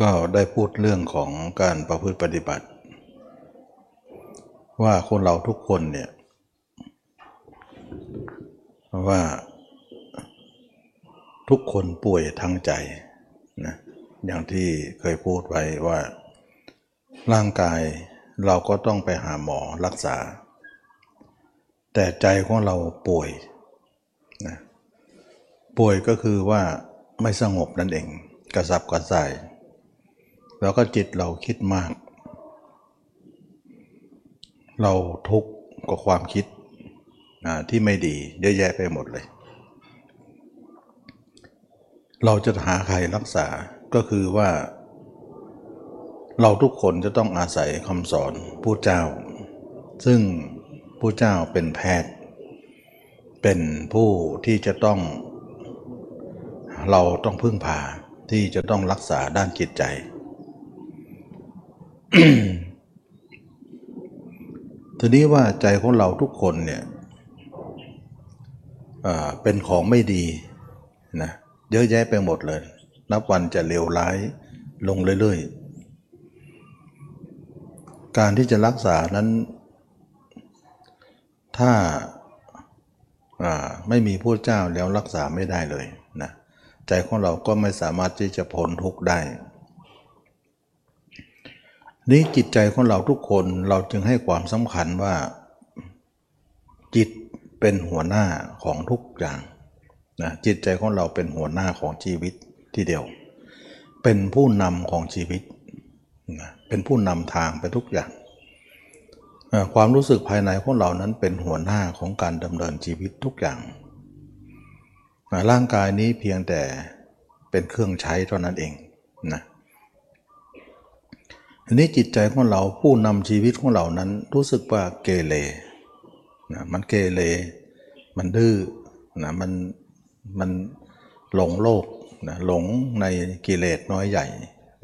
ก็ได้พูดเรื่องของการประพฤติปฏิบัติ ว่าคนเราทุกคนเนี่ยว่าทุกคนป่วยทางใจนะอย่างที่เคยพูดไว้ว่าร่างกายเราก็ต้องไปหาหมอรักษา แต่ใจของเราป่วยนะป่วยก็คือว่าไม่สงบนั่นเอง กระสับกระส่าย แล้วก็จิตเราคิดมาก เราทุกข์กับความคิดที่ไม่ดีเยอะแยะไปหมดเลย เราจะหาใครรักษาก็คือว่า เราทุกคนจะต้องอาศัยคำสอนผู้เจ้า ซึ่งผู้เจ้าเป็นแพทย์ เป็นผู้ที่จะต้อง เราต้องพึ่งพาที่จะต้องรักษาด้านจิตใจ ทีนี้ว่าใจของเราทุกคนเนี่ยเป็นของไม่ดีนะเยอะแยะไปหมดเลย นับวันจะเลวร้ายลงเรื่อยๆ การที่จะรักษานั้น ถ้าไม่มีผู้เจ้าแล้วรักษาไม่ได้เลยนะใจของเราก็ไม่สามารถที่จะพ้นทุกข์ได้ นี้จิตใจของเราทุกคนเราจึงให้ความสำคัญว่า จิตเป็นหัวหน้าของทุกอย่างนะจิตใจของเราเป็นหัวหน้าของชีวิตทีเดียว เป็นผู้นำของชีวิตนะเป็นผู้นำทางไปทุกอย่าง ความรู้สึกภายในของเรานั้นเป็นหัวหน้าของการดำเนินชีวิตทุกอย่างร่างกายนี้เพียงแต่เป็นเครื่องใช้เท่านั้นเองนะ ทีนี้จิตใจของเราผู้นำชีวิตของเรานั้นรู้สึกว่าเกเรนะมันเกเรมันดื้อนะมันมันหลงโลกนะหลงในกิเลสน้อยใหญ่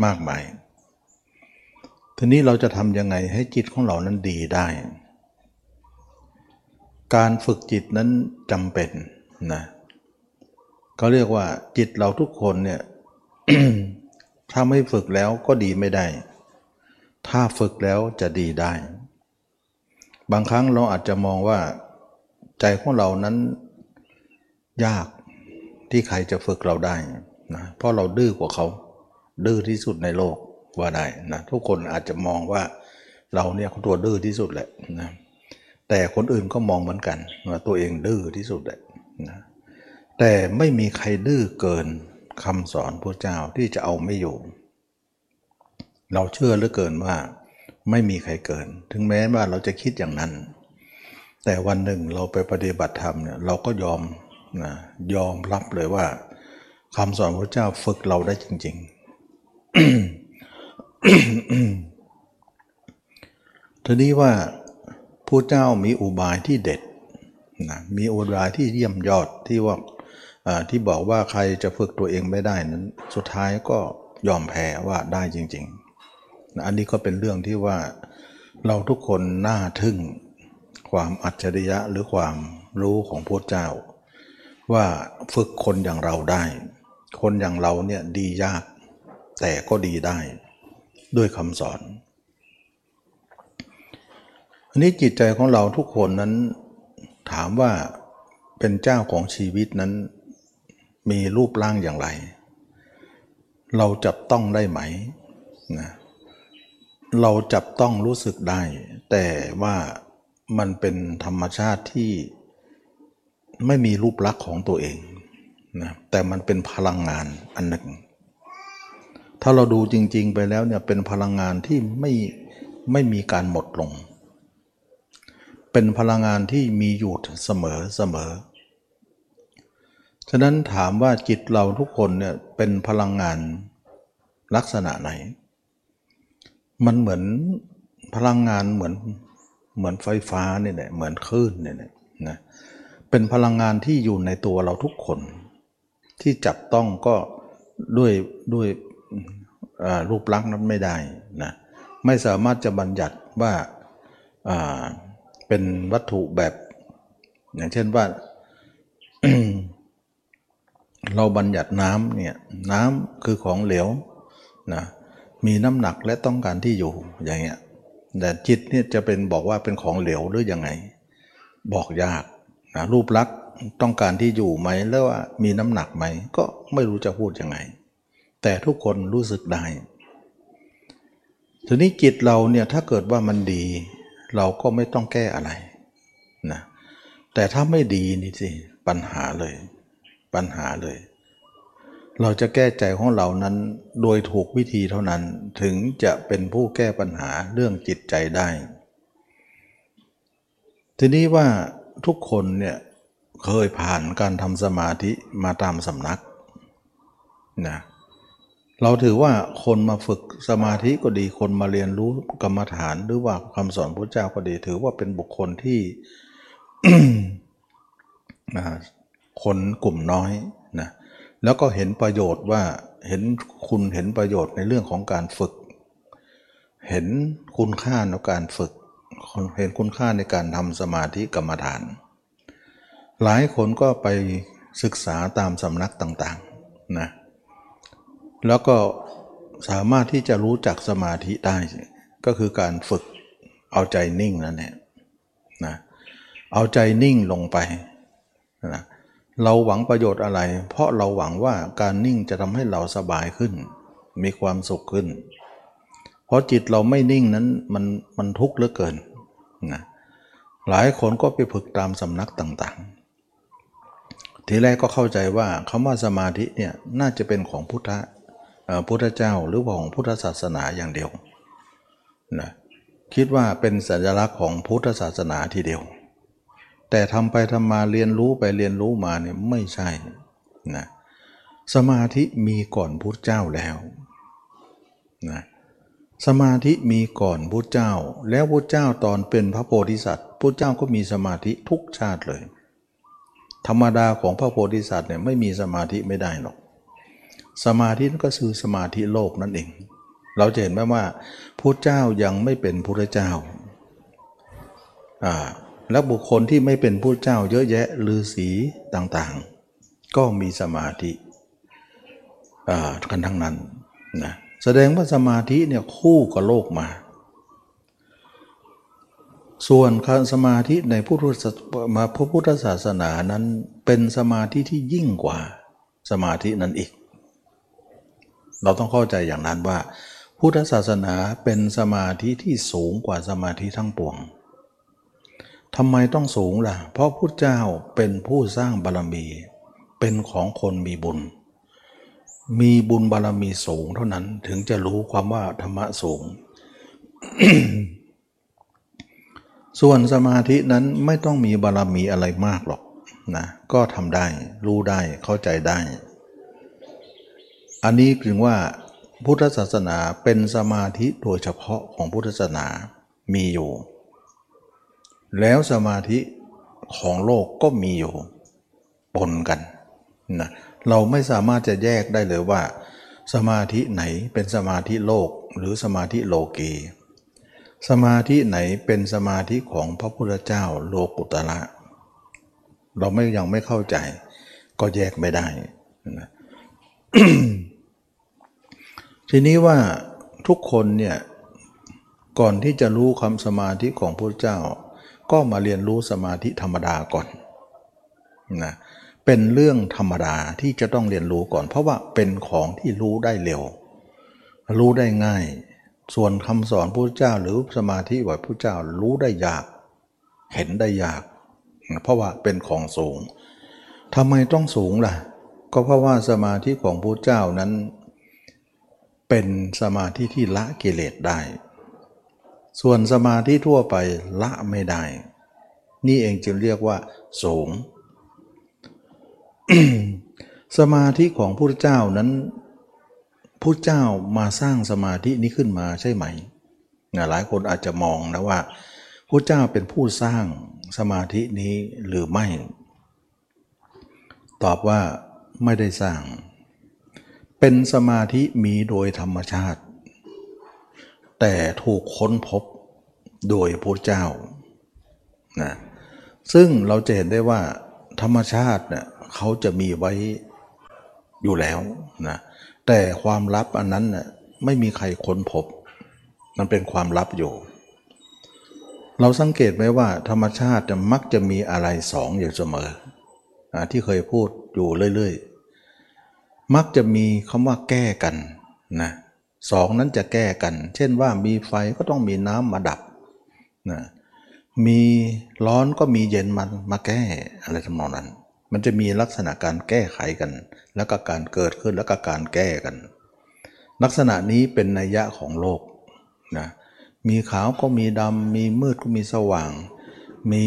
มากมาย ทีนี้เราจะทำยังไงให้จิตของเรานั้นดีได้ การฝึกจิตนั้นจำเป็นนะก็เรียกว่าจิตเราทุกคนเนี่ยถ้าไม่ฝึกแล้วก็ดีไม่ได้ ถ้าฝึกแล้วจะดีได้ บางครั้งเราอาจจะมองว่า ใจของเรานั้นยากที่ใครจะฝึกเราได้นะเพราะเราดื้อกว่าเขา ดื้อที่สุดในโลกว่าได้นะทุกคนอาจจะมองว่าเราเนี่ยตัวดื้อที่สุดแหละนะแต่คนอื่นก็มองเหมือนกันว่าตัวเองดื้อที่สุดแหละนะแต่ไม่มีใครดื้อเกินคำสอนพระเจ้าที่จะเอาไม่อยู่ เราเชื่อเหลือเกินว่าไม่มีใครเกิน ถึงแม้ว่าเราจะคิดอย่างนั้น แต่วันหนึ่งเราไปปฏิบัติธรรมเนี่ยเราก็ยอมนะยอมรับเลยว่าคำสอนพระเจ้าฝึกเราได้จริง ๆ ทีนี้ว่าผู้เจ้ามีอุบายที่เด็ดนะมีอุบายที่เยี่ยมยอดที่ว่าที่บอกว่าใครจะฝึกตัวเองไม่ได้นั้น สุดท้ายก็ยอมแพ้ว่าได้จริง ๆ อันนี้ก็เป็นเรื่องที่ว่าเราทุกคนน่าทึ่งความอัจฉริยะหรือความรู้ของพระเจ้า ว่าฝึกคนอย่างเราได้ คนอย่างเราเนี่ยดียาก แต่ก็ดีได้ ด้วยคำสอนอันนี้จิตใจของเราทุกคนนั้นถามว่าเป็นเจ้าของชีวิตนั้นมีรูปร่างอย่างไร เราจับต้องได้ไหมนะ เราจับต้องรู้สึกได้ แต่ว่ามันเป็นธรรมชาติที่ไม่มีรูปลักษณ์ของตัวเองนะแต่มันเป็นพลังงานอันหนึ่ง ถ้าเราดูจริง ๆ ไปแล้วเนี่ยเป็นพลังงานที่ไม่ไม่มีการหมดลง เป็นพลังงานที่มีอยู่เสมอเสมอ ฉะนั้นถามว่าจิตเราทุกคนเนี่ยเป็นพลังงานลักษณะไหน มันเหมือนพลังงานเหมือนเหมือนไฟฟ้าเนี่ยแหละเหมือนคลื่นเนี่ยนะเป็นพลังงานที่อยู่ในตัวเราทุกคน ที่จับต้องก็ด้วยด้วยรูปลักษณ์นั้นไม่ได้นะไม่สามารถจะบัญญัติว่าเป็นวัตถุแบบ อย่างเช่นว่าเราบัญญัติน้ำเนี่ยน้ำคือของเหลวนะ มีน้ำหนักและต้องการที่อยู่อย่างเงี้ยแต่จิตเนี่ยจะเป็นบอกว่าเป็นของเหลวหรือยังไง บอกยากนะรูปลักษณ์ต้องการที่อยู่ไหมแล้วว่ามีน้ำหนักไหมก็ไม่รู้จะพูดยังไง แต่ทุกคนรู้สึกได้ทีนี้จิตเราเนี่ยถ้าเกิดว่ามันดี เราก็ไม่ต้องแก้อะไรนะแต่ถ้าไม่ดีนี่สิปัญหาเลย ปัญหาเลย เราจะแก้ใจของเรานั้นโดยถูกวิธีเท่านั้นถึงจะเป็นผู้แก้ปัญหาเรื่องจิตใจได้ ทีนี้ว่าทุกคนเนี่ยเคยผ่านการทำสมาธิมาตามสำนักนะเราถือว่าคนมาฝึกสมาธิก็ดีคนมาเรียนรู้กรรมฐานหรือว่าคำสอนพระเจ้าก็ดี ถือว่าเป็นบุคคลที่คนกลุ่มน้อย แล้วก็เห็นประโยชน์ว่าเห็นคุณเห็นประโยชน์ในเรื่องของการฝึก เห็นคุณค่าในการฝึก เห็นคุณค่าในการทำสมาธิกรรมฐาน หลายคนก็ไปศึกษาตามสำนักต่างๆนะแล้วก็สามารถที่จะรู้จักสมาธิได้ ก็คือการฝึกเอาใจนิ่งนั่นแหละนะเอาใจนิ่งลงไปนะ เราหวังประโยชน์อะไร เพราะเราหวังว่าการนิ่งจะทำให้เราสบายขึ้น มีความสุขขึ้น เพราะจิตเราไม่นิ่งนั้นมันมันทุกข์เหลือเกินนะหลายคนก็ไปฝึกตามสำนักต่างๆ ทีแรกก็เข้าใจว่าคำว่าสมาธิเนี่ยน่าจะเป็นของพุทธพุทธเจ้าหรือของพุทธศาสนาอย่างเดียวนะคิดว่าเป็นสัญลักษณ์ของพุทธศาสนาทีเดียว แต่ทำไปทำมาเรียนรู้ไปเรียนรู้มาเนี่ยไม่ใช่นะสมาธิมีก่อนพุทธเจ้าแล้วนะสมาธิมีก่อนพุทธเจ้า แล้วพุทธเจ้าตอนเป็นพระโพธิสัตว์พุทธเจ้าก็มีสมาธิทุกชาติเลย ธรรมดาของพระโพธิสัตว์เนี่ยไม่มีสมาธิไม่ได้หรอก สมาธิก็คือสมาธิโลกนั่นเอง เราจะเห็นไหมว่าพระเจ้ายังไม่เป็นพระเจ้าอ่า แล้วบุคคลที่ไม่เป็นพระเจ้าเยอะแยะฤาษีต่างๆ ก็มีสมาธิกันทั้งนั้นนะแสดงว่าสมาธิเนี่ยคู่กับโลกมา ส่วนการสมาธิในพุทธมาพระพุทธศาสนานั้นเป็นสมาธิที่ยิ่งกว่าสมาธินั้นอีก เราต้องเข้าใจอย่างนั้นว่า พุทธศาสนาเป็นสมาธิที่สูงกว่าสมาธิทั้งปวง ทำไมต้องสูงล่ะ เพราะพุทธเจ้าเป็นผู้สร้างบารมี เป็นของคนมีบุญ มีบุญบารมีสูงเท่านั้นถึงจะรู้ความว่าธรรมะสูง ส่วนสมาธินั้นไม่ต้องมีบารมีอะไรมากหรอกนะก็ทำได้รู้ได้เข้าใจได้ อันนี้ถึงว่าพุทธศาสนาเป็นสมาธิโดยเฉพาะของพุทธศาสนามีอยู่ แล้วสมาธิของโลกก็มีอยู่ปนกันนะเราไม่สามารถจะแยกได้เลยว่า สมาธิไหนเป็นสมาธิโลกหรือสมาธิโลกีสมาธิไหนเป็นสมาธิของพระพุทธเจ้าโลกุตระเราไม่ยังไม่เข้าใจ ก็แยกไม่ได้นะทีนี้ว่าทุกคนเนี่ยก่อนที่จะรู้คำสมาธิของพระเจ้า ก็มาเรียนรู้สมาธิธรรมดาก่อนนะเป็นเรื่องธรรมดาที่จะต้องเรียนรู้ก่อน เพราะว่าเป็นของที่รู้ได้เร็ว รู้ได้ง่าย ส่วนคำสอนพระเจ้าหรือสมาธิว่าพระเจ้ารู้ได้ยาก เห็นได้ยาก เพราะว่าเป็นของสูงทำไมต้องสูงล่ะ ก็เพราะว่าสมาธิของพระเจ้านั้น เป็นสมาธิที่ละกิเลสได้ ส่วนสมาธิทั่วไปละไม่ได้ นี่เองจึงเรียกว่าสูง สมาธิของพระเจ้านั้นพระเจ้ามาสร้างสมาธินี้ขึ้นมาใช่ไหมหลายคนอาจจะมองนะว่าพระเจ้าเป็นผู้สร้างสมาธินี้หรือไม่ ตอบว่าไม่ได้สร้าง เป็นสมาธิมีโดยธรรมชาติ แต่ถูกค้นพบโดยพระเจ้านะซึ่งเราจะเห็นได้ว่าธรรมชาติเนี่ยเขาจะมีไว้อยู่แล้วนะแต่ความลับอันนั้นน่ะไม่มีใครค้นพบ มันเป็นความลับอยู่ เราสังเกตไหมว่า ธรรมชาติจะมักจะมีอะไรสองอยู่เสมออที่เคยพูดอยู่เรื่อยๆ มักจะมีคำว่าแก้กันนะ สองนั้นจะแก้กัน เช่นว่ามีไฟก็ต้องมีน้ำมาดับนะมีร้อนก็มีเย็นมันมาแก้อะไรทำนองนั้น มันจะมีลักษณะการแก้ไขกัน แล้วก็การเกิดขึ้นแล้วก็การแก้กัน ลักษณะนี้เป็นนัยยะของโลกนะมีขาวก็มีดำมีมืดก็มีสว่าง มี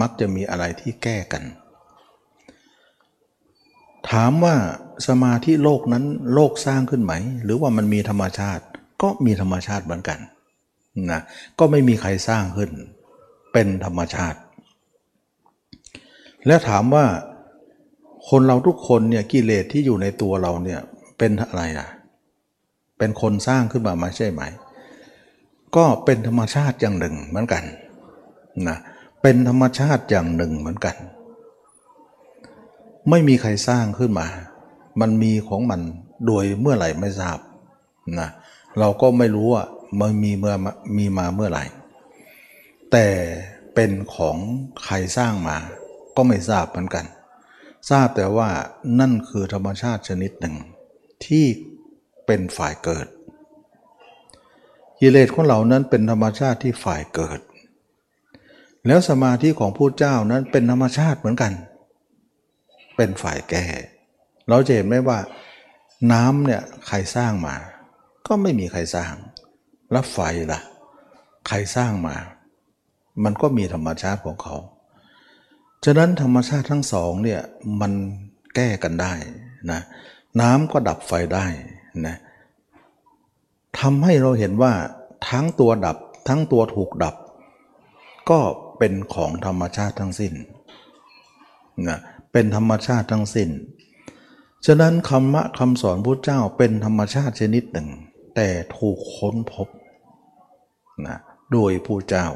มักจะมีอะไรที่แก้กัน ถามว่าสมาธิโลกนั้นโลกสร้างขึ้นไหม หรือว่ามันมีธรรมชาติก็มีธรรมชาติเหมือนกันนะก็ไม่มีใครสร้างขึ้น เป็นธรรมชาติ แล้วถามว่าคนเราทุกคนเนี่ยกิเลสที่อยู่ในตัวเราเนี่ยเป็นอะไรอะเป็นคนสร้างขึ้นมาไม่ใช่ไหม ก็เป็นธรรมชาติอย่างหนึ่งเหมือนกันนะเป็นธรรมชาติอย่างหนึ่งเหมือนกัน ไม่มีใครสร้างขึ้นมา มันมีของมันโดยเมื่อไหร่ไม่ทราบนะเราก็ไม่รู้ว่ามันมีเมื่อมีมาเมื่อไหร่ แต่เป็นของใครสร้างมา ก็ไม่ทราบเหมือนกัน ทราบแต่ว่านั่นคือธรรมชาติชนิดหนึ่ง ที่เป็นฝ่ายเกิดกิเลสของเรานั้นเป็นธรรมชาติที่ฝ่ายเกิด แล้วสมาธิของผู้เจ้านั้นเป็นธรรมชาติเหมือนกัน เป็นฝ่ายแก่เราจะเห็นไหมว่าน้ำเนี่ยใครสร้างมา ก็ไม่มีใครสร้าง แล้วไฟล่ะ ใครสร้างมา มันก็มีธรรมชาติของเขา ฉะนั้นธรรมชาติทั้งสองเนี่ยมันแก้กันได้นะน้ำก็ดับไฟได้นะทำให้เราเห็นว่าทั้งตัวดับทั้งตัวถูกดับ ก็เป็นของธรรมชาติทั้งสิ้นนะ เป็นธรรมชาติทั้งสิ้น ฉะนั้นคำมะคำสอนพระเจ้าเป็นธรรมชาติชนิดหนึ่ง แต่ถูกค้นพบนะโดยผู้เจ้า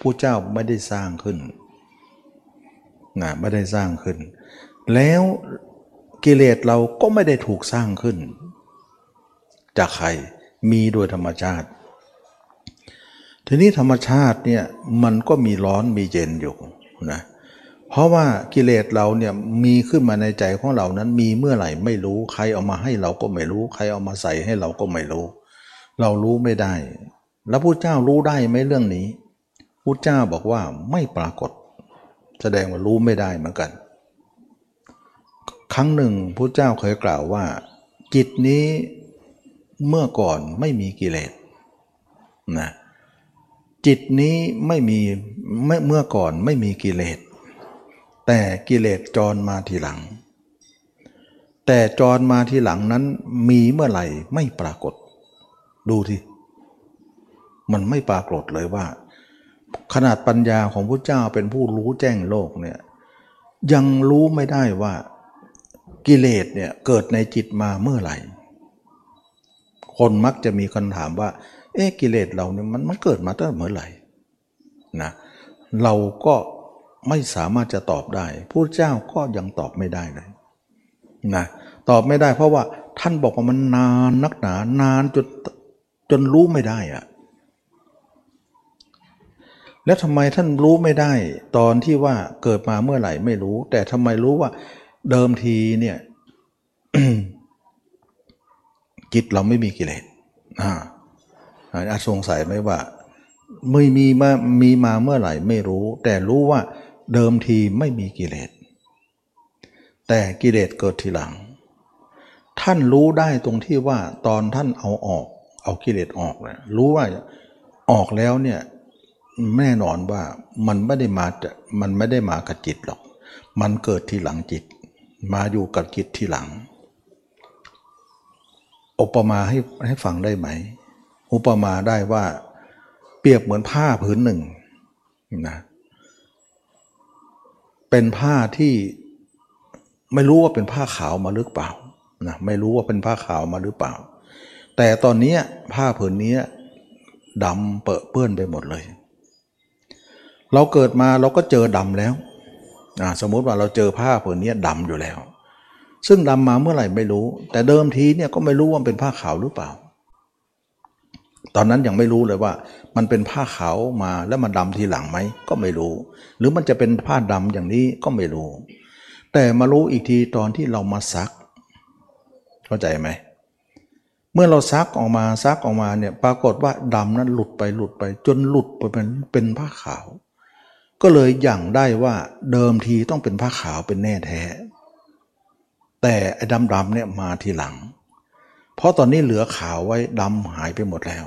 ผู้เจ้าไม่ได้สร้างขึ้นนะไม่ได้สร้างขึ้น แล้วกิเลสเราก็ไม่ได้ถูกสร้างขึ้น จากใครมีโดยธรรมชาติ ทีนี้ธรรมชาติเนี่ยมันก็มีร้อนมีเย็นอยู่นะเเพราะว่ากิเลสเราเนี่ยมีขึ้นมาในใจของเรานั้นมีเมื่อไหร่ไม่รู้ใครเอามาให้เราก็ไม่รู้ ใครเอามาใส่ให้เราก็ไม่รู้ เรารู้ไม่ได้ แล้วพระเจ้ารู้ได้ไหมเรื่องนี้พระเจ้าบอกว่าไม่ปรากฏ แสดงว่ารู้ไม่ได้เหมือนกัน ครั้งหนึ่งพระเจ้าเคยกล่าวว่า จิตนี้เมื่อก่อนไม่มีกิเลสนะจิตนี้ไม่มีเมื่อก่อนไม่มีกิเลส แต่กิเลสจรมาทีหลัง แต่จรมาทีหลังนั้นมีเมื่อไหร่ไม่ปรากฏ ดูทีมันไม่ปรากฏเลยว่า ขนาดปัญญาของพระเจ้าเป็นผู้รู้แจ้งโลกเนี่ยยังรู้ไม่ได้ว่ากิเลสเนี่ยเกิดในจิตมาเมื่อไหร่ คนมักจะมีคำถามว่า เอ๊ะกิเลสเราเนี่ยมันมันเกิดมาตั้งเมื่อไหร่นะเราก็ ไม่สามารถจะตอบได้พระเจ้าก็ยังตอบไม่ได้เลยนะตอบไม่ได้เพราะว่าท่านบอกว่ามันนานนักหนานานจนจนรู้ไม่ได้อะแล้วทำไมท่านรู้ไม่ได้ตอนที่ว่าเกิดมาเมื่อไหร่ไม่รู้ แต่ทำไมรู้ว่าเดิมทีเนี่ยจิตเราไม่มีกิเลสอ่าอาสงสัยไหมว่า ไม่มีมามีมาเมื่อไหร่ไม่รู้ แต่รู้ว่า เดิมทีไม่มีกิเลส แต่กิเลสเกิดทีหลัง ท่านรู้ได้ตรงที่ว่าตอนท่านเอาออก เอากิเลสออกเนี่ยรู้ว่าออกแล้วเนี่ยแน่นอนว่ามันไม่ได้มาจะมันไม่ได้มากับจิตหรอก มันเกิดทีหลังจิต มาอยู่กับจิตทีหลังอุปมาให้ให้ฟังได้ไหม อุปมาได้ว่าเปรียบเหมือนผ้าผืนหนึ่งนะ เป็นผ้าที่ไม่รู้ว่าเป็นผ้าขาวมาหรือเปล่านะไม่รู้ว่าเป็นผ้าขาวมาหรือเปล่า แต่ตอนนี้ผ้าผืนนี้ดำเปรอะเปื้อนไปหมดเลย เราเกิดมาเราก็เจอดำแล้วสมมุติว่าเราเจอผ้าผืนนี้ดำอยู่แล้ว ซึ่งดำมาเมื่อไหร่ไม่รู้ แต่เดิมทีเนี่ยก็ไม่รู้ว่าเป็นผ้าขาวหรือเปล่า ตอนนั้นยังไม่รู้เลยว่า มันเป็นผ้าขาวมาแล้วมันดำทีหลังไหมก็ไม่รู้ หรือมันจะเป็นผ้าดำอย่างนี้ก็ไม่รู้ แต่มารู้อีกทีตอนที่เรามาซัก เข้าใจไหมเมื่อเราซักออกมาซักออกมาเนี่ยปรากฏว่าดำนั้นหลุดไปหลุดไป จนหลุดไปเป็นเป็นผ้าขาว ก็เลยอย่างได้ว่าเดิมทีต้องเป็นผ้าขาวเป็นแน่แท้ แต่ไอ้ดำดำเนี่ยมาทีหลัง เพราะตอนนี้เหลือขาวไว้ดำหายไปหมดแล้ว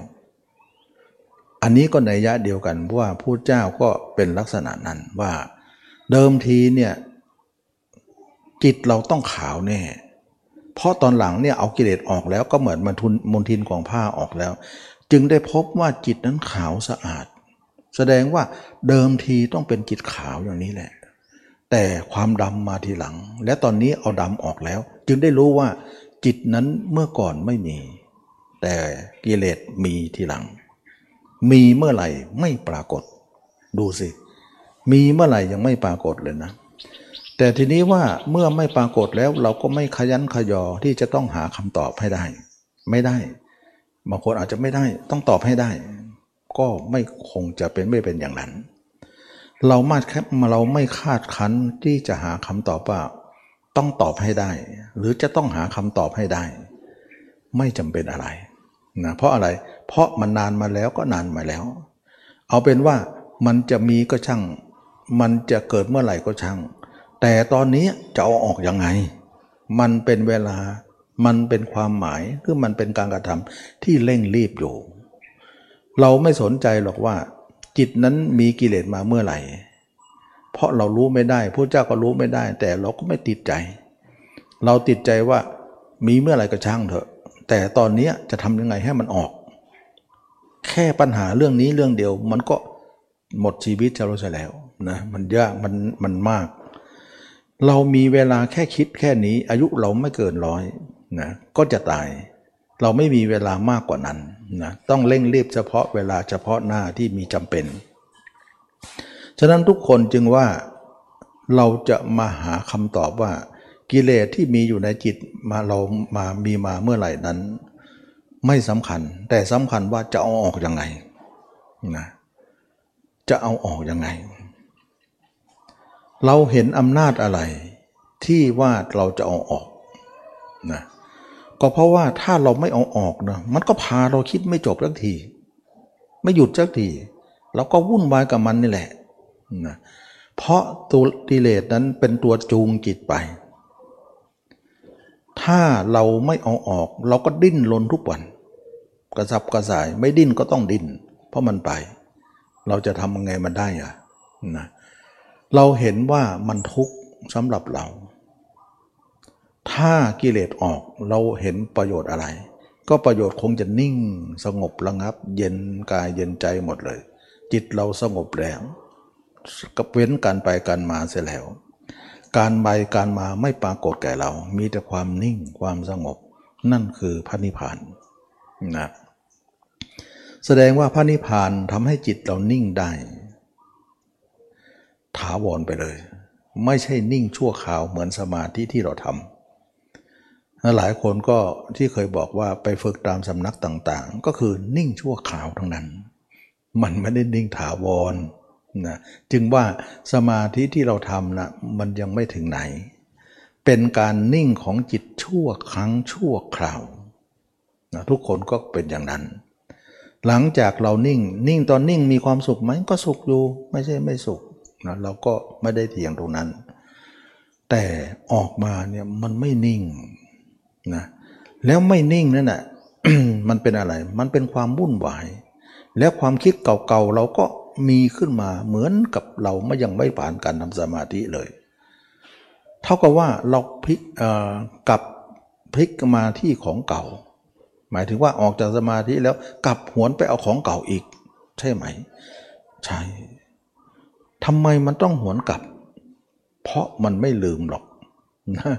อันนี้ก็ในยะเดียวกันว่าผู้เจ้าก็เป็นลักษณะนั้นว่าเดิมทีเนี่ยจิตเราต้องขาวแน่ เพราะตอนหลังเนี่ยเอากิเลสออกแล้วก็เหมือนมันทุนมนทินของผ้าออกแล้ว จึงได้พบว่าจิตนั้นขาวสะอาด แสดงว่าเดิมทีต้องเป็นจิตขาวอย่างนี้แหละ แต่ความดำมาทีหลัง และตอนนี้เอาดำออกแล้ว จึงได้รู้ว่าจิตนั้นเมื่อก่อนไม่มี แต่กิเลสมีทีหลัง มีเมื่อไหร่ไม่ปรากฏ ดูสิ มีเมื่อไหร่ยังไม่ปรากฏเลยนะ แต่ทีนี้ว่าเมื่อไม่ปรากฏแล้วเราก็ไม่ขยันขยอที่จะต้องหาคำตอบให้ได้ ไม่ได้บางคนอาจจะไม่ได้ต้องตอบให้ได้ ก็ไม่คงจะเป็นไม่เป็นอย่างนั้น เรามาแค่เราไม่คาดคั้นที่จะหาคำตอบว่า ต้องตอบให้ได้ หรือจะต้องหาคำตอบให้ได้ ไม่จำเป็นอะไรนะเพราะอะไร เพราะมันนานมาแล้วก็นานมาแล้ว เอาเป็นว่ามันจะมีก็ช่าง มันจะเกิดเมื่อไหร่ก็ช่าง แต่ตอนนี้จะเอาออกยังไง มันเป็นเวลา มันเป็นความหมายคือมันเป็นการกระทำที่เร่งรีบอยู่ เราไม่สนใจหรอกว่า จิตนั้นมีกิเลสมาเมื่อไหร่ เพราะเรารู้ไม่ได้พระเจ้าก็รู้ไม่ได้ แต่เราก็ไม่ติดใจ เราติดใจว่ามีเมื่อไหร่ก็ช่างเถอะ แต่ตอนนี้จะทำยังไงให้มันออก แค่ปัญหาเรื่องนี้เรื่องเดียว มันก็หมดชีวิตจะรู้ใช่แล้วนะมันยากมันมันมาก เรามีเวลาแค่คิดแค่นี้ อายุเราไม่เกินร้อยนะก็จะตาย เราไม่มีเวลามากกว่านั้นนะต้องเร่งรีบเฉพาะเวลาเฉพาะหน้าที่มีจำเป็น ฉะนั้นทุกคนจึงว่าเราจะมาหาคำตอบว่ากิเลสที่มีอยู่ในจิตมาเรามามีมาเมื่อไหร่นั้น ไม่สำคัญ แต่สำคัญว่าจะเอาออกยังไงนะจะเอาออกยังไง เราเห็นอำนาจอะไรที่ว่าเราจะเอาออกนะก็เพราะว่าถ้าเราไม่เอาออกนะมันก็พาเราคิดไม่จบสักที ไม่หยุดสักทีเราก็วุ่นวายกับมันนี่แหละนะเพราะตัวกิเลสนั้นเป็นตัวจูงจิตไป ถ้าเราไม่เอาออก เราก็ดิ้นรนทุกวัน กระซับกระสายไม่ดิ้นก็ต้องดิ้นเพราะมันไป เราจะทำยังไงมันได้อะนะเราเห็นว่ามันทุกข์สำหรับเรา ถ้ากิเลสออกเราเห็นประโยชน์อะไร ก็ประโยชน์คงจะนิ่งสงบระงับ เย็นกายเย็นใจหมดเลย จิตเราสงบแล้วกับเว้นการไปการมาเสียแล้ว การไปการมาไม่ปรากฏแก่เรา มีแต่ความนิ่งความสงบ นั่นคือพระนิพพานนะแสดงว่าพระนิพพานทำให้จิตเรานิ่งได้ ถาวรไปเลย ไม่ใช่นิ่งชั่วคราวเหมือนสมาธิที่เราทำหลายคนก็ที่เคยบอกว่าไปฝึกตามสำนักต่างๆ ก็คือนิ่งชั่วคราวทั้งนั้น มันไม่ได้นิ่งถาวร นะจึงว่าสมาธิที่เราทำนะมันยังไม่ถึงไหน เป็นการนิ่งของจิตชั่วครั้งชั่วคราวนะทุกคนก็เป็นอย่างนั้น หลังจากเรานิ่ง นิ่งตอนนิ่งมีความสุขไหมก็สุขอยู่ไม่ใช่ไม่สุขนะเราก็ไม่ได้เถียงตรงนั้น แต่ออกมาเนี่ยมันไม่นิ่งนะแล้วไม่นิ่งนั่นแหะมันเป็นอะไร มันเป็นความวุ่นวาย แล้วความคิดเก่าๆเราก็ มีขึ้นมาเหมือนกับเราไม่ยังไม่ผ่านการทำสมาธิเลย เท่ากับว่าเราพลิกกับพลิกมาที่ของเก่า หมายถึงว่าออกจากสมาธิแล้วกลับหวนไปเอาของเก่าอีก ใช่ไหม ใช่ทำไมมันต้องหวนกลับ เพราะมันไม่ลืมหรอกนะ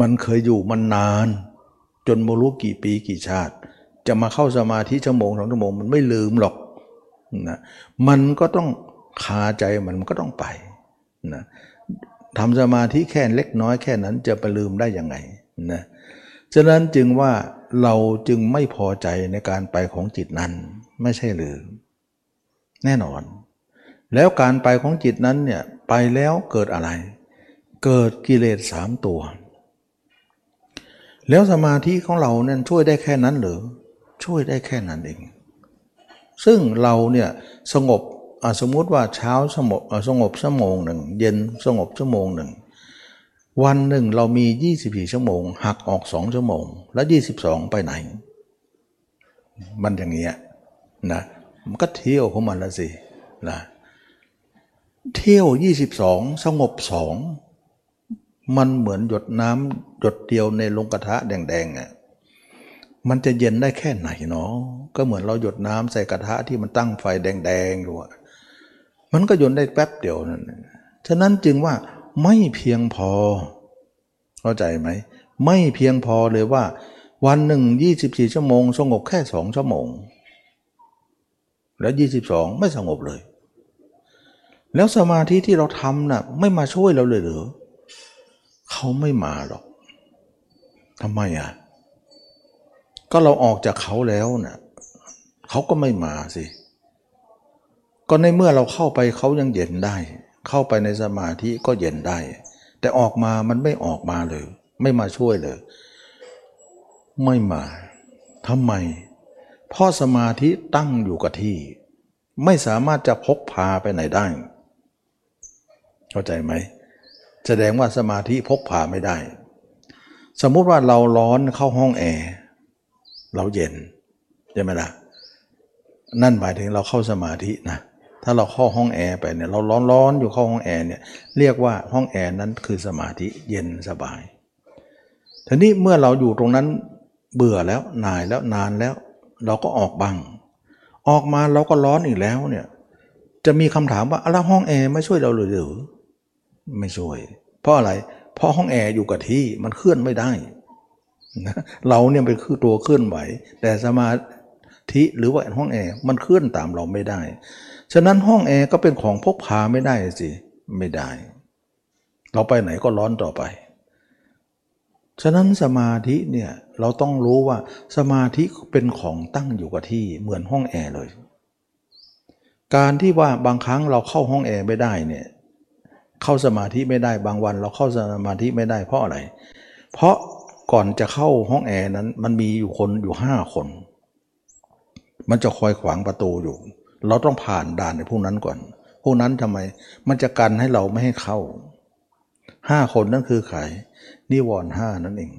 มันเคยอยู่มันนาน จนโมรู้กี่ปีกี่ชาติ จะมาเข้าสมาธิชั่วโมงสองชั่วโมงมันไม่ลืมหรอก นะมันก็ต้องคาใจมันมันก็ต้องไปนะทำสมาธิแค่เล็กน้อยแค่นั้นจะไปลืมได้ยังไงนะฉะนั้นจึงว่าเราจึงไม่พอใจในการไปของจิตนั้นไม่ใช่หรือแน่นอน แล้วการไปของจิตนั้นเนี่ยไปแล้วเกิดอะไร เกิดกิเลสสามตัว แล้วสมาธิของเราเนี่ยช่วยได้แค่นั้นหรือช่วยได้แค่นั้นเอง ซึ่งเราเนี่ยสงบสมมุติว่าเช้าสงบสงบชั่วโมงหนึ่งเย็นสงบชั่วโมงหนึ่งวันหนึ่งเรามี 24 ชั่วโมง หักออก 2 ชั่วโมง แล้ว 22 ไปไหน มันอย่างเงี้ยนะมันก็เที่ยวของมันละสินะเที่ยว 22 สงบสองมันเหมือนหยดน้ำหยดเดียวในลงกระทะแดงๆอะ มันจะเย็นได้แค่ไหนเนาะก็เหมือนเราหยดน้ำใส่กระทะที่มันตั้งไฟแดงๆอยู่มันก็ยนได้แป๊บเดียวนั่นฉะนั้นจึงว่าไม่เพียงพอ เข้าใจไหม ไม่เพียงพอเลยว่า วันหนึ่ง 24 ชั่วโมง สงบแค่สองชั่วโมง แล้ว 22 ไม่สงบเลย แล้วสมาธิที่เราทำนะ่ะไม่มาช่วยเราเลยหรือเขาไม่มาหรอกทำไมอะ ก็เราออกจากเขาแล้วนะ่ะเขาก็ไม่มาสิ ก็ในเมื่อเราเข้าไปเขายังเย็นได้ เข้าไปในสมาธิก็เย็นได้ แต่ออกมามันไม่ออกมาเลย ไม่มาช่วยเลย ไม่มาทำไมเพราะสมาธิตั้งอยู่กับที่ ไม่สามารถจะพกพาไปไหนได้ เข้าใจไหมแสดงว่าสมาธิพกพาไม่ได้ สมมุติว่าเราร้อนเข้าห้องแอร์ เราเย็นใช่ไหมล่ะนั่นหมายถึงเราเข้าสมาธินะถ้าเราเข้าห้องแอร์ไปเนี่ยเราร้อนๆอยู่เข้าห้องแอร์เนี่ยเรียกว่าห้องแอร์นั้นคือสมาธิเย็นสบายทีนี้เมื่อเราอยู่ตรงนั้นเบื่อแล้วนายแล้วนานแล้ว เราก็ออกบังออกมาเราก็ร้อนอีกแล้วเนี่ยจะมีคำถามว่าแล้วห้องแอร์ไม่ช่วยเราหรือไม่ช่วย เพราะอะไร เพราะห้องแอร์อยู่กับที่มันเคลื่อนไม่ได้ เราเนี่ยเป็นคือตัวเคลื่อนไหว แต่สมาธิหรือว่าห้องแอร์มันเคลื่อนตามเราไม่ได้ ฉะนั้นห้องแอร์ก็เป็นของพกพาไม่ได้สิไม่ได้ เราไปไหนก็ร้อนต่อไป ฉะนั้นสมาธิเนี่ยเราต้องรู้ว่าสมาธิเป็นของตั้งอยู่กับที่เหมือนห้องแอร์เลย การที่ว่าบางครั้งเราเข้าห้องแอร์ไม่ได้เนี่ยเข้าสมาธิไม่ได้บางวันเราเข้าสมาธิไม่ได้เพราะอะไร เพราะ ก่อนจะเข้าห้องแอร์นั้น มันมีอยู่คนอยู่ห้าคน มันจะคอยขวางประตูอยู่ เราต้องผ่านด่านในพวกนั้นก่อน พวกนั้นทำไม มันจะกันให้เราไม่ให้เข้าห้าคนนั่นคือใครนิวรณ์ห้านั่นเอง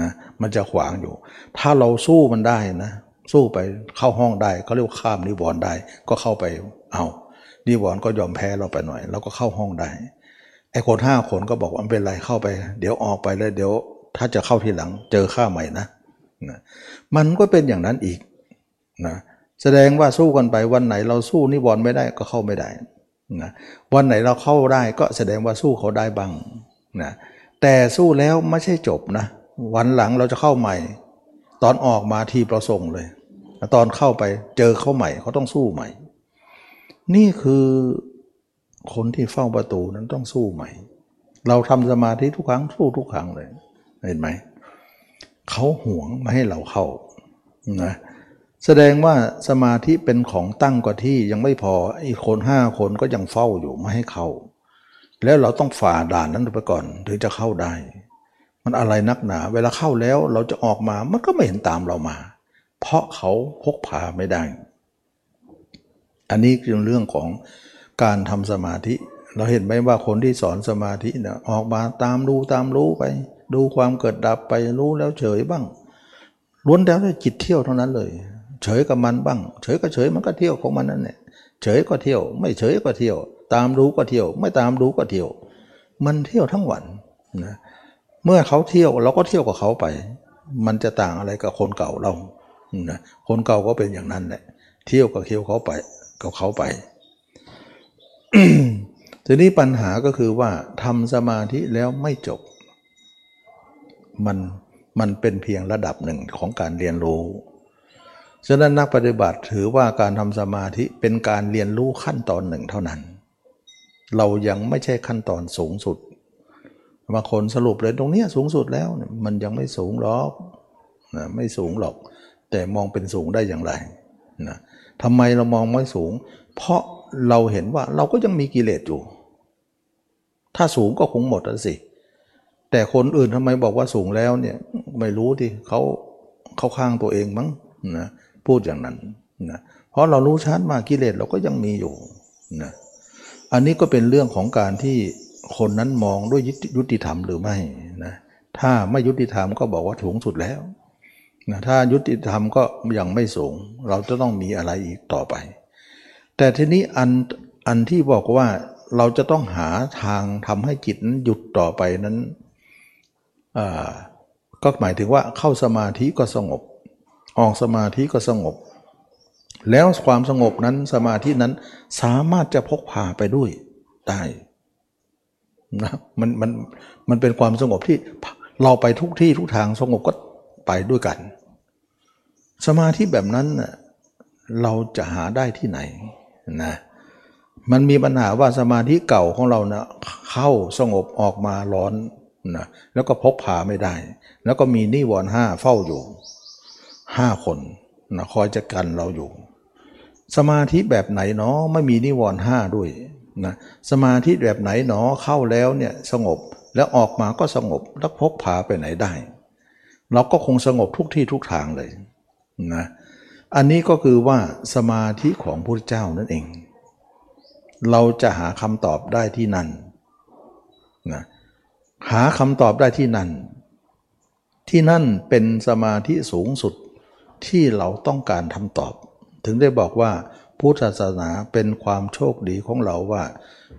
นะมันจะขวางอยู่ ถ้าเราสู้มันได้นะ สู้ไปเข้าห้องได้เขาเรียกข้ามนิวรณ์ได้ ก็เข้าไปเอานิวรณ์ก็ยอมแพ้เราไปหน่อยเราก็เข้าห้องได้ไอ้คนห้าคนก็บอกว่าไม่เป็นไรเข้าไป เดี๋ยวออกไปเลยเดี๋ยว ถ้าจะเข้าทีหลังเจอข้าใหม่นะนะมันก็เป็นอย่างนั้นอีกนะแสดงว่าสู้กันไปวันไหนเราสู้นิวรณ์ไม่ได้ก็เข้าไม่ได้นะวันไหนเราเข้าได้ก็แสดงว่าสู้เขาได้บ้างนะแต่สู้แล้วไม่ใช่จบนะ วันหลังเราจะเข้าใหม่ ตอนออกมาทีประสงค์เลย ตอนเข้าไปเจอเขาใหม่เขาต้องสู้ใหม่ นี่คือคนที่เฝ้าประตูนั้นต้องสู้ใหม่ เราทำสมาธิทุกครั้งสู้ทุกครั้งเลย เห็นไหมเขาห่วงไม่ให้เราเข้านะแสดงว่าสมาธิเป็นของตั้งกว่าที่ยังไม่พออีกคนห้าคนก็ยังเฝ้าอยู่ไม่ให้เข้า แล้วเราต้องฝ่าด่านนั้นไปก่อนถึงจะเข้าได้ มันอะไรนักหนา เวลาเข้าแล้วเราจะออกมามันก็ไม่เห็นตามเรามา เพราะเขาพกพาไม่ได้ อันนี้คือเรื่องของการทำสมาธิ เราเห็นไหมว่าคนที่สอนสมาธิเนี่ยออกมาตามรู้ตามรู้ไป ดูความเกิดดับไปรู้แล้วเฉยบ้างล้วนแล้วแต่จิตเที่ยวเท่านั้นเลย เฉยกับมันบ้าง เฉยก็เฉยมันก็เที่ยวของมันนั่นแหละเฉยก็เที่ยว ไม่เฉยก็เที่ยว ตามรู้ก็เที่ยว ไม่ตามรู้ก็เที่ยว มันเที่ยวทั้งวันนะเมื่อเขาเที่ยวเราก็เที่ยวกับเขาไป มันจะต่างอะไรกับคนเก่าเรานะคนเก่าก็เป็นอย่างนั้นแหละเที่ยวกับเที่ยวเขาไปกับเขาไปทีนี้ปัญหาก็คือว่าทำสมาธิแล้วไม่จบ มันมันเป็นเพียงระดับหนึ่งของการเรียนรู้ ฉะนั้นนักปฏิบัติถือว่าการทำสมาธิเป็นการเรียนรู้ขั้นตอนหนึ่งเท่านั้น เรายังไม่ใช่ขั้นตอนสูงสุดบางคนสรุปเลยตรงนี้สูงสุดแล้วมันยังไม่สูงหรอกนะไม่สูงหรอก แต่มองเป็นสูงได้อย่างไรนะทำไมเรามองไม่สูง เพราะเราเห็นว่าเราก็ยังมีกิเลสอยู่ ถ้าสูงก็คงหมดแล้วสิ แต่คนอื่นทำไมบอกว่าสูงแล้วเนี่ยไม่รู้ที่เขาเขาข้างตัวเองมั้งนะพูดอย่างนั้นนะเพราะเรารู้ชัดมากิเลสเราก็ยังมีอยู่นะอันนี้ก็เป็นเรื่องของการที่คนนั้นมองด้วยยุติธรรมหรือไม่นะถ้าไม่ยุติธรรมก็บอกว่าสูงสุดแล้วนะถ้ายุติธรรมก็ยังไม่สูง เราจะต้องมีอะไรอีกต่อไป แต่ทีนี้อันอันที่บอกว่าเราจะต้องหาทางทำให้จิตนั้นหยุดต่อไปนั้น ก็หมายถึงว่าเข้าสมาธิก็สงบ ออกสมาธิก็สงบ แล้วความสงบนั้นสมาธินั้นสามารถจะพกพาไปด้วยได้นะมันมันมันเป็นความสงบที่เราไปทุกที่ทุกทางสงบก็ไปด้วยกัน สมาธิแบบนั้นเราจะหาได้ที่ไหนนะมันมีปัญหาว่าสมาธิเก่าของเรานะเข้าสงบออกมาร้อน นะแล้วก็พกพาไม่ได้ แล้วก็มีนิวรณ์ห้าเฝ้าอยู่ห้าคนนะคอยจะกันเราอยู่ สมาธิแบบไหนเนาะไม่มีนิวรณ์ห้าด้วยนะสมาธิแบบไหนหนอเข้าแล้วเนี่ยสงบแล้วออกมาก็สงบแล้วพกพาไปไหนได้ เราก็คงสงบทุกที่ทุกทางเลยนะอันนี้ก็คือว่าสมาธิของพระเจ้านั่นเอง เราจะหาคำตอบได้ที่นั่นนะ หาคำตอบได้ที่นั่น ที่นั่นเป็นสมาธิสูงสุดที่เราต้องการทำตอบ ถึงได้บอกว่าพุทธศาสนาเป็นความโชคดีของเราว่า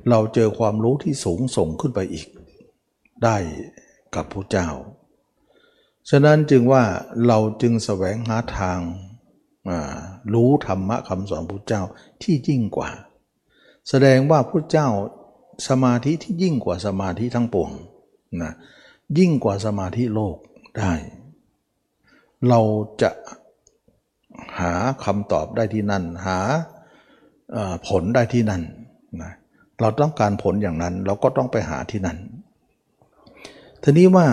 เราเจอความรู้ที่สูงส่งขึ้นไปอีก ได้กับพระเจ้า ฉะนั้นจึงว่าเราจึงแสวงหาทางรู้ธรรมะคำสอนพระเจ้าที่ยิ่งกว่า แสดงว่าพระเจ้าสมาธิที่ยิ่งกว่าสมาธิทั้งปวง นะยิ่งกว่าสมาธิโลกได้ เราจะหาคำตอบได้ที่นั่น หาผลได้ที่นั่นนะเราต้องการผลอย่างนั้น เราก็ต้องไปหาที่นั่นทีนี้ว่า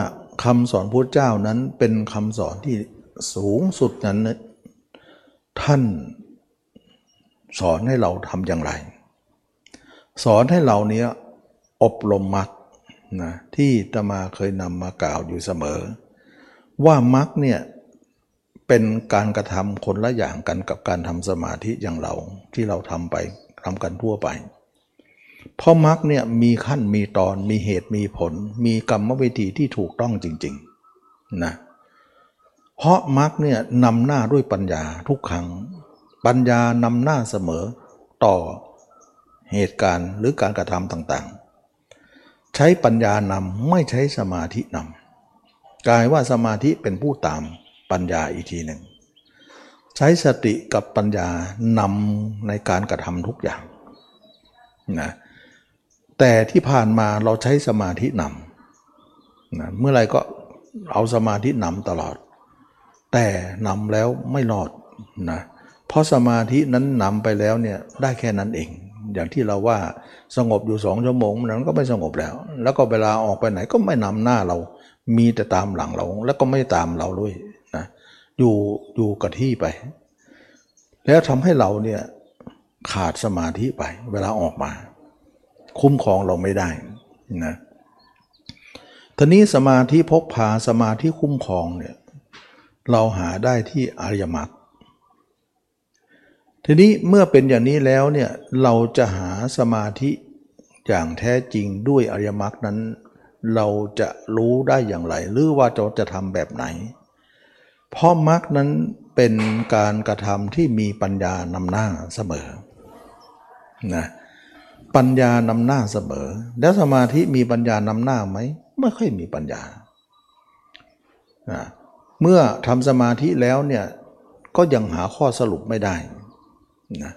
คำสอนพระเจ้านั้นเป็นคำสอนที่สูงสุดนั้น ท่านสอนให้เราทำอย่างไร สอนให้เราเนี้ยอบรมมรรค นะที่ตมาเคยนำมากล่าวอยู่เสมอ ว่ามรรคเนี่ยเป็นการกระทำคนละอย่างกันกับการทำสมาธิอย่างเราที่เราทำไปทำกันทั่วไป เพราะมรรคเนี่ยมีขั้นมีตอนมีเหตุมีผล มีกรรมวิธีที่ถูกต้องจริงๆนะเพราะมรรคเนี่ยนำหน้าด้วยปัญญาทุกครั้ง ปัญญานำหน้าเสมอต่อเหตุการณ์หรือการกระทำต่างๆ ใช้ปัญญานำไม่ใช้สมาธินำกลายว่าสมาธิเป็นผู้ตามปัญญาอีกทีหนึ่ง ใช้สติกับปัญญานำในการกระทำทุกอย่างนะแต่ที่ผ่านมาเราใช้สมาธินำนะเมื่อไรก็เอาสมาธินำตลอด แต่นำแล้วไม่รอดนะเพราะสมาธินั้นนำไปแล้วเนี่ยได้แค่นั้นเอง อย่างที่เราว่าสงบอยู่สองชั่วโมงนั้นก็ไม่สงบแล้ว แล้วก็เวลาออกไปไหนก็ไม่นำหน้าเรา มีแต่ตามหลังเรา แล้วก็ไม่ตามเราด้วยอยู่อยู่กับที่ไป แล้วทำให้เราเนี่ยขาดสมาธิไป เวลาออกมา คุ้มครองเราไม่ได้นะทีนี้สมาธิพกพาสมาธิคุ้มครองเนี่ยเราหาได้ที่อริยมรรค ทีนี้เมื่อเป็นอย่างนี้แล้วเนี่ยเราจะหาสมาธิอย่างแท้จริงด้วยอริยมรรคนั้น เราจะรู้ได้อย่างไร หรือว่าเราจะทำแบบไหน เพราะมรรคนั้นเป็นการกระทำที่มีปัญญานำหน้าเสมอนะปัญญานำหน้าเสมอ แล้วสมาธิมีปัญญานำหน้าไหมไม่ค่อยมีปัญญานะเมื่อทำสมาธิแล้วเนี่ยก็ยังหาข้อสรุปไม่ได้ นะ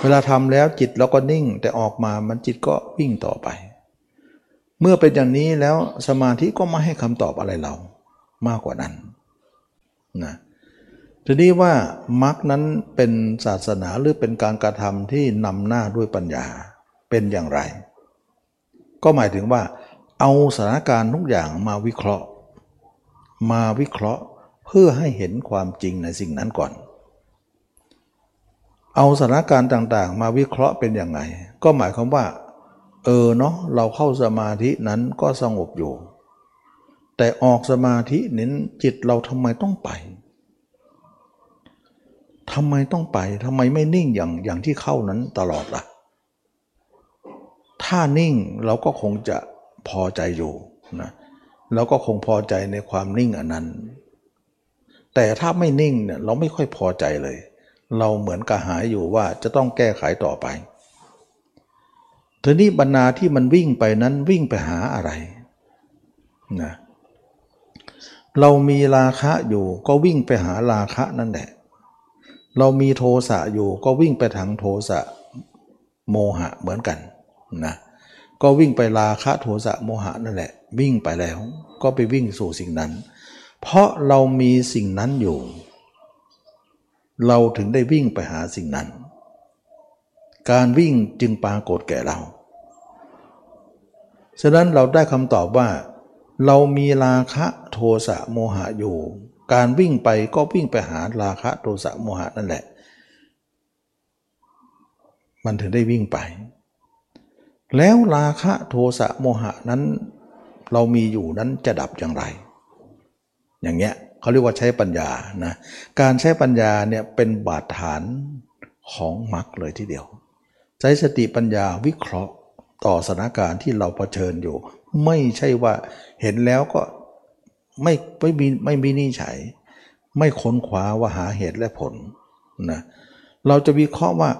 เวลาทำแล้วจิตเราก็นิ่งแต่ออกมามันจิตก็วิ่งต่อไป เมื่อเป็นอย่างนี้แล้วสมาธิก็ไม่ให้คำตอบอะไรเรามากกว่านั้นนะทีนี้ว่ามรรคนั้นเป็นศาสนาหรือเป็นการกระทำที่นำหน้าด้วยปัญญาเป็นอย่างไร ก็หมายถึงว่า เอาสถานการณ์ทุกอย่างมาวิเคราะห์ มาวิเคราะห์เพื่อให้เห็นความจริงในสิ่งนั้นก่อน เอาสถานการณ์ต่างๆ มาวิเคราะห์เป็นอย่างไง ก็หมายความว่า เออเนาะเราเข้าสมาธินั้นก็สงบอยู่ แต่ออกสมาธินั้นจิตเราทำไมต้องไปทำไมต้องไปทำไมไม่นิ่งอย่างอย่างที่เข้านั้นตลอดละ่ะ ถ้านิ่งเราก็คงจะพอใจอยู่นะเราก็คงพอใจในความนิ่งอันนั้น แต่ถ้าไม่นิ่งเนี่ยเราไม่ค่อยพอใจเลย เราเหมือนกระหายอยู่ว่าจะต้องแก้ไขต่อไปทีนี้บรรณาที่มันวิ่งไปนั้นวิ่งไปหาอะไรนะเรามีราคะอยู่ก็วิ่งไปหาราคะนั่นแหละ เรามีโทสะอยู่ก็วิ่งไปทางโทสะโมหะเหมือนกันนะก็วิ่งไปราคะโทสะโมหะนั่นแหละ วิ่งไปแล้ว ก็ไปวิ่งสู่สิ่งนั้น เพราะเรามีสิ่งนั้นอยู่ เราถึงได้วิ่งไปหาสิ่งนั้น การวิ่งจึงปรากฏแก่เรา ฉะนั้นเราได้คำตอบว่า เรามีราคะโทสะโมหะอยู่ การวิ่งไปก็วิ่งไปหาราคะโทสะโมหะนั่นแหละ มันถึงได้วิ่งไป แล้วราคะโทสะโมหะนั้น เรามีอยู่นั้นจะดับอย่างไร อย่างเงี้ย เขาเรียกว่าใช้ปัญญานะการใช้ปัญญาเนี่ยเป็นบาดฐานของมรรคเลยทีเดียว ใช้สติปัญญาวิเคราะห์ต่อสถานการณ์ที่เราเผชิญอยู่ ไม่ใช่ว่าเห็นแล้วก็ไม่ไม่มีไม่มีนิฉัย ไม่ค้นคว้าว่าหาเหตุและผลนะเราจะวิเคราะห์ว่า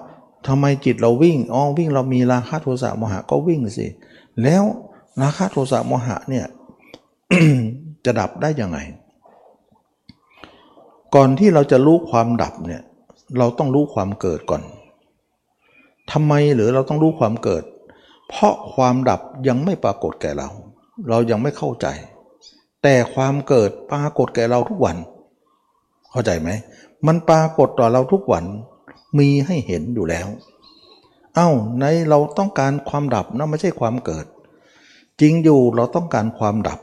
ทำไมจิตเราวิ่งอ๋อวิ่งเรามีราคะโทสะโมหะก็วิ่งสิแล้วราคะโทสะโมหะเนี่ยจะดับได้ยังไง ก่อนที่เราจะรู้ความดับเนี่ยเราต้องรู้ความเกิดก่อนทำไมหรือเราต้องรู้ความเกิด เพราะความดับยังไม่ปรากฏแก่เรา เรายังไม่เข้าใจ แต่ความเกิดปรากฏแก่เราทุกวัน เข้าใจไหม มันปรากฏต่อเราทุกวัน มีให้เห็นอยู่แล้ว เอา้าในเราต้องการความดับนะไม่ใช่ความเกิด จริงอยู่เราต้องการความดับ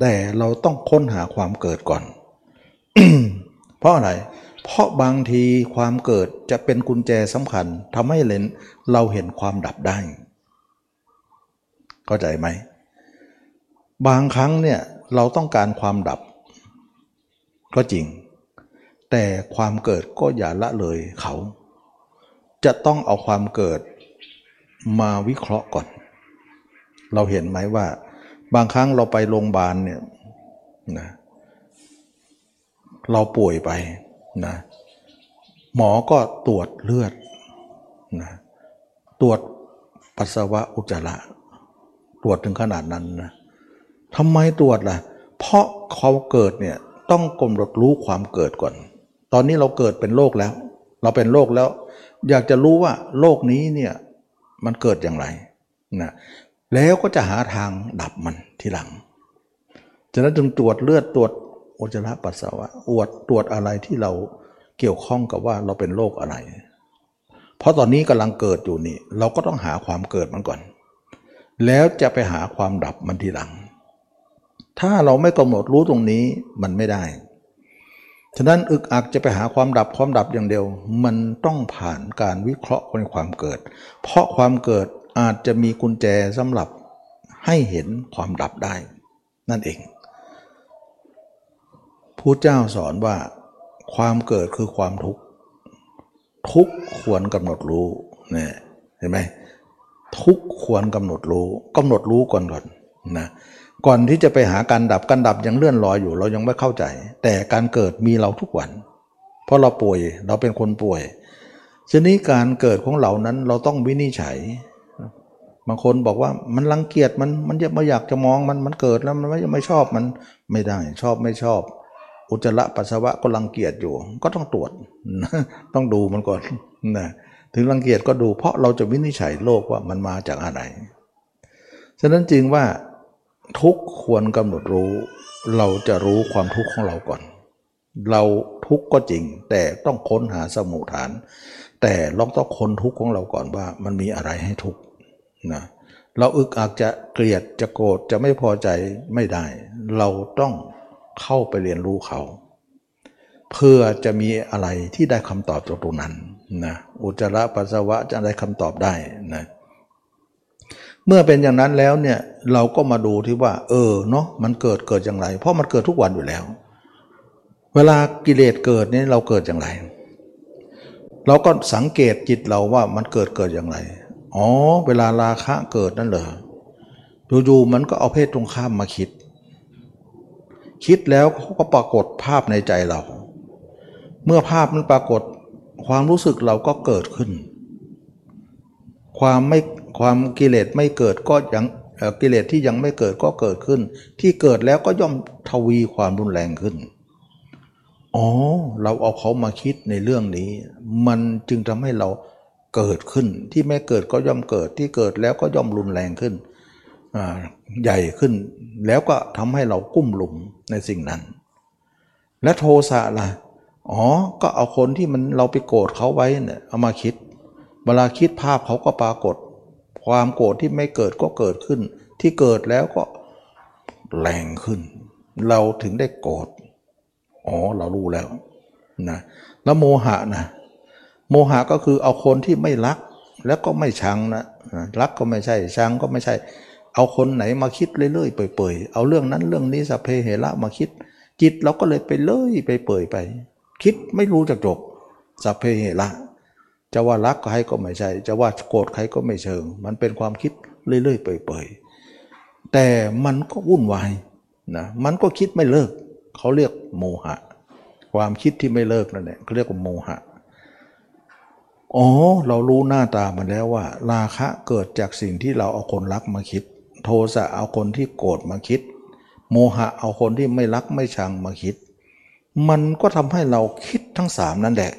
แต่เราต้องค้นหาความเกิดก่อน เพราะอะไร เพราะบางทีความเกิดจะเป็นกุญแจสำคัญทำให้เลนเราเห็นความดับได้ เข้าใจไหม บางครั้งเนี่ยเราต้องการความดับ ก็จริง แต่ความเกิดก็อย่าละเลยเขา จะต้องเอาความเกิดมาวิเคราะห์ก่อน เราเห็นไหมว่า บางครั้งเราไปโรงพยาบาลเนี่ยนะเเราป่วยไปนะหมอก็ตรวจเลือดนะตรวจปัสสาวะอุจจาระตรวจถึงขนาดนั้นนะทำไมตรวจล่ะ เพราะเขาเกิดเนี่ยต้องกำหนดรู้ความเกิดก่อน ตอนนี้เราเกิดเป็นโรคแล้ว เราเป็นโรคแล้ว อยากจะรู้ว่าโรคนี้เนี่ยมันเกิดอย่างไรนะแล้วก็จะหาทางดับมันทีหลังฉะนั้นจึงตรวจเลือดตรวจ อุจจาระปัสสาวะอวดตรวจอะไรที่เราเกี่ยวข้องกับว่าเราเป็นโรคอะไร เพราะตอนนี้กำลังเกิดอยู่นี่ เราก็ต้องหาความเกิดมันก่อน แล้วจะไปหาความดับมันทีหลัง ถ้าเราไม่กำหนดรู้ตรงนี้มันไม่ได้ ฉะนั้นอึกอักจะไปหาความดับความดับอย่างเดียว มันต้องผ่านการวิเคราะห์ในความเกิด เพราะความเกิดอาจจะมีกุญแจสำหรับให้เห็นความดับได้ นั่นเอง ผู้เจ้าสอนว่าความเกิดคือความทุกข์ ทุกควรกำหนดรู้เนี่ยเห็นไหมทุกควรกำหนดรู้กำหนดรู้ก่อนก่อนนะก่อนที่จะไปหาการดับการดับยังเลื่อนลอยอยู่ เรายังไม่เข้าใจ แต่การเกิดมีเราทุกวัน เพราะเราป่วยเราเป็นคนป่วยชนี้การเกิดของเรานั้นเราต้องวินิจฉัยบางคนบอกว่ามันรังเกียจมันมันจะไม่อยากจะมองมันมันเกิดแล้วมันไม่ไม่ชอบมันไม่ได้ชอบไม่ชอบ อุจจาระปัสสาวะก็รังเกียจอยู่ ก็ต้องตรวจ ต้องดูมันก่อนนะถึงรังเกียจก็ดูเพราะเราจะวินิจฉัยโลกว่ามันมาจากอะไร ฉะนั้นจริงว่าทุกควรกำหนดรู้ เราจะรู้ความทุกข์ของเราก่อน เราทุกข์ก็จริง แต่ต้องค้นหาสมุฐาน แต่เราต้องค้นทุกข์ของเราก่อนว่ามันมีอะไรให้ทุกข์นะเราอึกอักจะเกลียดจะโกรธจะไม่พอใจไม่ได้ เราต้อง เข้าไปเรียนรู้เขา เพื่อจะมีอะไรที่ได้คำตอบจากตรงนั้นนะอุจจาระปัสสาวะจะได้คำตอบได้นะเมื่อเป็นอย่างนั้นแล้วเนี่ยเราก็มาดูที่ว่า เออเนาะมันเกิดเกิดอย่างไร เพราะมันเกิดทุกวันอยู่แล้ว เวลากิเลสเกิดนี่เราเกิดอย่างไร เราก็สังเกตจิตเราว่ามันเกิดเกิดอย่างไรอ๋อ เวลาราคะเกิดนั่นเหรออยู่ๆมันก็เอาเพศตรงข้ามมาคิด คิดแล้วเขาก็ปรากฏภาพในใจเรา เมื่อภาพมันปรากฏความรู้สึกเราก็เกิดขึ้น ความไม่ความกิเลสไม่เกิดก็ยังกิเลสที่ยังไม่เกิดก็เกิดขึ้น ที่เกิดแล้วก็ย่อมทวีความรุนแรงขึ้นอ๋อเราเอาเขามาคิดในเรื่องนี้ มันจึงทำให้เราเกิดขึ้น ที่ไม่เกิดก็ย่อมเกิดที่เกิดแล้วก็ย่อมรุนแรงขึ้นใหญ่ขึ้น แล้วก็ทำให้เรากุ้มหลุม ในสิ่งนั้น และโทสะล่ะอ๋อ ก็เอาคนที่มันเราไปโกรธเขาไว้เนี่ยเอามาคิด เวลาคิดภาพเขาก็ปรากฏ ความโกรธที่ไม่เกิดก็เกิดขึ้น ที่เกิดแล้วก็แรงขึ้น เราถึงได้โกรธอ๋อเรารู้แล้วนะแล้วโมหะนะโมหะก็คือเอาคนที่ไม่รักแล้วก็ไม่ชังนะรักก็ไม่ใช่ชังก็ไม่ใช่ เอาคนไหนมาคิดเรื่อยๆเปื่อยๆ เอาเรื่องนั้นเรื่องนี้สัพเพเหระมาคิด จิตเราก็เลยไปเลื่อยไปเปื่อยไป คิดไม่รู้จักจบสัพเพเหระจะว่ารักใครก็ไม่ใช่ จะว่าโกรธใครก็ไม่เชิง มันเป็นความคิดเรื่อยๆเปื่อยๆ แต่มันก็วุ่นวายนะมันก็คิดไม่เลิก เขาเรียกโมหะ ความคิดที่ไม่เลิกนั่นแหละเขาเรียกว่าโมหะอ๋อเรารู้หน้าตามันแล้วว่า ราคะเกิดจากสิ่งที่เราเอาคนรักมาคิด โทสะเอาคนที่โกรธมาคิด โมหะเอาคนที่ไม่รักไม่ชังมาคิด มันก็ทำให้เราคิดทั้งสามนั่นแหละ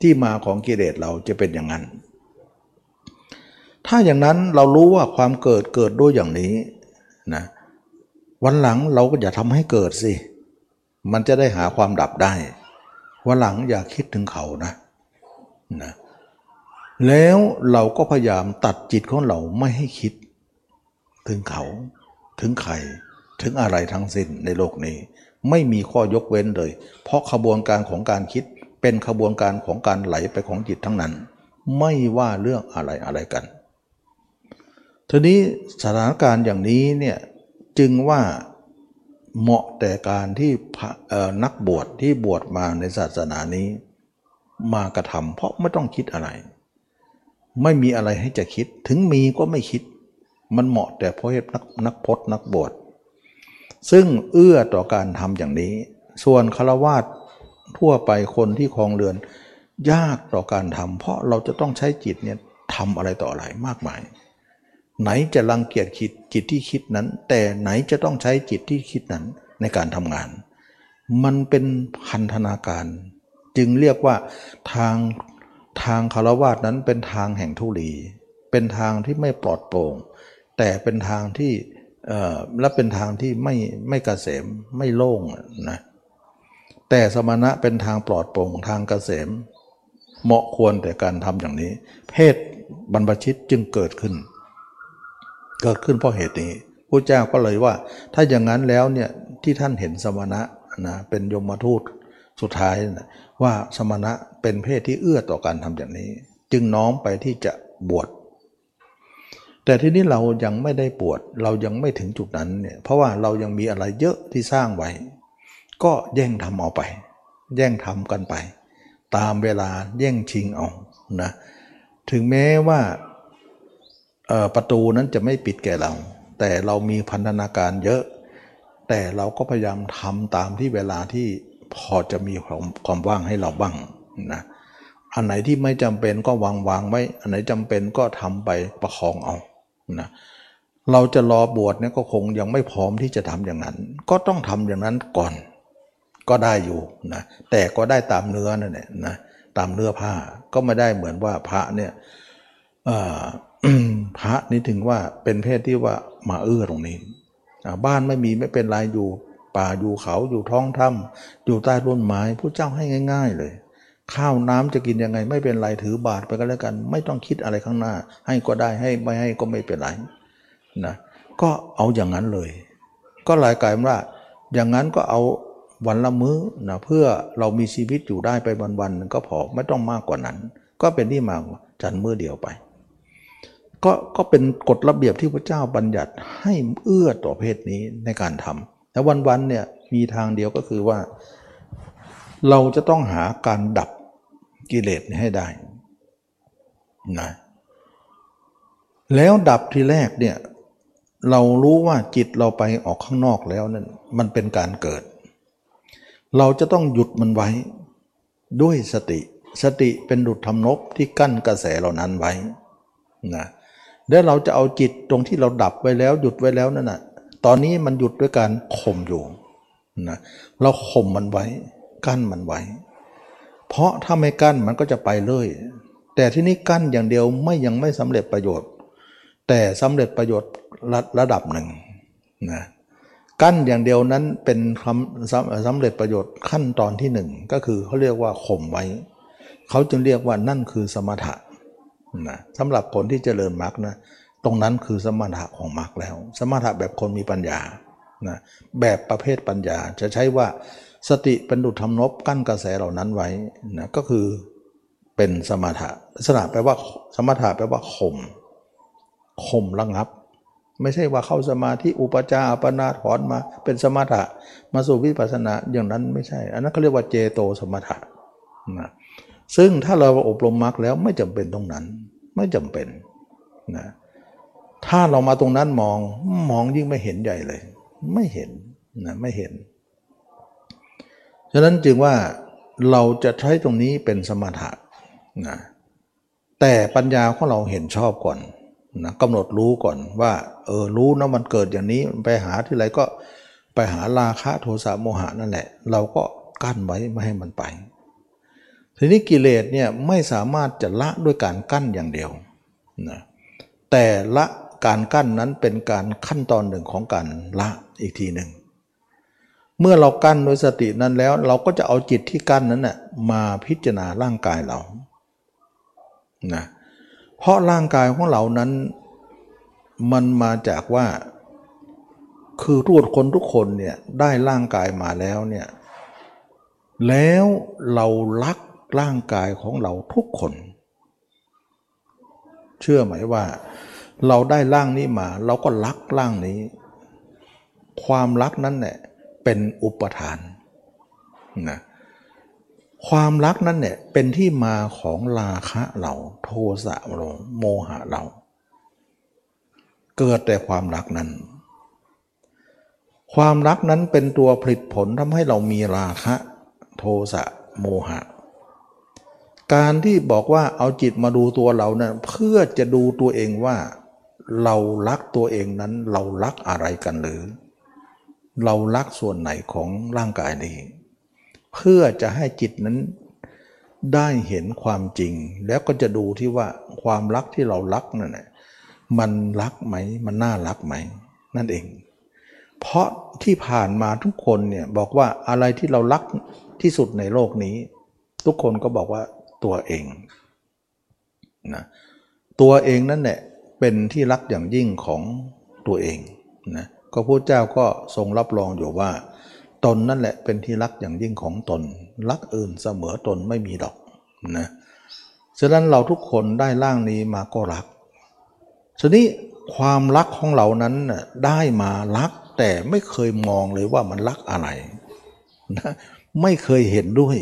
ที่มาของกิเลสเราจะเป็นอย่างนั้น ถ้าอย่างนั้นเรารู้ว่าความเกิดเกิดด้วยอย่างนี้นะวันหลังเราก็อย่าทำให้เกิดสิ มันจะได้หาความดับได้ วันหลังอย่าคิดถึงเขานะนะแล้วเราก็พยายามตัดจิตของเราไม่ให้คิด ถึงเขา ถึงใคร ถึงอะไรทั้งสิ้นในโลกนี้ ไม่มีข้อยกเว้นเลย เพราะขบวนการของการคิดเป็นขบวนการของการไหลไปของจิตทั้งนั้น ไม่ว่าเรื่องอะไรอะไรกันทีนี้สถานการณ์อย่างนี้เนี่ยจึงว่าเหมาะแต่การที่นักบวชที่บวชมาในศาสนานี้ มากระทำเพราะไม่ต้องคิดอะไร ไม่มีอะไรให้จะคิดถึงมีก็ไม่คิด มันเหมาะแต่เพราะเหตุนักนักพจนักบวชซึ่งเอื้อต่อการทำอย่างนี้ ส่วนคารวาสทั่วไปคนที่คลองเรือน ยากต่อการทำเพราะเราจะต้องใช้จิตเนี่ยทำอะไรต่ออะไรมากมาย ไหนจะรังเกียจคิดจิตที่คิดนั้น แต่ไหนจะต้องใช้จิตที่คิดนั้นในการทำงาน มันเป็นพันธนาการ จึงเรียกว่าทางทางคารวาสนั้นเป็นทางแห่งทุลี เป็นทางที่ไม่ปลอดโปร่ง แต่เป็นทางที่และเป็นทางที่ไม่ไม่กเกษมไม่โล่งนะแต่สมณะเป็นทางปลอดโปร่งทางกเกษม เหมาะควรแต่การทำอย่างนี้ เพศบรรพชิตจึงเกิดขึ้น เกิดขึ้นเพราะเหตุนี้พระเจ้าก็เลยว่า ถ้าอย่างนั้นแล้วเนี่ยที่ท่านเห็นสมณะนะเป็นยมทูตสุดท้ายนะว่าสมณะเป็นเพศที่เอื้อต่อการทำอย่างนี้ จึงน้อมไปที่จะบวช แต่ที่นี้เรายังไม่ได้บวชเรายังไม่ถึงจุดนั้นเนี่ยเพราะว่าเรายังมีอะไรเยอะที่สร้างไว้ ก็แย่งทำเอาไป แย่งทำกันไป ตามเวลาแย่งชิงเอานะถึงแม้ว่าประตูนั้นจะไม่ปิดแก่เรา แต่เรามีพันธนาการเยอะ แต่เราก็พยายามทำตามที่เวลาที่พอจะมีความความว่างให้เราบ้างนะอันไหนที่ไม่จำเป็นก็วางวางไว้ อันไหนจำเป็นก็ทำไปประคองเอา นะเราจะรอบวชเนี่ยก็คงยังไม่พร้อมที่จะทำอย่างนั้น ก็ต้องทำอย่างนั้นก่อน ก็ได้อยู่นะแต่ก็ได้ตามเนื้อนั่นแหละนะตามเนื้อผ้าก็ไม่ได้เหมือนว่าพระเนี่ยพระนี่ถึงว่าเป็นเพศที่ว่ามาเอื้อตรงนี้ บ้านไม่มีไม่เป็นไรอยู่ ป่าอยู่เขาอยู่ท้องถ้ำอยู่ใต้ต้นไม้ผู้เจ้าให้ง่าย ๆ เลย ข้าวน้ำจะกินยังไง ไม่เป็นไรถือบาตรไปก็แล้วกัน ไม่ต้องคิดอะไรข้างหน้า ให้ก็ได้ให้ไม่ให้ก็ไม่เป็นไรนะก็เอาอย่างนั้นเลย ก็หลายกลายว่า อย่างนั้นก็เอาวันละมื้อนะเพื่อเรามีชีวิตอยู่ได้ไปวันๆก็พอไม่ต้องมากกว่านั้น ก็เป็นที่มาจันมื้อเดียวไป ก็ก็เป็นกฎระเบียบที่พระเจ้าบัญญัติให้เอื้อต่อเพศนี้ในการทำแต่วันๆเนี่ยมีทางเดียวก็คือว่า เราจะต้องหาการดับ กิเลสให้ได้นะแล้วดับทีแรกเนี่ยเรารู้ว่าจิตเราไปออกข้างนอกแล้วนั่นมันเป็นการเกิด เราจะต้องหยุดมันไว้ด้วยสติ สติเป็นดุจทำนบที่กั้นกระแสเหล่านั้นไว้นะแล้วเราจะเอาจิตตรงที่เราดับไว้แล้วหยุดไว้แล้วนั่นน่ะตอนนี้มันหยุดด้วยการข่มอยู่นะเราข่มมันไว้ กั้นมันไว้ เพราะถ้าไม่กั้นมันก็จะไปเลย แต่ที่นี้กั้นอย่างเดียวไม่ยังไม่สำเร็จประโยชน์ แต่สำเร็จประโยชน์ระระดับหนึ่งนะกั้นอย่างเดียวนั้นเป็นคำสำเร็จประโยชน์ขั้นตอนที่หนึ่งก็คือเขาเรียกว่าข่มไว้ เขาจึงเรียกว่านั่นคือสมถะนะสำหรับคนที่เจริญมรรคนะตรงนั้นคือสมถะของมรรคแล้ว สมถะแบบคนมีปัญญานะแบบประเภทปัญญาจะใช้ว่า สติเป็นดุจทำนบกั้นกระแสเหล่านั้นไว้นะก็คือเป็นสมถะสนะแปลว่าสมถะแปลว่าข่มข่มระงับ ไม่ใช่ว่าเข้าสมาธิอุปจาปนาถอนมาเป็นสมถะมาสู่วิปัสสนาอย่างนั้นไม่ใช่ อันนั้นเขาเรียกว่าเจโตสมถะนะซึ่งถ้าเราอบรมมรรคแล้วไม่จำเป็นตรงนั้น ไม่จำเป็นนะถ้าเรามาตรงนั้นมองมองยิ่งไม่เห็นใหญ่เลย ไม่เห็นนะไม่เห็น ฉะนั้นจึงว่าเราจะใช้ตรงนี้เป็นสมถะนะแต่ปัญญาของเราเห็นชอบก่อนนะกำหนดรู้ก่อนว่าเออรู้นะมันเกิดอย่างนี้ไปหาที่ไรก็ไปหาราคะโทสะโมหะนั่นแหละ เราก็กั้นไว้ไม่ให้มันไป ทีนี้กิเลสเนี่ยไม่สามารถจะละด้วยการกั้นอย่างเดียวนะแต่ละการกั้นนั้นเป็นการขั้นตอนหนึ่งของการละอีกทีหนึ่ง เมื่อเรากั้นด้วยสตินั้นแล้ว เราก็จะเอาจิตที่กั้นนั้นน่ะมาพิจารณาร่างกายเรานะเพราะร่างกายของเรานั้นมันมาจากว่า คือทุกคนทุกคนเนี่ยได้ร่างกายมาแล้วเนี่ยแล้วเรารักร่างกายของเราทุกคน เชื่อไหมว่า เราได้ร่างนี้มา เราก็รักร่างนี้ ความรักนั้นเนี่ย เป็นอุปทานนะความรักนั้นเนี่ยเป็นที่มาของราคะเราโทสะเราโมหะเรา เกิดแต่ความรักนั้น ความรักนั้นเป็นตัวผลิตผลทำให้เรามีราคะ โทสะโมหะ การที่บอกว่าเอาจิตมาดูตัวเรานะั้นเพื่อจะดูตัวเองว่า เรารักตัวเองนั้นเรารักอะไรกันหรือ เรารักส่วนไหนของร่างกายนี้ เพื่อจะให้จิตนั้นได้เห็นความจริง แล้วก็จะดูที่ว่าความรักที่เรารักนั่นแหละมันรักไหมมันน่ารักไหม นั่นเอง เพราะที่ผ่านมาทุกคนเนี่ยบอกว่าอะไรที่เรารักที่สุดในโลกนี้ ทุกคนก็บอกว่าตัวเองนะตัวเองนั่นแหละเป็นที่รักอย่างยิ่งของตัวเองนะ ก็พระเจ้าก็ทรงรับรองอยู่ว่า ตนนั่นแหละเป็นที่รักอย่างยิ่งของตน รักอื่นเสมอตนไม่มีดอกนะฉะนั้นเราทุกคนได้ร่างนี้มาก็รักทีนี้ความรักของเรานั้นได้มารักแต่ไม่เคยมองเลยว่ามันรักอะไรนะไม่เคยเห็นด้วย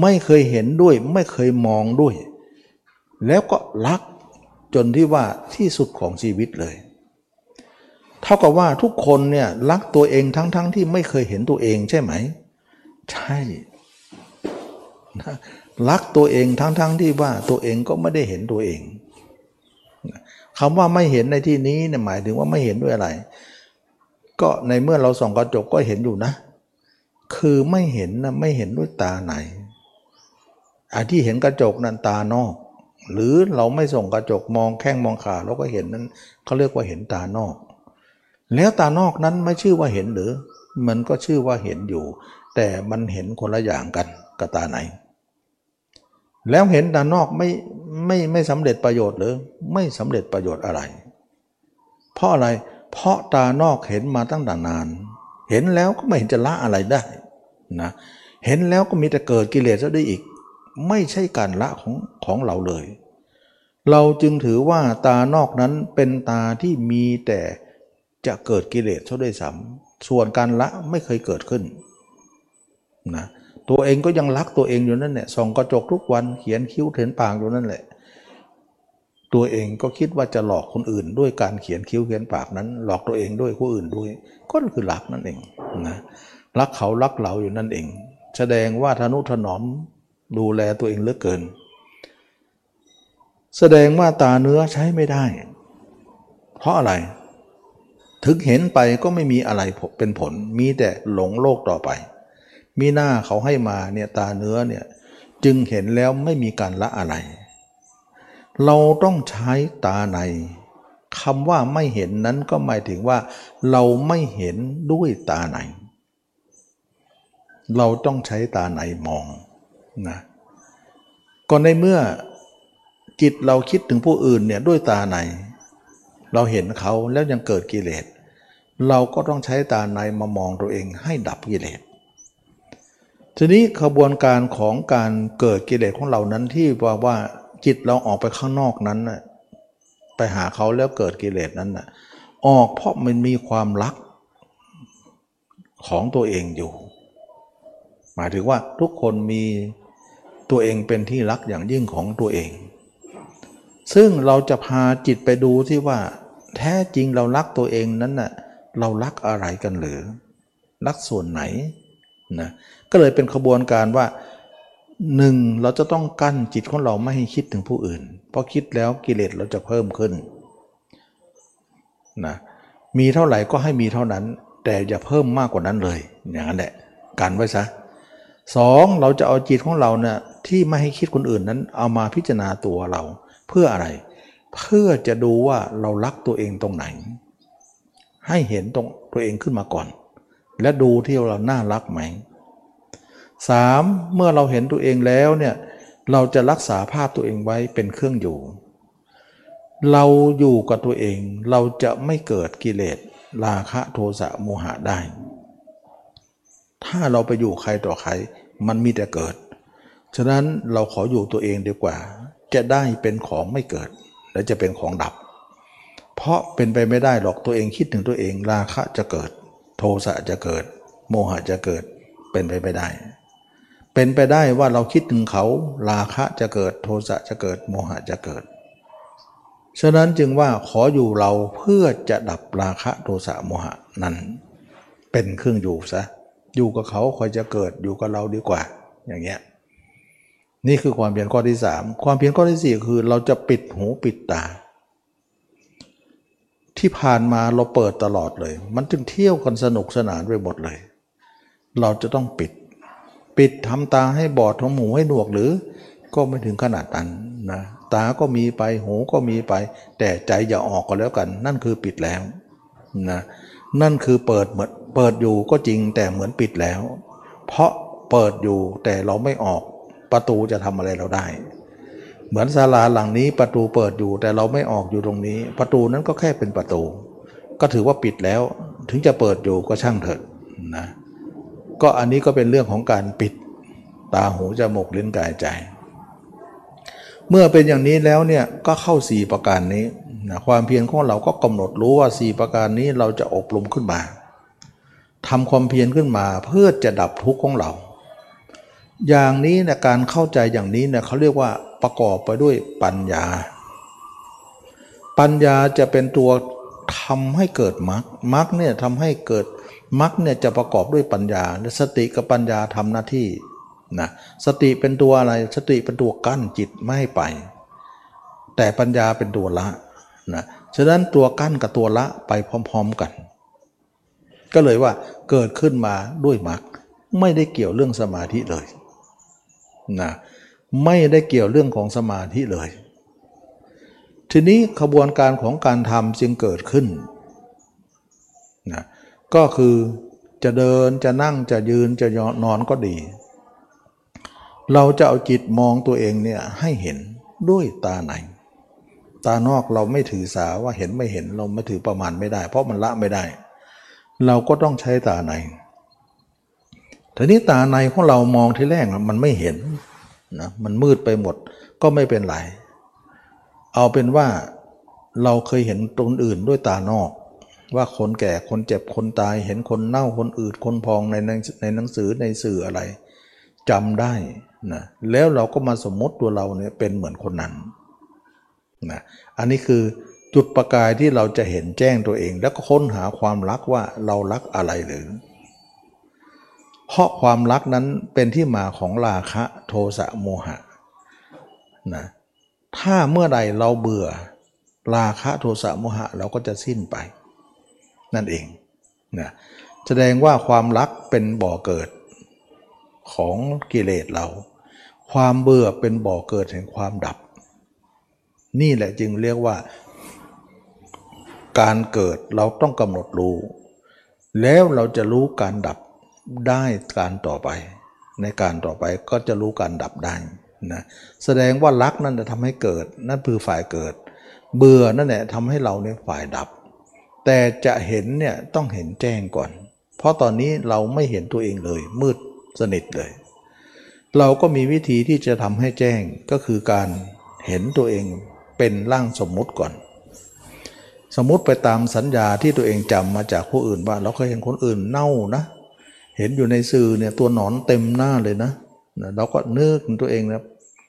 ไม่เคยเห็นด้วย ไม่เคยมองด้วย แล้วก็รักจนที่ว่าที่สุดของชีวิตเลย เท่ากับว่าทุกคนเนี่ยรักตัวเองทั้งๆทที่ไม่เคยเห็นตัวเองใช่ไหม ใช่รักตัวเองทั้งๆทที่ว่าตัวเองก็ไม่ได้เห็นตัวเองคำว่าไม่เห็นในที่นี้เนี่ยหมายถึงว่าไม่เห็นด้วยอะไร ก็ในเมื่อเราส่องกระจกก็เห็นอยู่นะ คือไม่เห็นนะไม่เห็นด้วยตาไหนอ้ที่เห็นกระจกนั้นตานอก หรือเราไม่ส่งกระจกมองแข้งมองขาเราก็เห็นนั้นเขาเรียกว่าเห็นตานอก แล้วตานอกนั้นไม่ชื่อว่าเห็นหรือ มันก็ชื่อว่าเห็นอยู่ แต่มันเห็นคนละอย่างกันกับตาไหน แล้วเห็นตานอกไม่ไม่ไม่สำเร็จประโยชน์หรือไม่สำเร็จประโยชน์อะไร เพราะอะไรเพราะตานอกเห็นมาตั้งแต่นาน เห็นแล้วก็ไม่เห็นจะละอะไรได้นะเห็นแล้วก็มีแต่เกิดกิเลสซะได้อีก ไม่ใช่การละของของเราเลย เราจึงถือว่าตานอกนั้นเป็นตาที่มีแต่ จะเกิดกิเลสเท่าด้วยซ้ำส่วนการละไม่เคยเกิดขึ้นนะตัวเองก็ยังรักตัวเองอยู่นั่นแหละส่องกระจกทุกวันเขียนคิ้วเถนปากอยู่นั่นแหละ ตัวเองก็คิดว่าจะหลอกคนอื่น ด้วยการเขียนคิ้วเขียนปากนั้น หลอกตัวเองด้วยผู้อื่นด้วย ก็คือรักนั่นเองนะรักเขารักเราอยู่นั่นเอง แสดงว่าทนุถนอมดูแลตัวเองเหลือเกิน แสดงว่าตาเนื้อใช้ไม่ได้ เพราะอะไร ถึงเห็นไปก็ไม่มีอะไรเป็นผล มีแต่หลงโลกต่อไป มีหน้าเขาให้มาเนี่ยตาเนื้อเนี่ยจึงเห็นแล้วไม่มีการละอะไร เราต้องใช้ตาในคำว่าไม่เห็นนั้นก็หมายถึงว่า เราไม่เห็นด้วยตาในเราต้องใช้ตาในมองนะก็ในเมื่อจิตเราคิดถึงผู้อื่นเนี่ยด้วยตาใน เราเห็นเขาแล้วยังเกิดกิเลส เราก็ต้องใช้ตาในมามองตัวเองให้ดับกิเลส ทีนี้ขบวนการของการเกิดกิเลสของเรานั้นที่ว่าว่าจิตเราออกไปข้างนอกนั้นนะไปหาเขาแล้วเกิดกิเลสนั้นนะออกเพราะมันมีความรักของตัวเองอยู่ หมายถึงว่าทุกคนมีตัวเองเป็นที่รักอย่างยิ่งของตัวเอง ซึ่งเราจะพาจิตไปดูที่ว่า แท้จริงเรารักตัวเองนั้นน่ะเรารักอะไรกันหรือ รักส่วนไหนนะก็เลยเป็นขบวนการว่าหนึ่งเราจะต้องกั้นจิตของเราไม่ให้คิดถึงผู้อื่น เพราะคิดแล้วกิเลสเราจะเพิ่มขึ้นนะมีเท่าไหร่ก็ให้มีเท่านั้น แต่อย่าเพิ่มมากกว่านั้นเลย อย่างนั้นแหละกันไว้ซะสองเราจะเอาจิตของเราเนี่ยที่ไม่ให้คิดคนอื่นนั้น เอามาพิจารณาตัวเรา เพื่ออะไร เพื่อจะดูว่าเรารักตัวเองตรงไหน ให้เห็นตรงตัวเองขึ้นมาก่อน และดูที่เราน่ารักไหมสามเมื่อเราเห็นตัวเองแล้วเนี่ยเราจะรักษาภาพตัวเองไว้เป็นเครื่องอยู่ เราอยู่กับตัวเองเราจะไม่เกิดกิเลสราคะโทสะโมหะได้ ถ้าเราไปอยู่ใครต่อใคร มันมีแต่เกิด ฉะนั้นเราขออยู่ตัวเองดีกว่า จะได้เป็นของไม่เกิด และจะเป็นของดับ เพราะเป็นไปไม่ได้หรอกตัวเองคิดถึงตัวเองราคะจะเกิด โทสะจะเกิด โมหะจะเกิด เป็นไปไม่ได้ เป็นไปได้ว่าเราคิดถึงเขาราคะจะเกิด โทสะจะเกิด โมหะจะเกิด ฉะนั้นจึงว่าขออยู่เราเพื่อจะดับราคะโทสะโมหะนั้น เป็นเครื่องอยู่ซะอยู่กับเขาคอยจะเกิดอยู่กับเราดีกว่า อย่างเงี้ย นี่คือความเพียรข้อที่สามความเพียรข้อที่สี่คือเราจะปิดหูปิดตา ที่ผ่านมาเราเปิดตลอดเลย มันจึงเที่ยวกันสนุกสนานไปหมดเลย เราจะต้องปิด ปิดทำตาให้บอดทำหูให้หนวกหรือ ก็ไม่ถึงขนาดนั้นนะตาก็มีไปหูก็มีไป แต่ใจอย่าออกก็แล้วกัน นั่นคือปิดแล้วนะนั่นคือเปิดเหมือนเปิดอยู่ก็จริงแต่เหมือนปิดแล้ว เพราะเปิดอยู่แต่เราไม่ออก ประตูจะทำอะไรเราได้ เหมือนศาลาหลังนี้ประตูเปิดอยู่แต่เราไม่ออกอยู่ตรงนี้ ประตูนั้นก็แค่เป็นประตู ก็ถือว่าปิดแล้ว ถึงจะเปิดอยู่ก็ช่างเถิดนะก็อันนี้ก็เป็นเรื่องของการปิดตาหูจมูกลิ้นกายใจ เมื่อเป็นอย่างนี้แล้วเนี่ยก็เข้าสี่ประการนี้นะความเพียรของเราก็กำหนดรู้ว่าสี่ประการนี้เราจะอบรมขึ้นมาทำความเพียรขึ้นมาเพื่อจะดับทุกข์ของเรา อย่างนี้นะการเข้าใจอย่างนี้เนี่ยเขาเรียกว่าประกอบไปด้วยปัญญา ปัญญาจะเป็นตัวทำให้เกิดมรรคมรรคเนี่ยทำให้เกิดมรรคเนี่ยจะประกอบด้วยปัญญาสติกับปัญญาทำหน้าที่นะสติเป็นตัวอะไรสติเป็นตัวกั้นจิตไม่ให้ไป แต่ปัญญาเป็นตัวละนะฉะนั้นตัวกั้นกับตัวละไปพร้อม ๆกัน ก็เลยว่าเกิดขึ้นมาด้วยมรรคไม่ได้เกี่ยวเรื่องสมาธิเลย นะไม่ได้เกี่ยวเรื่องของสมาธิเลย ทีนี้ขบวนการของการทำจึงเกิดขึ้นนะก็คือจะเดินจะนั่งจะยืนจะนอนก็ดี เราจะเอาจิตมองตัวเองเนี่ยให้เห็นด้วยตาไหน ตานอกเราไม่ถือสาว่าเห็นไม่เห็นเราไม่ถือประมาณไม่ได้ เพราะมันละไม่ได้ เราก็ต้องใช้ตาใน ทีนี้ตาในของเรามองที่แรกมันไม่เห็นนะมันมืดไปหมดก็ไม่เป็นไร เอาเป็นว่าเราเคยเห็นตรงอื่นด้วยตานอก ว่าคนแก่คนเจ็บคนตาย เห็นคนเน่าคนอืดคนพองในในหนังสือในสื่ออะไรจำได้นะแล้วเราก็มาสมมติตัวเราเนี่ยเป็นเหมือนคนนั้นนะอันนี้คือจุดประกายที่เราจะเห็นแจ้งตัวเอง แล้วก็ค้นหาความรักว่าเรารักอะไรหรือ เพราะความรักนั้นเป็นที่มาของราคะโทสะโมหะนะถ้าเมื่อใดเราเบื่อ ราคะโทสะโมหะเราก็จะสิ้นไป นั่นเองนะแสดงว่าความรักเป็นบ่อเกิดของกิเลสเรา ความเบื่อเป็นบ่อเกิดแห่งความดับ นี่แหละจึงเรียกว่า การเกิดเราต้องกำหนดรู้ แล้วเราจะรู้การดับ ได้การต่อไป ในการต่อไปก็จะรู้การดับได้นะแสดงว่ารักนั่นจะทำให้เกิด นั่นคือฝ่ายเกิด เบื่อนั่นแหละทำให้เราเนี่ยฝ่ายดับ แต่จะเห็นเนี่ยต้องเห็นแจ้งก่อน เพราะตอนนี้เราไม่เห็นตัวเองเลย มืดสนิทเลย เราก็มีวิธีที่จะทำให้แจ้งก็คือการเห็นตัวเองเป็นร่างสมมุติก่อน สมมติไปตามสัญญาที่ตัวเองจำมาจากผู้อื่นว่าเราเคยเห็นคนอื่นเน่านะ เห็นอยู่ในสื่อเนี่ยตัวหนอนเต็มหน้าเลยนะเราก็นึกตัวเองนะ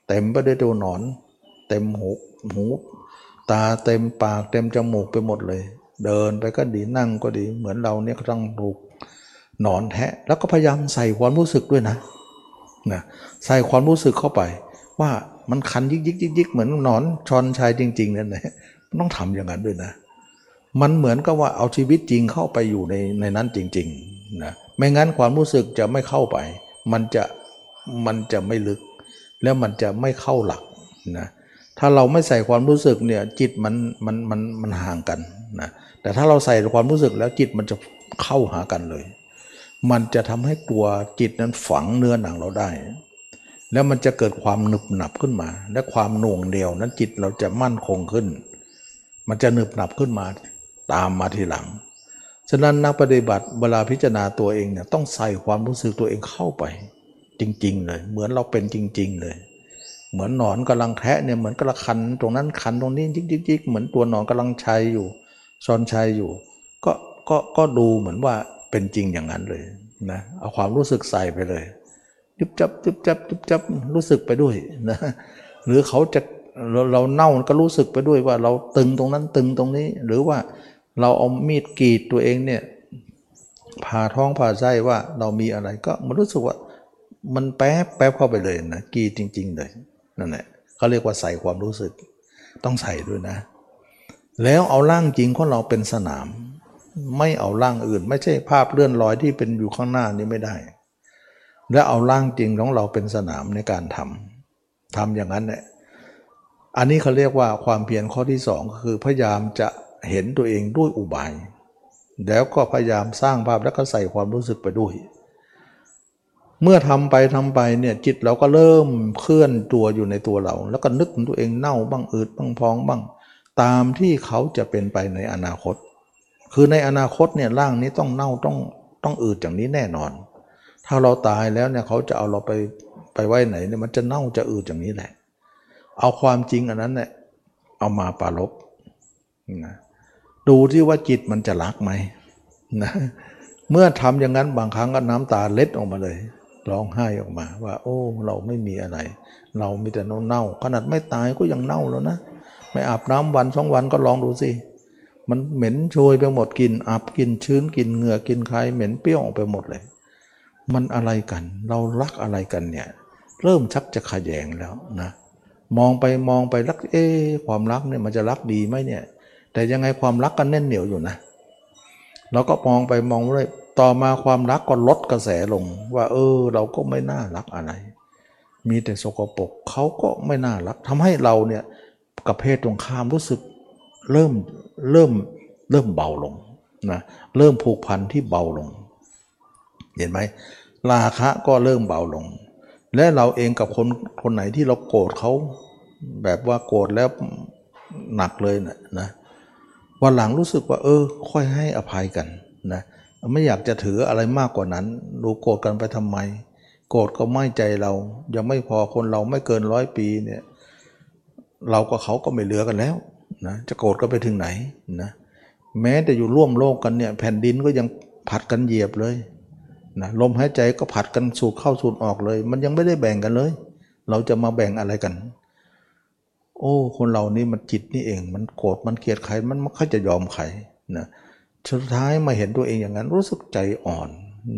เต็มไปด้วยตัวหนอน เต็มหูหูตาเต็มปากเต็มจมูกไปหมดเลย เดินไปก็ดีนั่งก็ดี เหมือนเราเนี่ยก็ต้องถูกหนอนแทะ แล้วก็พยายามใส่ความรู้สึกด้วยนะนะใส่ความรู้สึกเข้าไป ว่ามันคันยิกยิกยิกยิกเหมือนหนอนชอนชายจริง ๆ นั่นแหละต้องทำอย่างนั้นด้วยนะ มันเหมือนกับว่าเอาชีวิตจริงเข้าไปอยู่ในในนั้นจริงๆนะ ไม่งั้นความรู้สึกจะไม่เข้าไป มันจะมันจะไม่ลึก แล้วมันจะไม่เข้าหลักนะถ้าเราไม่ใส่ความรู้สึกเนี่ยจิตมันมันมันมันห่างกันนะแต่ถ้าเราใส่ความรู้สึกแล้วจิตมันจะเข้าหากันเลย มันจะทำให้ตัวจิตนั้นฝังเนื้อหนังเราได้ แล้วมันจะเกิดความหนึบหนับขึ้นมา และความหน่วงเดียวนั้นจิตเราจะมั่นคงขึ้น มันจะหนึบหนับขึ้นมาตามมาทีหลัง ฉะนั้นนักปฏิบัติเวลาพิจารณาตัวเองเนี่ยต้องใส่ความรู้สึกตัวเองเข้าไป จริง ๆ เลย เหมือนเราเป็นจริง ๆ เลย เหมือนหนอนกำลังแทะเนี่ยเหมือนกระคันตรงนั้นคันตรงนี้จิกๆเหมือนตัวหนอนกำลังชัยอยู่ซอนชัยอยู่ ก็ก็ก็ดูเหมือนว่าเป็นจริงอย่างนั้นเลยนะเอาความรู้สึกใส่ไปเลยจุบจับจุบจับจุบจับรู้สึกไปด้วยนะหรือเขาจะเราเราเน่าก็รู้สึกไปด้วยว่าเราตึงตรงนั้นตึงตรงนี้ หรือว่า เราเอามีดกรีดตัวเองเนี่ยผ่าท้องผ่าไส้ว่าเรามีอะไรก็มันรู้สึกว่ามันแป๊บแป๊บเข้าไปเลยนะกรีดจริง ๆ เลยนั่นแหละเขาเรียกว่าใส่ความรู้สึก ต้องใส่ด้วยนะ แล้วเอาร่างจริงของเราเป็นสนาม ไม่เอาร่างอื่น ไม่ใช่ภาพเลื่อนลอยที่เป็นอยู่ข้างหน้านี้ไม่ได้ และเอาร่างจริงของเราเป็นสนามในการทำทำอย่างนั้นเนี่ยอันนี้เขาเรียกว่าความเพียรข้อที่สองคือพยายามจะ เห็นตัวเองด้วยอุบาย แล้วก็พยายามสร้างภาพแล้วก็ใส่ความรู้สึกไปด้วย เมื่อทำไปทำไปเนี่ยจิตเราก็เริ่มเคลื่อนตัวอยู่ในตัวเรา แล้วก็นึกถึงตัวเองเน่าบ้างอืดบ้างพองบ้าง ตามที่เขาจะเป็นไปในอนาคต คือในอนาคตเนี่ยร่างนี้ต้องเน่าต้องต้องอืดอย่างนี้แน่นอน ถ้าเราตายแล้วเนี่ยเขาจะเอาเราไปไปไว้ไหนเนี่ยมันจะเน่าจะอืดอย่างนี้แหละ เอาความจริงอันนั้นเนี่ยเอามาปาลบนะ ดูที่ว่าจิตมันจะรักไหมนะเมื่อทำอย่างนั้นบางครั้งก็น้ำตาเล็ดออกมาเลยร้องไห้ออกมาว่า โอ้ เราไม่มีอะไร เรามีแต่เน่าขนาดไม่ตายก็ยังเน่าแล้วนะไม่อาบน้ำวันสองวันก็ลองดูสิมันเหม็นโชยไปหมดกินอับกินชื้นกินเหงื่อกินใครเหม็นเปรี้ยวออกไปหมดเลย มันอะไรกัน เรารักอะไรกันเนี่ย เริ่มชักจะขยแยงแล้วนะ มองไปมองไปรักเอ๊ความรักเนี่ยมันจะรักดีไหมเนี่ย แต่ยังไงความรักก็แน่นเหนียวอยู่นะเราก็มองไปมองเลยต่อมาความรักก็ลดกระแสลง ว่า เออ เราก็ไม่น่ารักอะไร มีแต่สกปรกเขาก็ไม่น่ารักทำให้เราเนี่ยกับเพศตรงข้ามรู้สึกเริ่มเริ่มเริ่มเบาลงนะเริ่มผูกพันที่เบาลง เห็นไหมราคะก็เริ่มเบาลง และเราเองกับคนคนไหนที่เราโกรธเขาแบบว่าโกรธแล้วหนักเลยนะนะ วันหลังรู้สึกว่า เออ ค่อยให้อภัยกันนะไม่อยากจะถืออะไรมากกว่านั้นดูโกรธกันไปทำไม โกรธก็ไม่ใจเรา ยังไม่พอคนเราไม่เกินร้อยปีเนี่ยเรากับเขาก็ไม่เหลือกันแล้วนะจะโกรธก็ไปถึงไหนนะแม้แต่อยู่ร่วมโลกกันเนี่ยแผ่นดินก็ยังผัดกันเหยียบเลยนะลมหายใจก็ผัดกันสูดเข้าสูดออกเลย มันยังไม่ได้แบ่งกันเลย เราจะมาแบ่งอะไรกัน โอ้ คนเรานี่มันจิตนี่เอง มันโกรธมันเกลียดใครมันไม่ค่อยจะยอมใครนะสุดท้ายมาเห็นตัวเองอย่างนั้น รู้สึกใจอ่อน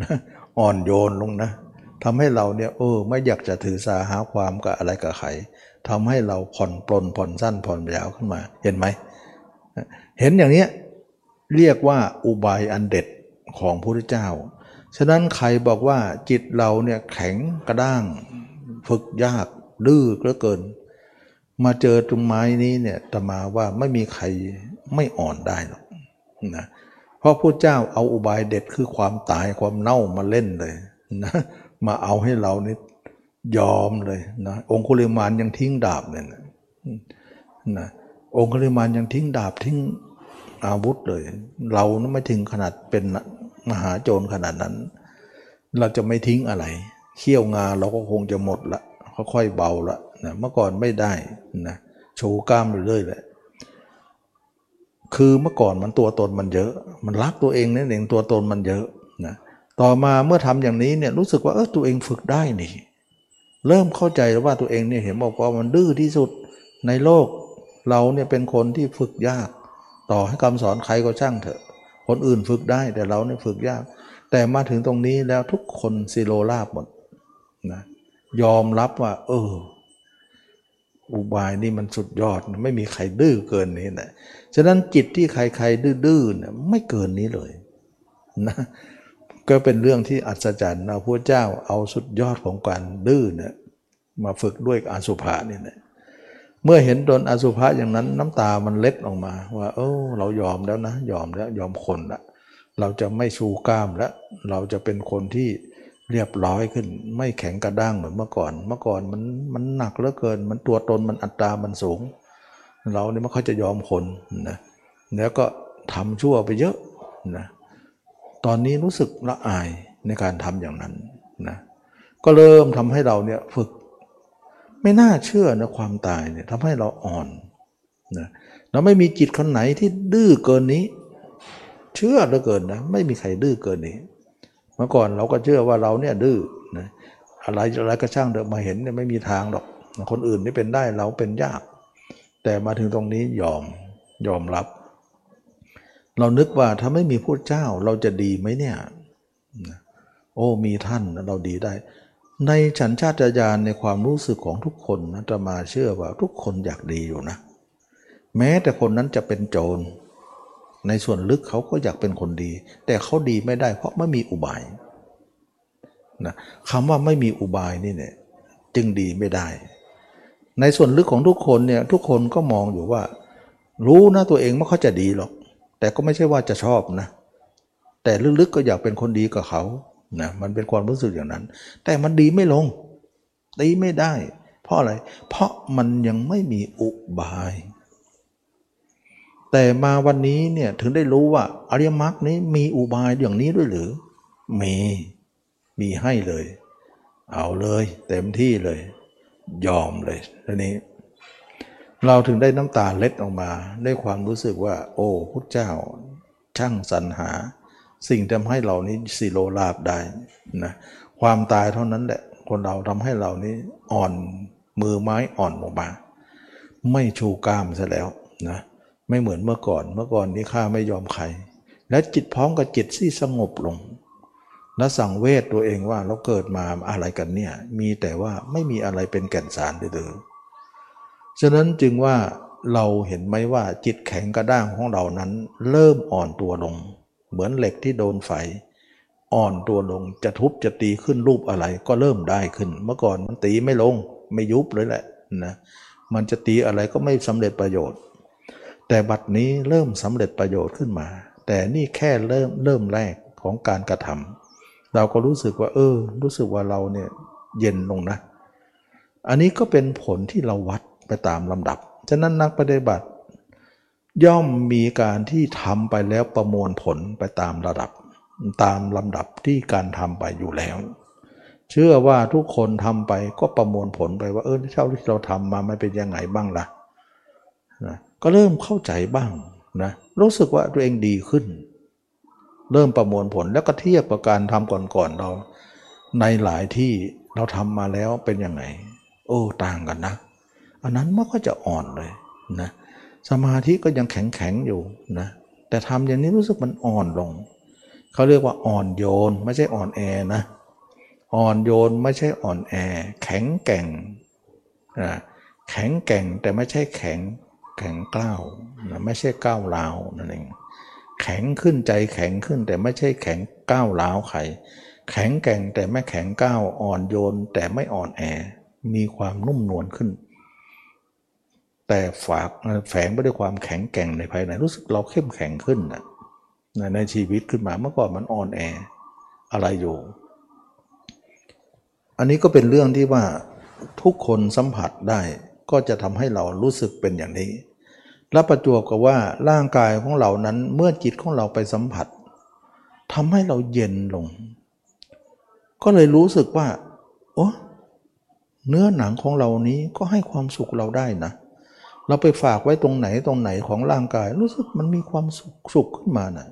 นะอ่อนโยนลงนะทำให้เราเนี่ยเออไม่อยากจะถือสาหาความกับอะไรกับใครทำให้เราผ่อนปลนผ่อนสั้นผ่อนยาวขึ้นมา เห็นไหม เห็นอย่างนี้เรียกว่าอุบายอันเด็ดของพระพุทธเจ้า ฉะนั้นใครบอกว่าจิตเราเนี่ยแข็งกระด้าง ฝึกยากดื้อเหลือเกิน มาเจอตรงไม้นี้เนี่ยตมาว่าไม่มีใครไม่อ่อนได้หรอกนะเพราะพระเจ้าเอาอุบายเด็ดคือความตายความเน่ามาเล่นเลยนะมาเอาให้เรานี่ยอมเลยนะองคุลิมานยังทิ้งดาบเนี่ยนะองคุลิมานยังทิ้งดาบทิ้งอาวุธเลย เรานไม่ถึงขนาดเป็นมหาโจรขนาดนั้น เราจะไม่ทิ้งอะไรเขี้ยวงาเราก็คงจะหมดละค่อยๆเบาละ นะเมื่อก่อนไม่ได้นะโชว์กล้ามเรื่อยๆเลยคือเมื่อก่อนมันตัวตนมันเยอะ มันรักตัวเองนั่นเองตัวตนมันเยอะนะต่อมาเมื่อทำอย่างนี้เนี่ยรู้สึกว่าเออตัวเองฝึกได้นี่ เริ่มเข้าใจแล้วว่าตัวเองเนี่ยเห็นบอกว่ามันดื้อที่สุดในโลก เราเนี่ยเป็นคนที่ฝึกยาก ต่อให้คำสอนใครก็ช่างเถอะ คนอื่นฝึกได้แต่เราเนี่ยฝึกยาก แต่มาถึงตรงนี้แล้วทุกคนซีโรลาบหมดนะยอมรับว่า เออ อุบายนี่มันสุดยอดไม่มีใครดื้อเกินนี้นะฉะนั้นจิตที่ใครๆดื้อๆเนี่ยไม่เกินนี้เลยนะก็เป็นเรื่องที่อัศจรรย์นะพระเจ้าเอาสุดยอดของการดื้อเนี่ยมาฝึกด้วยอสุภะนี่นะเมื่อเห็นโดนอสุภะอย่างนั้นน้ำตามันเล็ดออกมา ว่า เออเรายอมแล้วนะ ยอมแล้วยอมคนละเราจะไม่ชูกล้ามแล้วเราจะเป็นคนที่ เรียบร้อยขึ้น ไม่แข็งกระด้างเหมือนเมื่อก่อน เมื่อก่อนมันมันหนักเหลือเกิน มันตัวตนมันอัตรามันสูง เราเนี่ยไม่ค่อยจะยอมคนนะแล้วก็ทำชั่วไปเยอะนะตอนนี้รู้สึกละอายในการทำอย่างนั้นนะก็เริ่มทำให้เราเนี่ยฝึก ไม่น่าเชื่อนะความตายเนี่ยทำให้เราอ่อนนะเราไม่มีจิตคนไหนที่ดื้อเกินนี้ เชื่อเหลือเกินนะไม่มีใครดื้อเกินนี้ เมื่อก่อนเราก็เชื่อว่าเราเนี่ยดื้อนะอะไรอะไรก็ช่างเดิมมาเห็นเนี่ยไม่มีทางหรอก คนอื่นนี่เป็นได้เราเป็นยาก แต่มาถึงตรงนี้ยอมยอมรับ เรานึกว่าถ้าไม่มีพระเจ้าเราจะดีไหมเนี่ย โอ้มีท่านเราดีได้ ในฉันชาติญาณในความรู้สึกของทุกคนนะจะมาเชื่อว่าทุกคนอยากดีอยู่นะ แม้แต่คนนั้นจะเป็นโจร ในส่วนลึกเขาก็อยากเป็นคนดี แต่เขาดีไม่ได้ เพราะไม่มีอุบายนะคำว่าไม่มีอุบายนี่เนี่ยจึงดีไม่ได้ ในส่วนลึกของทุกคนเนี่ยทุกคนก็มองอยู่ว่า รู้นะตัวเองว่าเขาจะดีหรอก แต่ก็ไม่ใช่ว่าจะชอบนะ แต่ลึกๆก็อยากเป็นคนดีกับเขานะมันเป็นความรู้สึกอย่างนั้น แต่มันดีไม่ลง ดีไม่ได้ เพราะอะไร เพราะมันยังไม่มีอุบาย แต่มาวันนี้เนี่ยถึงได้รู้ว่าอริยมรรคนี้มีอุบายอย่างนี้ด้วยหรือ มีมีให้เลย เอาเลย เต็มที่เลย ยอมเลยทีนี้ เราถึงได้น้ำตาเล็ดออกมาได้ความรู้สึกว่า โอ้พุทธเจ้า ช่างสรรหา สิ่งทำให้เรานี้สิโลลาบได้นะความตายเท่านั้นแหละ คนเราทำให้เรานี้อ่อนมือไม้อ่อนออกมา ไม่ชูกล้ามซะแล้วนะ ไม่เหมือนเมื่อก่อน เมื่อก่อนนี้ข้าไม่ยอมใคร และจิตพร้อมกับจิตที่สงบลง และสั่งเวทตัวเองว่าเราเกิดมาอะไรกันเนี่ย มีแต่ว่าไม่มีอะไรเป็นแก่นสารเลยฉะนั้นจึงว่าเราเห็นไหมว่าจิตแข็งกระด้างของเรานั้น เริ่มอ่อนตัวลง เหมือนเหล็กที่โดนไฟ อ่อนตัวลงจะทุบจะตีขึ้นรูปอะไรก็เริ่มได้ขึ้น เมื่อก่อนมันตีไม่ลง ไม่ยุบเลยแหละนะมันจะตีอะไรก็ไม่สำเร็จประโยชน์ แต่บัดนี้เริ่มสำเร็จประโยชน์ขึ้นมา แต่นี่แค่เริ่มเริ่มแรกของการกระทำเราก็รู้สึกว่า เออ รู้สึกว่าเราเนี่ยเย็นลงนะ อันนี้ก็เป็นผลที่เราวัดไปตามลำดับ ฉะนั้นนักปฏิบัติ ย่อมมีการที่ทำไปแล้วประมวลผลไปตามระดับ ตามลำดับที่การทำไปอยู่แล้ว เชื่อว่าทุกคนทำไปก็ประมวลผลไปว่าเออเท่าที่เราทำมามันเป็นยังไงบ้างล่ะนะ ก็เริ่มเข้าใจบ้างนะรู้สึกว่าตัวเองดีขึ้น เริ่มประมวลผลแล้วก็เทียบกับการทำก่อนๆเรา ในหลายที่เราทำมาแล้วเป็นยังไง โอ้ต่างกันนะ อันนั้นมันก็จะอ่อนเลยนะสมาธิก็ยังแข็งแข็งๆอยู่นะแต่ทำอย่างนี้รู้สึกมันอ่อนลงเขาเรียกว่าอ่อนโยนไม่ใช่อ่อนแอนะอ่อนโยนไม่ใช่อ่อนแอ แข็งแกร่งนะแข็งแกร่งแต่ไม่ใช่แข็ง แข็งกล้าวนะไม่ใช่ก้าวร้าวนั่นเองแข็งขึ้นใจแข็งขึ้นแต่ไม่ใช่แข็งก้าวร้าวใครแข็งแกร่งแต่ไม่แข็งก้าวอ่อนโยนแต่ไม่อ่อนแอ มีความนุ่มนวลขึ้น แต่ฝากแฝงไปด้วยความแข็งแกร่งในภายในรู้สึกเราเข้มแข็งขึ้นนะในในชีวิตขึ้นมาเมื่อก่อนมันอ่อนแออะไรอยู่ อันนี้ก็เป็นเรื่องที่ว่าทุกคนสัมผัสได้ ก็จะทำให้เรารู้สึกเป็นอย่างนี้ และประจวบกับว่าร่างกายของเรานั้นเมื่อจิตของเราไปสัมผัสทำให้เราเย็นลง ก็เลยรู้สึกว่าโอ้เนื้อหนังของเรานี้ก็ให้ความสุขเราได้นะ เราไปฝากไว้ตรงไหนตรงไหนของร่างกาย รู้สึกมันมีความสุขสุขขึ้นมานะ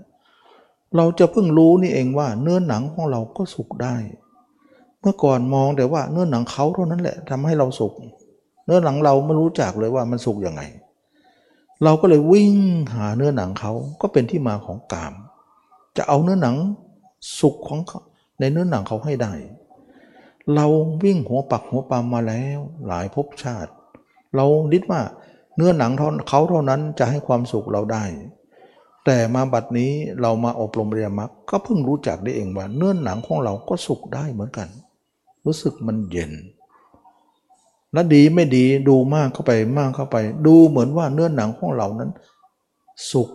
เราจะเพิ่งรู้นี่เองว่าเนื้อหนังของเราก็สุขได้ เมื่อก่อนมองแต่ว่าเนื้อหนังเขาเท่านั้นแหละทำให้เราสุข นื้อหนังเราไม่รู้จักเลยว่ามันสุขยังไง เราก็เลยวิ่งหาเนื้อหนังเขาก็เป็นที่มาของกาม จะเอาเนื้อหนังสุขของเขาในเนื้อหนังเขาให้ได้ เราวิ่งหัวปักหัวปามมาแล้วหลายภพชาติ เราดิดว่าเนื้อหนังเขาเท่านั้นจะให้ความสุขเราได้ แต่มาบัดนี้เรามาอบรมเรียนมรรคก็เพิ่งรู้จักได้เองว่าเนื้อหนังของเราก็สุขได้เหมือนกัน รู้สึกมันเย็น และดีไม่ดีดูมากเข้าไปมากเข้าไป ดูเหมือนว่าเนื้อหนังของเรานั้น สุข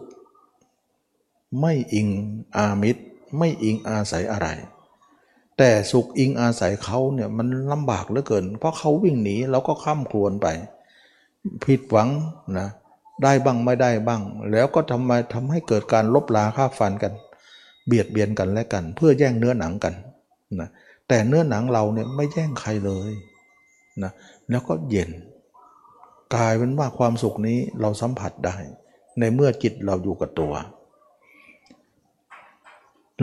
ไม่อิงอามิตร ไม่อิงอาศัยอะไร แต่สุขอิงอาศัยเขาเนี่ยมันลำบากเหลือเกิน เพราะเขาวิ่งหนีเราก็ข้ามครวนไป ผิดหวังนะได้บ้างไม่ได้บ้าง แล้วก็ทำไมทำให้เกิดการลบลาค่าฟันกัน เบียดเบียนกันและกัน เพื่อแย่งเนื้อหนังกันนะแต่เนื้อหนังเราเนี่ยไม่แย่งใครเลยนะ แล้วก็เย็นกลายเป็นว่าความสุขนี้เราสัมผัสได้ ในเมื่อจิตเราอยู่กับตัว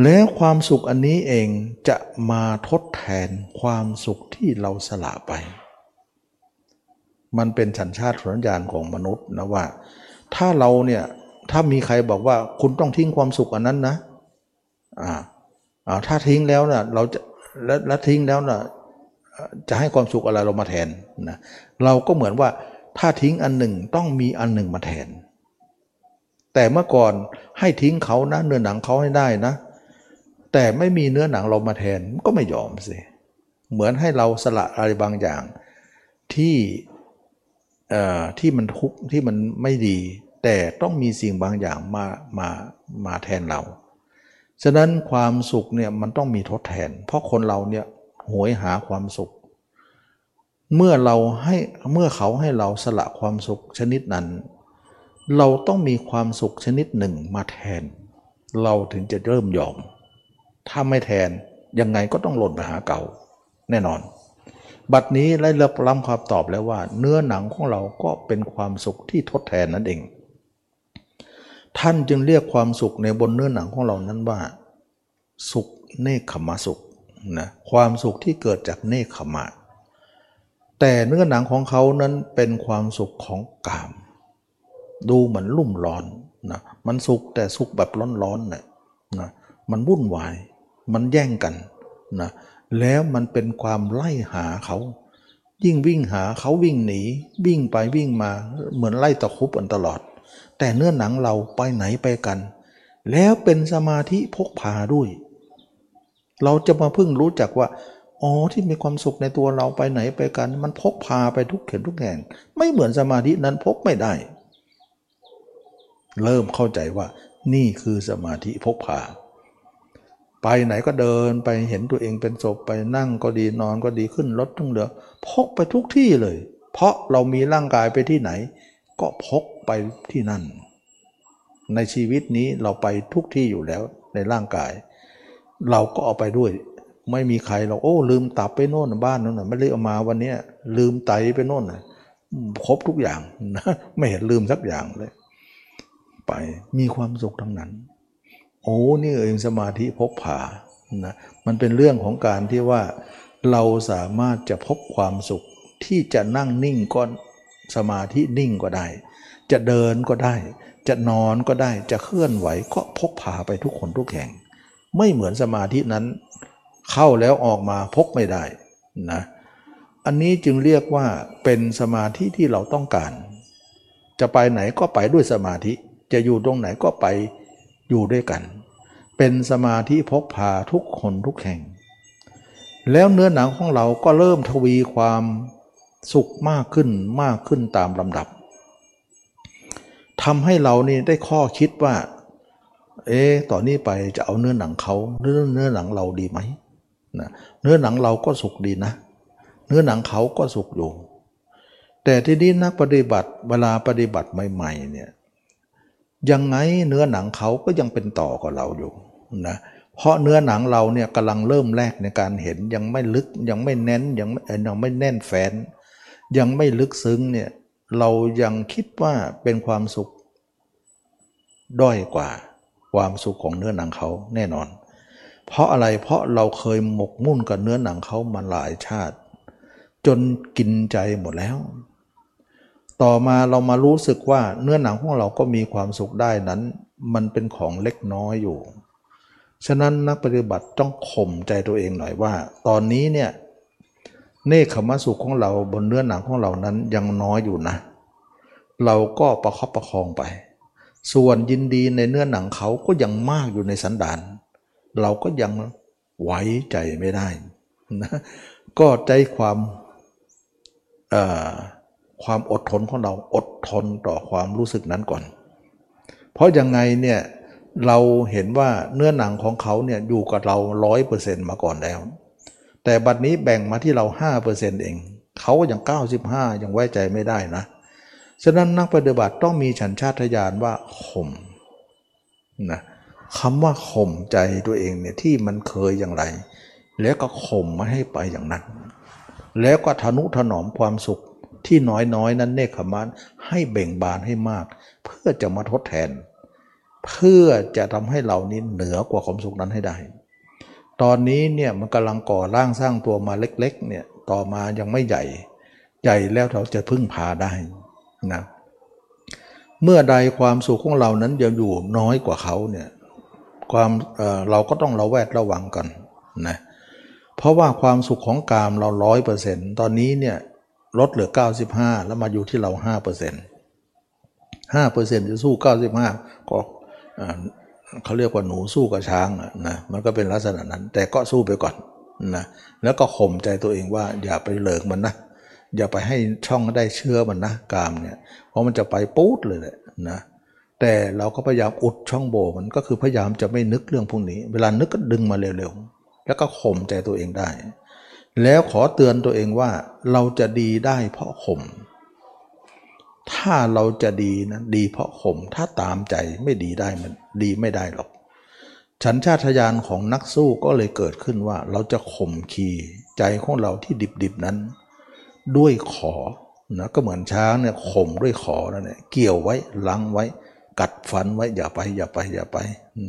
แล้วความสุขอันนี้เองจะมาทดแทนความสุขที่เราสละไป มันเป็นสัญชาติสัญญาณของมนุษย์นะว่า ถ้าเราเนี่ยถ้ามีใครบอกว่าคุณต้องทิ้งความสุขอันนั้นนะอ่าอ่าถ้าทิ้งแล้วนะเราจะและและทิ้งแล้วนะ จะให้ความสุขอะไรเรามาแทนนะเราก็เหมือนว่าถ้าทิ้งอันหนึ่งต้องมีอันหนึ่งมาแทน แต่เมื่อก่อนให้ทิ้งเขานะเนื้อหนังเขาให้ได้นะ แต่ไม่มีเนื้อหนังเรามาแทนก็ไม่ยอมสิเหมือนให้เราสละอะไรบางอย่างที่เอ่อที่มันทุกข์ที่มันไม่ดี แต่ต้องมีสิ่งบางอย่างมามามาแทนเรา ฉะนั้นความสุขเนี่ยมันต้องมีทดแทน เพราะคนเราเนี่ย โหยหาความสุข เมื่อเราให้เมื่อเขาให้เราสละความสุขชนิดนั้น เราต้องมีความสุขชนิดหนึ่งมาแทน เราถึงจะเริ่มยอม ถ้าไม่แทนยังไงก็ต้องหล่นไปหาเก่า แน่นอน บัดนี้ได้รับรับคำตอบแล้วว่า เนื้อหนังของเราก็เป็นความสุขที่ทดแทนนั่นเอง ท่านจึงเรียกความสุขในบนเนื้อหนังของเรานั้นว่า สุขเนคขมสุข นะความสุขที่เกิดจากเนคขมะ แต่เนื้อหนังของเขานั้นเป็นความสุขของกาม ดูเหมือนลุ่มร้อนนะมันสุขแต่สุขแบบร้อนๆนะนะมันวุ่นวาย มันแย่งกันนะแล้วมันเป็นความไล่หาเขา ยิ่งวิ่งหาเขาวิ่งหนี วิ่งไปวิ่งมาเหมือนไล่ตะคุบกันตลอด แต่เนื้อหนังเราไปไหนไปกัน แล้วเป็นสมาธิพกพาด้วย เราจะมาเพิ่งรู้จักว่าอ๋อที่มีความสุขในตัวเราไปไหนไปกัน มันพกพาไปทุกเข็นทุกแห่ง ไม่เหมือนสมาธินั้นพกไม่ได้ เริ่มเข้าใจว่า นี่คือสมาธิพกพา ไปไหนก็เดินไปเห็นตัวเองเป็นศพไปนั่งก็ดีนอนก็ดีขึ้นรถทั้งเดือพกไปทุกที่เลย เพราะเรามีร่างกายไปที่ไหน ก็พกไปที่นั่น ในชีวิตนี้เราไปทุกที่อยู่แล้วในร่างกาย เราก็เอาไปด้วย ไม่มีใครเราโอ้ ลืมตับไปโน่นบ้านโน่นไม่ได้เอามาวันนี้ลืมไตไปโน่นครบทุกอย่างนะไม่เห็นลืมสักอย่างเลย ไปมีความสุขทั้งนั้น โอ้นี่เองสมาธิพกผานะมันเป็นเรื่องของการที่ว่าเราสามารถจะพบความสุขที่จะนั่งนิ่งก็สมาธินิ่งก็ได้ จะเดินก็ได้ จะนอนก็ได้ จะเคลื่อนไหวก็พกพาไปทุกคนทุกแห่ง ไม่เหมือนสมาธินั้น เข้าแล้วออกมาพกไม่ได้นะอันนี้จึงเรียกว่าเป็นสมาธิที่เราต้องการ จะไปไหนก็ไปด้วยสมาธิ จะอยู่ตรงไหนก็ไปอยู่ด้วยกัน เป็นสมาธิพกพาทุกคนทุกแห่ง แล้วเนื้อหนังของเราก็เริ่มทวีความสุขมากขึ้นมากขึ้นตามลำดับทำให้เรานี่ได้ข้อคิดว่า เอ๊ต่อนนี้ไปจะเอาเนื้อหนังเขาเนื้อเนื้อหนังเราดีไหมนะเนื้อหนังเราก็สุขดีนะ เนื้อหนังเขาก็สุขอยู่ แต่ที่นี้นักปฏิบัติเวลาปฏิบัติใหม่ๆเนี่ยยังไงเนื้อหนังเขาก็ยังเป็นต่อกับเราอยู่นะเพราะเนื้อหนังเราเนี่ยกำลังเริ่มแรกในการเห็นยังไม่ลึกยังไม่แน่นยังยังไม่แน่นแฟน ยังไม่ลึกซึ้งเนี่ยเรายังคิดว่าเป็นความสุขด้อยกว่า ความสุขของเนื้อหนังเขาแน่นอน เพราะอะไรเพราะเราเคยหมกมุ่นกับเนื้อหนังเขามาหลายชาติ จนกินใจหมดแล้ว ต่อมาเรามารู้สึกว่าเนื้อหนังของเราก็มีความสุขได้นั้น มันเป็นของเล็กน้อยอยู่ ฉะนั้นนักปฏิบัติต้องข่มใจตัวเองหน่อยว่า ตอนนี้เนี่ยเนคขมสุขของเราบนเนื้อหนังของเรานั้นยังน้อยอยู่นะ เราก็ประคับประคองไป ส่วนยินดีในเนื้อหนังเขาก็ยังมากอยู่ในสันดาน เราก็ยังไว้ใจไม่ได้นะก็ใจความความอดทนของเราอดทนต่อความรู้สึกนั้นก่อน เพราะยังไงเนี่ยเราเห็นว่าเนื้อหนังของเขาเนี่ยอยู่กับเราร้อยเปอร์เซ็นต์มาก่อนแล้ว แต่บัดนี้แบ่งมาที่เรา5%เปอร์เซ็นต์เอง เขาอย่าง95ยังไว้ใจไม่ได้นะ ฉะนั้นนักปฏิบัติต้องมีฉันชาติญาณว่าข่มนะคำว่าข่มใจตัวเองเนี่ยที่มันเคยอย่างไร แล้วก็ข่มไม่ให้ไปอย่างนั้น แล้วก็ทนุถนอมความสุขที่น้อยๆนั้นเนคขมานให้เบ่งบานให้มาก เพื่อจะมาทดแทน เพื่อจะทำให้เรานี้เหนือกว่าความสุขนั้นให้ได้ ตอนนี้เนี่ยมันกำลังก่อร่างสร้างตัวมาเล็กๆเนี่ยต่อมายังไม่ใหญ่ ใหญ่แล้วเราจะพึ่งพาได้ นะเมื่อใดความสุขของเรานั้นยังอยู่น้อยกว่าเขาเนี่ยความเเราก็ต้องระแวดระวังกันนะเพราะว่าความสุขของกามเราร้อยเปอร์เซ็นต์ตอนนี้เนี่ยลดเหลือ 95 แล้วมาอยู่ที่เรา5%เปอร์เซ็นต์5เปอร์เซ็นต์จะสู้ 95 ก็เขาเรียกว่าหนูสู้กับช้างนะมันก็เป็นลักษณะนั้น แต่ก็สู้ไปก่อนนะแล้วก็ข่มใจตัวเองว่าอย่าไปเหลิกมันนะ อย่าไปให้ช่องได้เชื่อมันนะกามเนี่ยเพราะมันจะไปปู๊ดเลยแหละนะแต่เราก็พยายามอุดช่องโบมันก็คือพยายามจะไม่นึกเรื่องพวกนี้ เวลานึกก็ดึงมาเร็วๆแล้วก็ข่มใจตัวเองได้ แล้วขอเตือนตัวเองว่าเราจะดีได้เพราะข่มถ้าเราจะดีนะดีเพราะข่มถ้าตามใจไม่ดีได้มันดีไม่ได้หรอกฉันชาตญาณของนักสู้ก็เลยเกิดขึ้นว่าเราจะข่มขีใจของเราที่ดิบๆนั้น ด้วยขอนะก็เหมือนช้างเนี่ยข่มด้วยขอนั่นแหละเกี่ยวไว้ลังไว้ กัดฟันไว้อย่าไปอย่าไปอย่าไป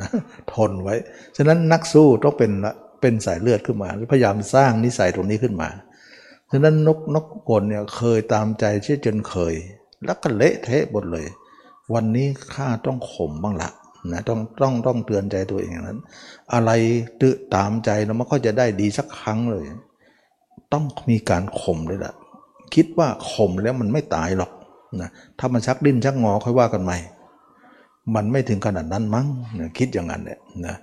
นะทนไว้ ฉะนั้นนักสู้ต้องเป็นเป็นสายเลือดขึ้นมาพยายามสร้างนิสัยตรงนี้ขึ้นมาฉะนั้นนกนกคนเนี่ยเคยตามใจเชื่อจนเคย แล้วก็เละเทะหมดเลย วันนี้ข้าต้องข่มบ้างละนะต้องต้องต้องเตือนใจตัวเองอย่างนั้น อะไรตือตามใจแล้วมันก็จะได้ดีสักครั้งเลย ต้องมีการข่มเลยละ คิดว่าข่มแล้วมันไม่ตายหรอกนะถ้ามันชักดิ้นชักงอค่อยว่ากันใหม่มันไม่ถึงขนาดนั้นมั้งนะคิดอย่างนั้นเนี่ยนะ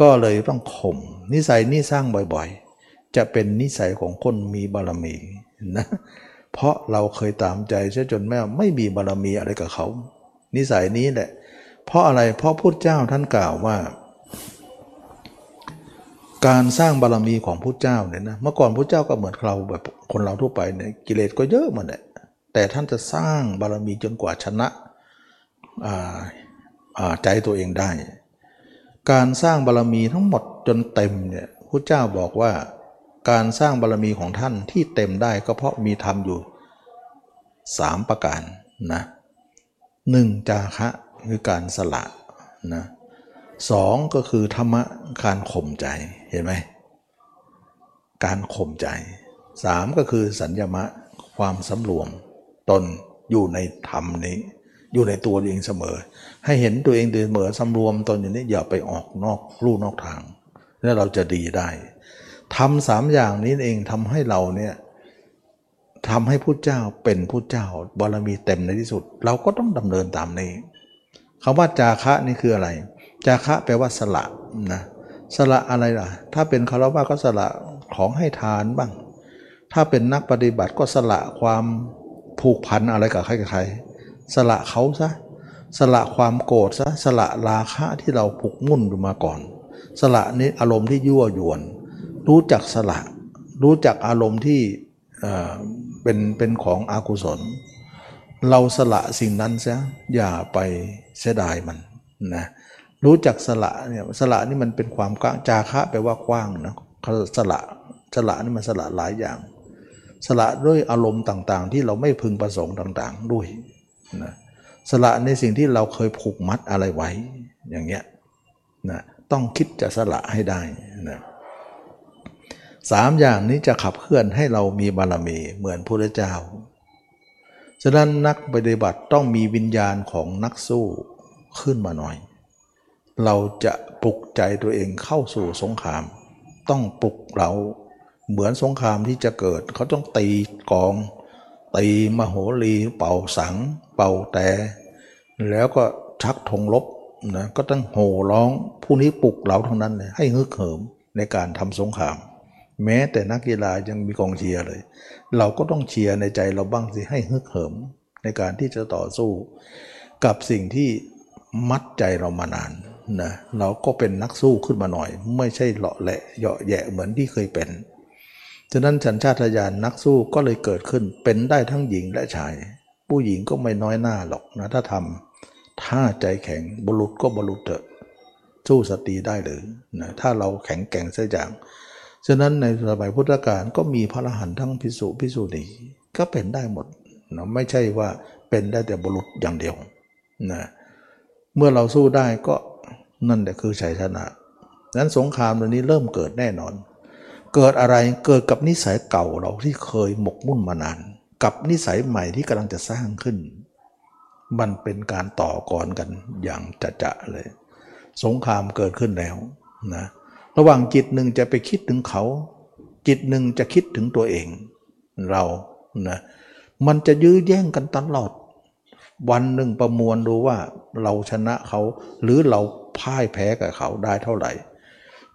ก็เลยต้องข่มนิสัยนี้สร้างบ่อยๆ จะเป็นนิสัยของคนมีบารมีนะเพราะเราเคยตามใจเช่จนแม่ไม่มีบารมีอะไรกับเขา นิสัยนี้แหละ เพราะอะไรเพราะพุทธเจ้าท่านกล่าวว่า การสร้างบารมีของพระเจ้าเนี่ยนะเมื่อก่อนพระเจ้าก็เหมือนเราแบบคนเราทั่วไปเนี่ยกิเลสก็เยอะมันแหละแต่ท่านจะสร้างบารมีจนกว่าชนะใจตัวเองได้ การสร้างบารมีทั้งหมดจนเต็มเนี่ยพระเจ้าบอกว่าการสร้างบารมีของท่านที่เต็มได้ก็เพราะมีธรรมอยู่สามประการนะหนึ่งจาคะคือการสละนะสองก็คือธรรมะการข่มใจ ห็นไหมการข่มใจสามก็คือสัญญมะความสำรวม ตนอยู่ในธรรมนี้ อยู่ในตัวเองเสมอ ให้เห็นตัวเองเสมอสำรวมตนอย่างนี้อย่าไปออกนอกลู่นอกทางแล้วเราจะดีได้ทำสามอย่างนี้เองทำให้เราเนี่ยทำให้พุทธเจ้าเป็นพุทธเจ้าบารมีเต็มในที่สุด เราก็ต้องดำเนินตามนี้คำว่าจาคะนี่คืออะไร จาคะแปลว่าสละนะ สละอะไรล่ะ ถ้าเป็นคารวะก็สละของให้ทานบ้าง ถ้าเป็นนักปฏิบัติก็สละความผูกพันอะไรกับใครกับใคร สละเขาซะ สละความโกรธซะ สละราคะที่เราผูกมุ่นอยู่มาก่อน สละนี้อารมณ์ที่ยั่วยวน รู้จักสละ รู้จักอารมณ์ที่เป็นเป็นของอากุศล เราสละสิ่งนั้นซะ อย่าไปเสียดายมันนะ รู้จักสละเนี่ยสละนี่มันเป็นความกว้างจาคะแปลว่ากว้างนะสละสละนี่มันสละหลายอย่าง สละด้วยอารมณ์ต่างๆ ที่เราไม่พึงประสงค์ต่างๆ ด้วยนะสละในสิ่งที่เราเคยผูกมัดอะไรไว้อย่างเงี้ยนะต้องคิดจะสละให้ได้นะสามอย่างนี้จะขับเคลื่อนให้เรามีบารมีเหมือนพระเจ้า ฉะนั้นนักปฏิบัติต้องมีวิญญาณของนักสู้ขึ้นมาหน่อย เราจะปลุกใจตัวเองเข้าสู่สงคราม ต้องปลุกเราเหมือนสงครามที่จะเกิด เขาต้องตีกอง ตีมโหรีเป่าสัง เป่าแต่ แล้วก็ชักธงลบนะก็ต้องโห่ร้องผู้นี้ปลุกเราทั้งนั้นเลยให้ฮึกเหิมในการทำสงคราม แม้แต่นักกีฬายังมีกองเชียร์เลย เราก็ต้องเชียร์ในใจเราบ้างสิให้ฮึกเหิมในการที่จะต่อสู้ กับสิ่งที่มัดใจเรามานาน นะเราก็เป็นนักสู้ขึ้นมาหน่อย ไม่ใช่เลาะแหละเหยาะแยะเหมือนที่เคยเป็นฉะนั้นสัญชาตญาณนักสู้ก็เลยเกิดขึ้นเป็นได้ทั้งหญิงและชาย ผู้หญิงก็ไม่น้อยหน้าหรอกนะถ้าทำถ้าใจแข็งบุรุษก็บุรุษเถอะสู้สตรีได้หรือนะถ้าเราแข็งแกร่งสักอย่างฉะนั้นในสมัยพุทธกาลก็มีพระอรหันต์ทั้งพิสุพิสุณีก็เป็นได้หมดนะไม่ใช่ว่าเป็นได้แต่บุรุษอย่างเดียวนะเมื่อเราสู้ได้ก็ นั่นแหละคือชัยชนะนั้นสงครามตัวนี้เริ่มเกิดแน่นอน เกิดอะไรเกิดกับนิสัยเก่าเราที่เคยหมกมุ่นมานาน กับนิสัยใหม่ที่กำลังจะสร้างขึ้น มันเป็นการต่อกรกันอย่างจะจะเลย สงครามเกิดขึ้นแล้วนะระหว่างจิตหนึ่งจะไปคิดถึงเขา จิตหนึ่งจะคิดถึงตัวเอง เรานะมันจะยื้อแย่งกันตลอด วันหนึ่งประมวลดูว่าเราชนะเขาหรือเรา พ่ายแพ้กับเขาได้เท่าไหร่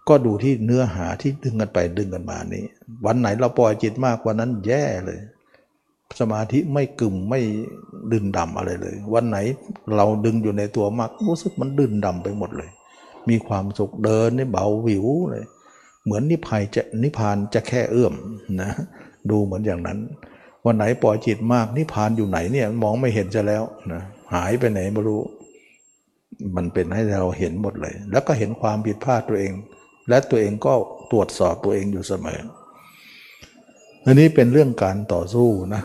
ก็ดูที่เนื้อหาที่ดึงกันไปดึงกันมานี้ วันไหนเราปล่อยจิตมากวันนั้นแย่เลย สมาธิไม่กึ่มไม่ดึนดำอะไรเลย วันไหนเราดึงอยู่ในตัวมากรู้สึกมันดึนดำไปหมดเลย มีความสุขเดินนี่เบาวิวเลย เหมือนนิพพานจะนิพพานจะแค่เอื้อมนะดูเหมือนอย่างนั้นวันไหนปล่อยจิตมากนิพพานอยู่ไหนเนี่ยมองไม่เห็นจะแล้วนะหายไปไหนไม่รู้ มันเป็นให้เราเห็นหมดเลย แล้วก็เห็นความผิดพลาดตัวเอง และตัวเองก็ตรวจสอบตัวเองอยู่เสมออันนี้เป็นเรื่องการต่อสู้นะ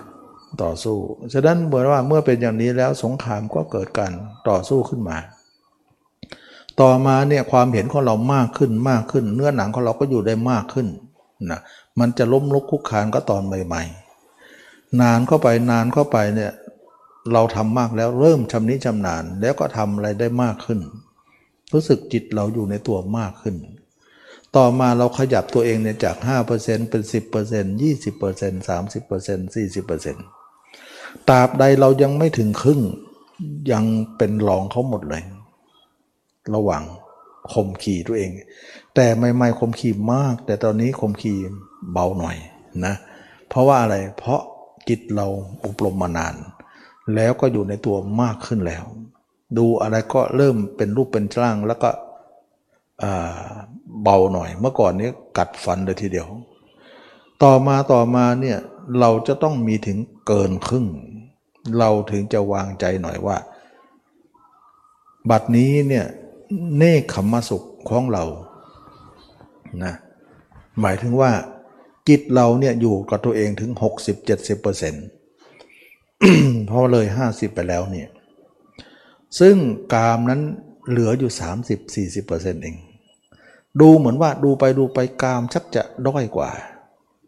ต่อสู้ฉะนั้นเหมือนว่าเมื่อเป็นอย่างนี้แล้วสงครามก็เกิดการต่อสู้ขึ้นมา ต่อมาเนี่ยความเห็นของเรามากขึ้นมากขึ้น เนื้อหนังของเราก็อยู่ได้มากขึ้นนะมันจะล้มลุกคุกคานก็ตอนใหม่ ๆ นานเข้าไปนานเข้าไปเนี่ย เราทำมากแล้วเริ่มชำนิชำนาญแล้วก็ทำอะไรได้มากขึ้น รู้สึกจิตเราอยู่ในตัวมากขึ้น ต่อมาเราขยับตัวเองเนี่ยจาก 5%เป็น 10% 20% 30% 40%ตราบใดเรายังไม่ถึงครึ่งยังเป็นรองเขาหมดเลย ระหว่างข่มขี่ตัวเอง แต่ไม่ไม่ข่มขี่มาก แต่ตอนนี้ข่มขี่เบาหน่อยนะเพราะว่าอะไรเพราะจิตเราอบรมมานาน แล้วก็อยู่ในตัวมากขึ้นแล้ว ดูอะไรก็เริ่มเป็นรูปเป็นร่างแล้วก็เบาหน่อย เมื่อก่อนนี้กัดฟันเลยทีเดียว ต่อมาต่อมาเนี่ยเราจะต้องมีถึงเกินครึ่ง เราถึงจะวางใจหน่อยว่า บัดนี้เนี่ยเนคขมมสุขของเรานะหมายถึงว่าจิตเราเนี่ยอยู่กับตัวเองถึง 60-70%เปอร์เซ็นต์ พอเลย 50 ไปแล้วเนี่ย ซึ่งกามนั้นเหลืออยู่ 30-40%เเอง ดูเหมือนว่าดูไปดูไปกามชักจะด้อยกว่า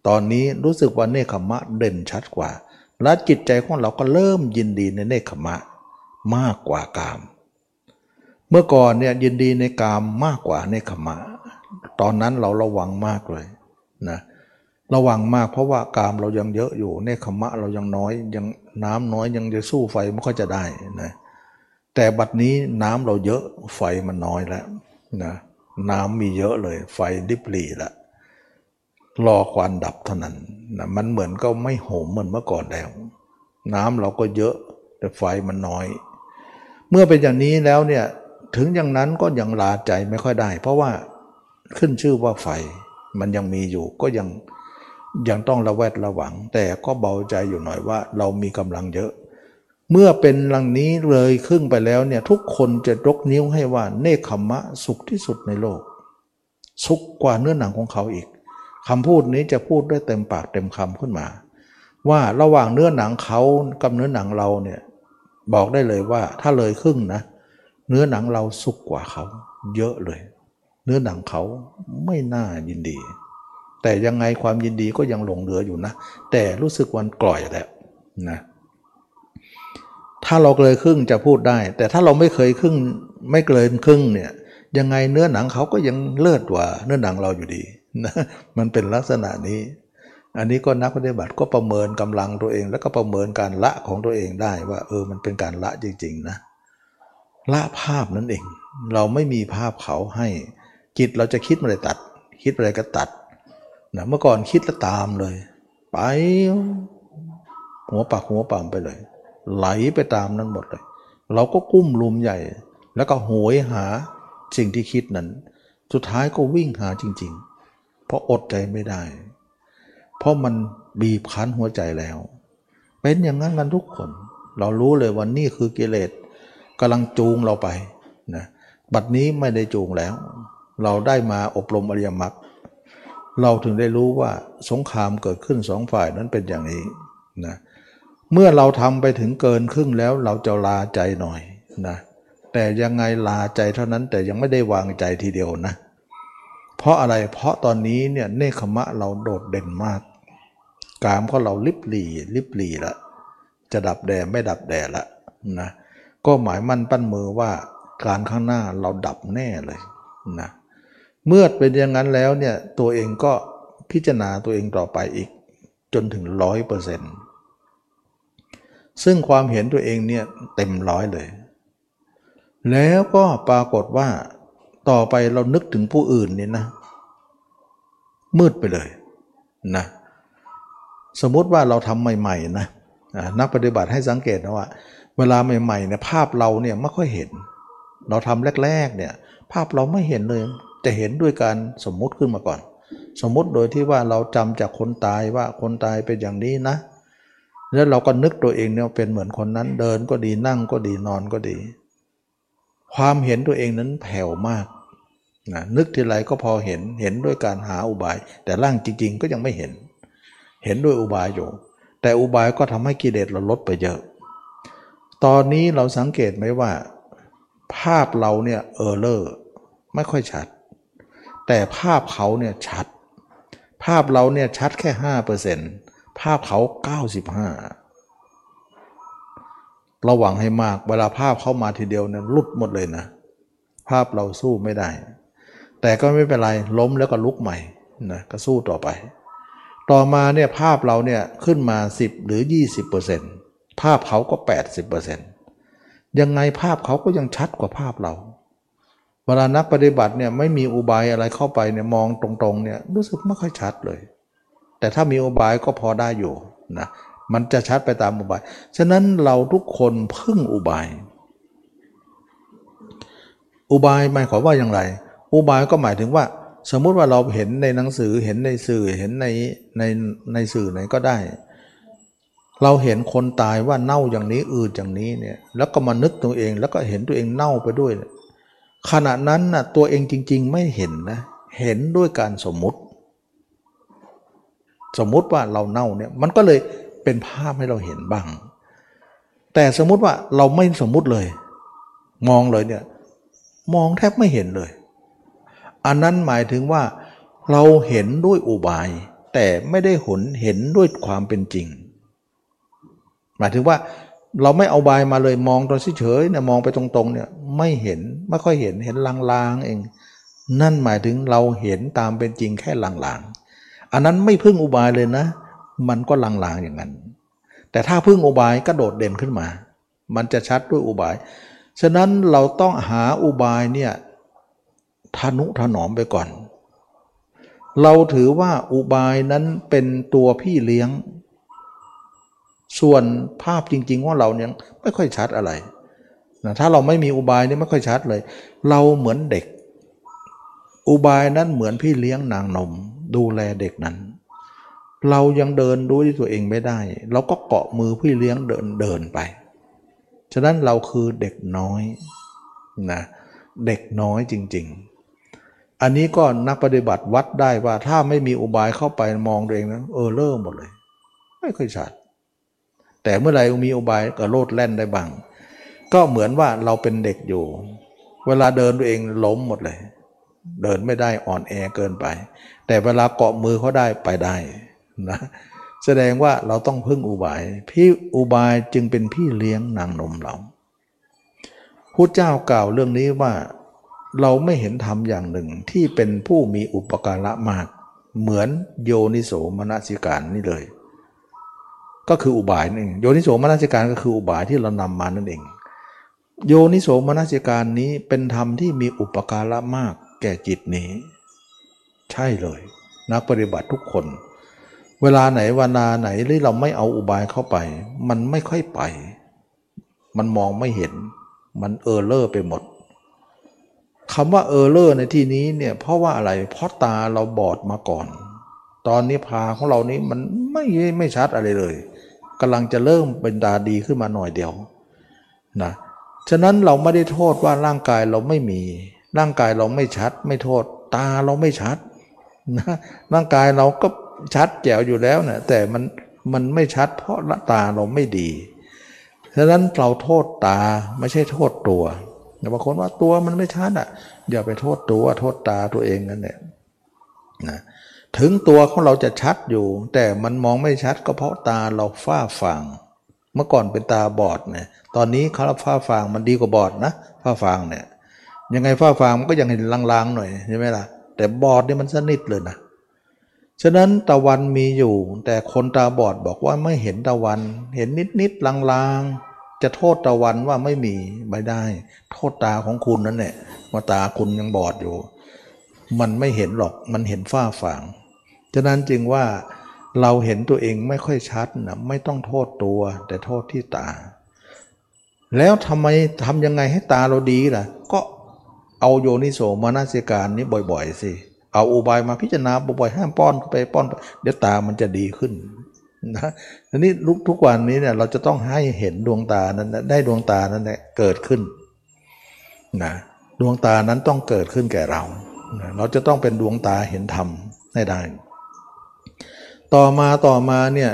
ตอนนี้รู้สึกว่าเนคขมะเด่นชัดกว่า และจิตใจของเราก็เริ่มยินดีในเนคขมะมากกว่ากาม เมื่อก่อนเนี่ยยินดีในกามมากกว่าเนคขมะ ตอนนั้นเราระวังมากเลยนะ ระวังมากเพราะว่ากามเรายังเยอะอยู่เนคขมะเรายังน้อยยังน้ำน้อยยังจะสู้ไฟไม่ค่อยจะได้นะแต่บัดนี้น้ำเราเยอะไฟมันน้อยแล้วนะน้ำมีเยอะเลย ไฟดิบหลีละรอควันดับเท่านั้นนะมันเหมือนก็ไม่โหมเหมือนเมื่อก่อนแล้ว น้ำเราก็เยอะแต่ไฟมันน้อย เมื่อเป็นอย่างนี้แล้วเนี่ยถึงอย่างนั้นก็ยังลาใจไม่ค่อยได้ เพราะว่าขึ้นชื่อว่าไฟมันยังมีอยู่ก็ยัง ยังต้องระแวดระวัง แต่ก็เบาใจอยู่หน่อยว่าเรามีกำลังเยอะ เมื่อเป็นลังนี้เลยครึ่งไปแล้วเนี่ยทุกคนจะยกนิ้วให้ว่าเนคขมมะสุขที่สุดในโลก สุขกว่าเนื้อหนังของเขาอีกคำพูดนี้จะพูดด้วยเต็มปากเต็มคำขึ้นมา ว่าระหว่างเนื้อหนังเขากับเนื้อหนังเราเนี่ยบอกได้เลยว่าถ้าเลยครึ่งนะ เนื้อหนังเราสุขกว่าเขา เยอะเลย เนื้อหนังเขาไม่น่ายินดี แต่ยังไงความยินดีก็ยังหลงเหลืออยู่นะ แต่รู้สึกวันกล่อยแล้วนะถ้าเราเลยครึ่งจะพูดได้ แต่ถ้าเราไม่เคยครึ่งไม่เกินครึ่งเนี่ยยังไงเนื้อหนังเขาก็ยังเลิศกว่าเนื้อหนังเราอยู่ดีนะมันเป็นลักษณะนี้ อันนี้ก็นักปฏิบัติก็ประเมินกำลังตัวเอง แล้วก็ประเมินการละของตัวเองได้ว่าเออมันเป็นการละจริงๆนะละภาพนั่นเอง เราไม่มีภาพเขาให้จิตเราจะคิดอะไรตัด คิดอะไรก็ตัด นะเมื่อก่อนคิดแล้วตามเลย ไป หัวปากหัวปั๊มไปเลย ไหลไปตามนั้นหมดเลย เราก็กุ้มลุมใหญ่ แล้วก็หวยหาสิ่งที่คิดนั้น สุดท้ายก็วิ่งหาจริง ๆ เพราะอดใจไม่ได้ เพราะมันบีบคั้นหัวใจแล้ว เป็นอย่างนั้นกันทุกคน เรารู้เลยว่านี่คือกิเลสกำลังจูงเราไปนะบัดนี้ไม่ได้จูงแล้ว เราได้มาอบรมอริยมรรค เราถึงได้รู้ว่าสงครามเกิดขึ้นสองฝ่ายนั้นเป็นอย่างนี้นะเมื่อเราทำไปถึงเกินครึ่งแล้วเราจะลาใจหน่อยนะแต่ยังไงลาใจเท่านั้นแต่ยังไม่ได้วางใจทีเดียวนะ เพราะอะไรเพราะตอนนี้เนี่ยเนคขมะเราโดดเด่นมาก กามก็เราลิบหลีลิบหลีละจะดับแดไม่ดับแดละนะก็หมายมั่นปั้นมือว่าการข้างหน้าเราดับแน่เลยนะ เมื่อเป็นอย่างนั้นแล้วเนี่ยตัวเองก็พิจารณาตัวเองต่อไปอีกจนถึงร้อยเปอร์เซ็นต์ซึ่งความเห็นตัวเองเนี่ยเต็มร้อยเลย แล้วก็ปรากฏว่าต่อไปเรานึกถึงผู้อื่นนี่นะ มืดไปเลยนะสมมติว่าเราทำใหม่ๆนะนักปฏิบัติให้สังเกตนะว่า เวลาใหม่ๆเนี่ยภาพเราเนี่ยไม่ค่อยเห็น เราทำแรกๆเนี่ยภาพเราไม่เห็นเลย จะเห็นด้วยการสมมุติขึ้นมาก่อน สมมุติโดยที่ว่าเราจำจากคนตายว่าคนตายเป็นอย่างนี้นะ แล้วเราก็นึกตัวเองเนี่ยเป็นเหมือนคนนั้นเดินก็ดีนั่งก็ดีนอนก็ดี ความเห็นตัวเองนั้นแผ่วมากนะนึกทีไรก็พอเห็นเห็นด้วยการหาอุบาย แต่ร่างจริง ๆ ก็ยังไม่เห็น เห็นด้วยอุบายอยู่ แต่อุบายก็ทำให้กิเลสเราลดไปเยอะ ตอนนี้เราสังเกตไหมว่า ภาพเราเนี่ยเออเลอร์ไม่ค่อยชัด แต่ภาพเขาเนี่ยชัด ภาพเราเนี่ยชัดแค่ห้าเปอร์เซ็นต์ภาพเขาเก้าสิบห้าระวังให้มากเวลาภาพเข้ามาทีเดียวเนี่ยลุดหมดเลยนะ ภาพเราสู้ไม่ได้ แต่ก็ไม่เป็นไรล้มแล้วก็ลุกใหม่นะก็สู้ต่อไป ต่อมาเนี่ยภาพเราเนี่ยขึ้นมา 10 หรือ 20%ภาพเขาก็ 80%ยังไงภาพเขาก็ยังชัดกว่าภาพเรา วลานักปฏิบัติเนี่ยไม่มีอุบายอะไรเข้าไปเนี่ยมองตรงๆเนี่ยรู้สึกไม่ค่อยชัดเลย แต่ถ้ามีอุบายก็พอได้อยู่นะมันจะชัดไปตามอุบาย ฉะนั้นเราทุกคนพึ่งอุบาย อุบายหมายความว่าอย่างไร อุบายก็หมายถึงว่า สมมุติว่าเราเห็นในหนังสือเห็นในสื่อเห็นในในในสื่อไหนก็ได้ เราเห็นคนตายว่าเน่าอย่างนี้อืดอย่างนี้เนี่ยแล้วก็มานึกตัวเอง แล้วก็เห็นตัวเองเน่าไปด้วย ขณะนั้นน่ะตัวเองจริง ๆ ไม่เห็นนะ เห็นด้วยการสมมุติ สมมุติว่าเราเน่าเนี่ยมันก็เลยเป็นภาพให้เราเห็นบ้าง แต่สมมุติว่าเราไม่สมมุติเลย มองเลยเนี่ยมองแทบไม่เห็นเลย อันนั้นหมายถึงว่า เราเห็นด้วยอุบาย แต่ไม่ได้หนเห็นด้วยความเป็นจริง หมายถึงว่า เราไม่เอาบายมาเลยมองตอนเฉยๆเนี่ยมองไปตรงๆเนี่ยไม่เห็นไม่ค่อยเห็นเห็นลางๆเอง นั่นหมายถึงเราเห็นตามเป็นจริงแค่ลางๆอันนั้นไม่พึ่งอุบายเลยนะ มันก็ลางๆอย่างนั้น แต่ถ้าพึ่งอุบายก็โดดเด่นขึ้นมา มันจะชัดด้วยอุบาย ฉะนั้นเราต้องหาอุบายเนี่ยทนุถนอมไปก่อน เราถือว่าอุบายนั้นเป็นตัวพี่เลี้ยง ส่วนภาพจริง ๆ ว่าเราเนี่ยไม่ค่อยชัดอะไรนะถ้าเราไม่มีอุบายนี่ไม่ค่อยชัดเลย เราเหมือนเด็ก อุบายนั้นเหมือนพี่เลี้ยงนางนม ดูแลเด็กนั้น เรายังเดินด้วยตัวเองไม่ได้ เราก็เกาะมือพี่เลี้ยงเดินเดินไป ฉะนั้นเราคือเด็กน้อยนะเด็กน้อยจริง ๆ อันนี้ก็นักปฏิบัติวัดได้ว่าถ้าไม่มีอุบายเข้าไปมองตัวเองนะเออเริ่มหมดเลย ไม่ค่อยชัด แต่เมื่อไรมีอุบายก็โลดแล่นได้บ้าง ก็เหมือนว่าเราเป็นเด็กอยู่ เวลาเดินตัวเองล้มหมดเลย เดินไม่ได้อ่อนแอเกินไป แต่เวลาเกาะมือเขาได้ไปได้นะแสดงว่าเราต้องพึ่งอุบาย พี่อุบายจึงเป็นพี่เลี้ยงนางนมเราพุทธเจ้ากล่าวเรื่องนี้ว่า เราไม่เห็นธรรมอย่างหนึ่งที่เป็นผู้มีอุปการะมาก เหมือนโยนิโสมนสิการนี่เลย ก็คืออุบายนี่โยนิโสมนสิการก็คืออุบายที่เรานำมานั่นเอง โยนิโสมนสิการนี้เป็นธรรมที่มีอุปการะมากแก่จิตนี้ ใช่เลย นักปฏิบัติทุกคน เวลาไหนวานาไหนที่เราไม่เอาอุบายเข้าไป มันไม่ค่อยไป มันมองไม่เห็น มันเออเลอร์ไปหมดคำว่าเออเลอร์ในที่นี้เนี่ยเพราะว่าอะไรเพราะตาเราบอดมาก่อน ตอนนี้พาของเรานี้มันไม่ไม่ชัดอะไรเลย กำลังจะเริ่มเป็นตาดีขึ้นมาหน่อยเดียวนะฉะนั้นเราไม่ได้โทษว่าร่างกายเราไม่มี ร่างกายเราไม่ชัด ไม่โทษ ตาเราไม่ชัดนะร่างกายเราก็ชัดแจ๋วอยู่แล้วนะแต่มันมันไม่ชัดเพราะตาเราไม่ดี ฉะนั้นเราโทษตาไม่ใช่โทษตัวบางคนว่าตัวมันไม่ชัดอะอย่าไปโทษตัวโทษตาตัวเองนั่นแหละนะ ถึงตัวของเราจะชัดอยู่ แต่มันมองไม่ชัดก็เพราะตาเราฝ้าฟาง เมื่อก่อนเป็นตาบอดเนี่ย ตอนนี้เขาฝ้าฟางมันดีกว่าบอดนะฝ้าฟางเนี่ย ยังไงฝ้าฟางมันก็ยังเห็นลางๆหน่อยใช่ไหมล่ะ แต่บอดเนี่ยมันสนิทเลยนะ ฉะนั้นตะวันมีอยู่ แต่คนตาบอดบอกว่าไม่เห็นตะวัน เห็นนิดๆลางๆ จะโทษตะวันว่าไม่มีไม่ได้ โทษตาของคุณนั่นแหละว่าตาคุณยังบอดอยู่ มันไม่เห็นหรอก มันเห็นฝ้าฝาง ฉะนั้นจึงว่าเราเห็นตัวเองไม่ค่อยชัดนะไม่ต้องโทษตัว แต่โทษที่ตา แล้วทำไมทำยังไงให้ตาเราดีล่ะ ก็เอาโยนิโสมานาสิการนี้บ่อย ๆ สิ เอาอุบายมาพิจารณาบ่อยๆห้ามป้อนเข้าไปป้อนเดี๋ยวตามันจะดีขึ้นนะทีนี้ลุกทุกวันนี้เนี่ยเราจะต้องให้เห็นดวงตานั้นได้ดวงตานั้นเกิดขึ้นนะดวงตานั้นต้องเกิดขึ้นแก่เรา เราจะต้องเป็นดวงตาเห็นธรรมได้ได้ ต่อมาต่อมาเนี่ย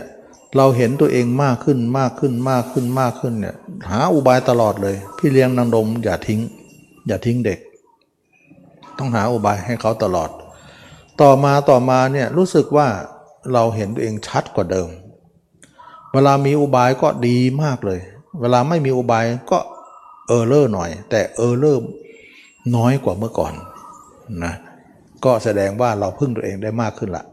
เราเห็นตัวเองมากขึ้นมากขึ้นมากขึ้นมากขึ้นเนี่ยหาอุบายตลอดเลย พี่เลี้ยงนางดมอย่าทิ้ง อย่าทิ้งเด็ก ต้องหาอุบายให้เขาตลอด ต่อมาต่อมาเนี่ยรู้สึกว่าเราเห็นตัวเองชัดกว่าเดิม เวลามีอุบายก็ดีมากเลย เวลาไม่มีอุบายก็เออร์เลอร์หน่อย แต่เออร์เลอร์น้อยกว่าเมื่อก่อนนะก็แสดงว่าเราพึ่งตัวเองได้มากขึ้นละ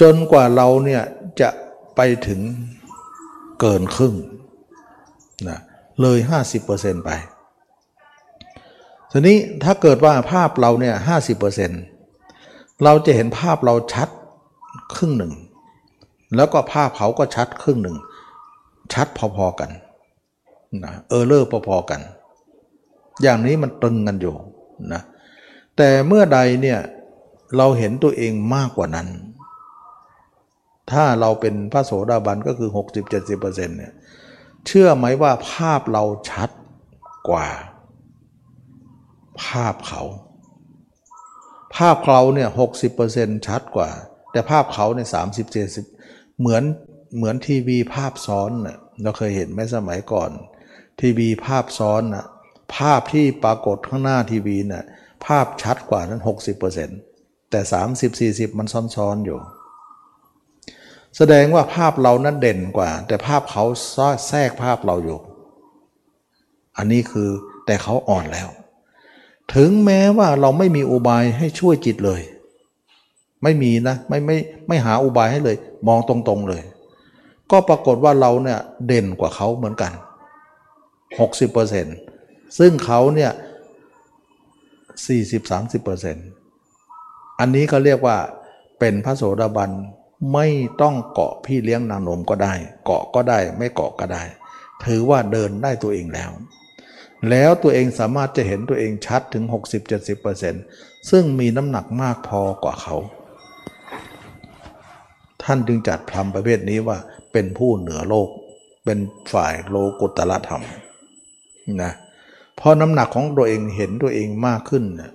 จนกว่าเราเนี่ยจะไปถึงเกินครึ่งนะเลย 50%ไปทีนี้ถ้าเกิดว่าภาพเราเนี่ยห้เราจะเห็นภาพเราชัดครึ่งหนึ่ง แล้วก็ภาพเขาก็ชัดครึ่งหนึ่ง ชัดพอๆกันนะเออเลอร์พอๆกัน อย่างนี้มันตึงกันอยู่นะแต่เมื่อใดเนี่ยเราเห็นตัวเองมากกว่านั้น ถ้าเราเป็นพระโสดาบันก็คือ 60-70%เนี่ยเชื่อไหมว่าภาพเราชัดกว่า ภาพเขา ภาพเราเนี่ย60%ชัดกว่า แต่ภาพเขาเนี่ย30-70เหมือนเหมือนทีวีภาพซ้อนน่ะเราเคยเห็นไหมสมัยก่อน ทีวีภาพซ้อนน่ะภาพที่ปรากฏข้างหน้าทีวีน่ะภาพชัดกว่านั้น 60%แต่ 30-40 มันซ้อนๆอยู่ แสดงว่าภาพเรานั้นเด่นกว่า แต่ภาพเขาแทรกภาพเราอยู่ อันนี้คือแต่เขาอ่อนแล้ว ถึงแม้ว่าเราไม่มีอุบายให้ช่วยจิตเลย ไม่มีนะไม่ไม่ไม่หาอุบายให้เลย มองตรงๆเลย ก็ปรากฏว่าเราเนี่ยเด่นกว่าเขาเหมือนกัน 60%ซึ่งเขาเนี่ย40-30%อันนี้เขาเรียกว่าเป็นพระโสดาบัน ไม่ต้องเกาะพี่เลี้ยงนางนมก็ได้ เกาะก็ได้ไม่เกาะก็ได้ ถือว่าเดินได้ตัวเองแล้ว แล้วตัวเองสามารถจะเห็นตัวเองชัดถึง 60-70%ซึ่งมีน้ำหนักมากพอกว่าเขา ท่านจึงจัดพรมประเภทนี้ว่าเป็นผู้เหนือโลก เป็นฝ่ายโลกุตละธรรมนะเพราะน้ำหนักของตัวเองเห็นตัวเองมากขึ้นเนี่ย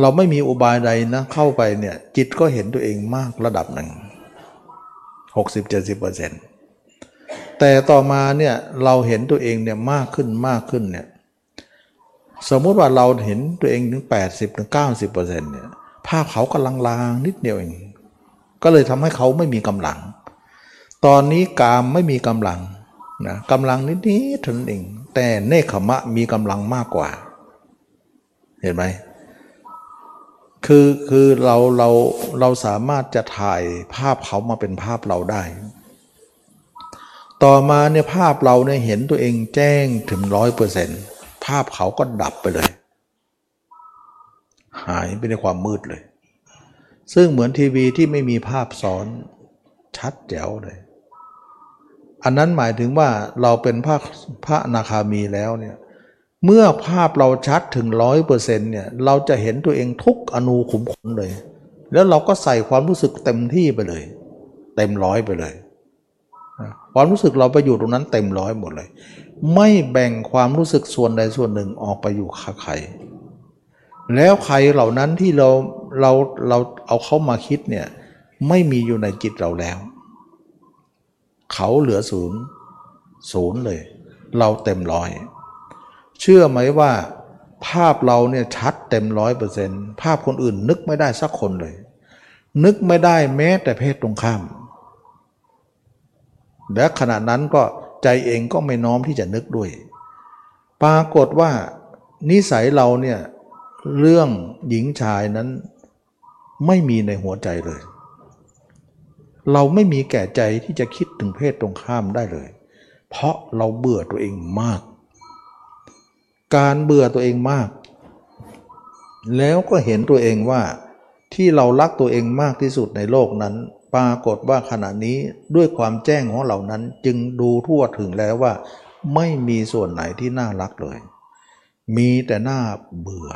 เราไม่มีอุบายใดนะเข้าไปเนี่ยจิตก็เห็นตัวเองมากระดับหนึ่ง 60-70%แต่ต่อมาเนี่ยเราเห็นตัวเองเนี่ยมากขึ้นมากขึ้นเนี่ยสมมุติว่าเราเห็นตัวเองถึง 80-90%เนี่ยภาพเขากำลังลางนิดเดียวเอง ก็เลยทำให้เขาไม่มีกำลัง ตอนนี้กามไม่มีกำลังนะกำลังนิดนี้เท่านั้นเอง แต่เนคขมะมีกำลังมากกว่า เห็นไหม คือคือเราเราเราสามารถจะถ่ายภาพเขามาเป็นภาพเราได้ ต่อมาเนี่ยภาพเราเนี่ยเห็นตัวเองแจ้งถึงร้อยเปอร์เซ็นต์ภาพเขาก็ดับไปเลย หายไปในความมืดเลย ซึ่งเหมือนทีวีที่ไม่มีภาพซ้อนชัดแจ๋วเลย อันนั้นหมายถึงว่าเราเป็นพระพระนาคามีแล้วเนี่ย เมื่อภาพเราชัดถึงร้อยเปอร์เซ็นต์เนี่ยเราจะเห็นตัวเองทุกอนูขุมขนเลย แล้วเราก็ใส่ความรู้สึกเต็มที่ไปเลย เต็มร้อยไปเลยความรู้สึกเราไปอยู่ตรงนั้นเต็มร้อยหมดเลย ไม่แบ่งความรู้สึกส่วนใดส่วนหนึ่งออกไปอยู่กับใครแล้วใครเหล่านั้นที่เราเราเราเอาเขามาคิดเนี่ยไม่มีอยู่ในจิตเราแล้ว เขาเหลือศูนย์ศูนย์เลย เราเต็มร้อย เชื่อไหมว่า ภาพเราเนี่ยชัดเต็มร้อยเปอร์เซ็นต์ภาพคนอื่นนึกไม่ได้สักคนเลย นึกไม่ได้แม้แต่เพศตรงข้าม และขณะนั้นก็ใจเองก็ไม่น้อมที่จะนึกด้วย ปรากฏว่า นิสัยเราเนี่ยเรื่องหญิงชายนั้นไม่มีในหัวใจเลย เราไม่มีแก่ใจที่จะคิดถึงเพศตรงข้ามได้เลย เพราะเราเบื่อตัวเองมาก การเบื่อตัวเองมาก แล้วก็เห็นตัวเองว่าที่เรารักตัวเองมากที่สุดในโลกนั้น ปรากฏว่าขณะนี้ด้วยความแจ้งของเหล่านั้นจึงดูทั่วถึงแล้วว่า ไม่มีส่วนไหนที่น่ารักเลย มีแต่หน่าเบื่อ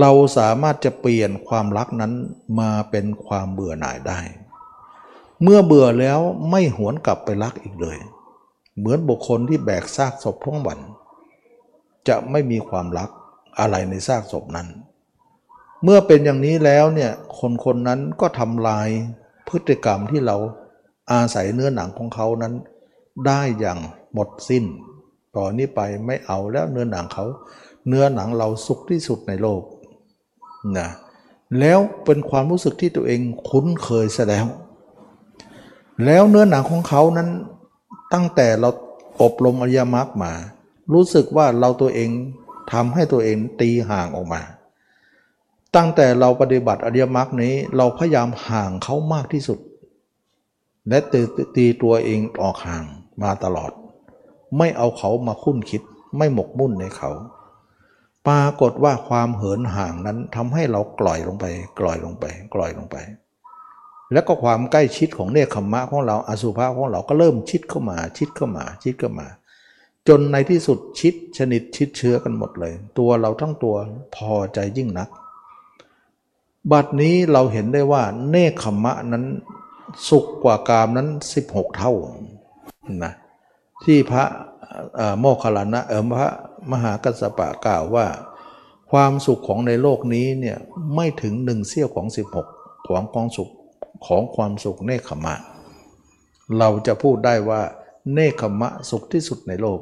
เราสามารถจะเปลี่ยนความรักนั้นมาเป็นความเบื่อหน่ายได้ เมื่อเบื่อแล้วไม่หวนกลับไปรักอีกเลย เหมือนบุคคลที่แบกซากศพทั้งวัน จะไม่มีความรักอะไรในซากศพนั้น เมื่อเป็นอย่างนี้แล้วเนี่ยคนคนนั้นก็ทำลายพฤติกรรมที่เราอาศัยเนื้อหนังของเขานั้น ได้อย่างหมดสิ้น ต่อนนี้ไปไม่เอาแล้วเนื้อหนังเขา เนื้อหนังเราสุขที่สุดในโลกนะแล้วเป็นความรู้สึกที่ตัวเองคุ้นเคยซะแล้ว แล้วเนื้อหนังของเขานั้นตั้งแต่เราอบรมอริยมรรคมา รู้สึกว่าเราตัวเองทำให้ตัวเองตีห่างออกมา ตั้งแต่เราปฏิบัติอริยมรรคนี้เราพยายามห่างเขามากที่สุด และตีตีตัวเองออกห่างมาตลอด ไม่เอาเขามาคุ้นคิด ไม่หมกมุ่นในเขา ปรากฏว่าความเหินห่างนั้นทำให้เรากล่อยลงไป กล่อยลงไป กล่อยลงไป แล้วก็ความใกล้ชิดของเนคขมะของเราอสุภะของเราก็เริ่มชิดเข้ามา ชิดเข้ามา ชิดเข้ามา จนในที่สุดชิดชนิดชิดเชื้อกันหมดเลย ตัวเราทั้งตัวพอใจยิ่งนัก บัดนี้เราเห็นได้ว่าเนคขมะนั้นสุขกว่ากามนั้น 16 เท่านะที่พระโมคคัลลานะเออพระมหากัสสปะกล่าวว่า ความสุขของในโลกนี้เนี่ยไม่ถึงหนึ่งเสี้ยวของ 16 ของกองสุขของความสุขเนคขมะ เราจะพูดได้ว่าเนคขมะสุขที่สุดในโลก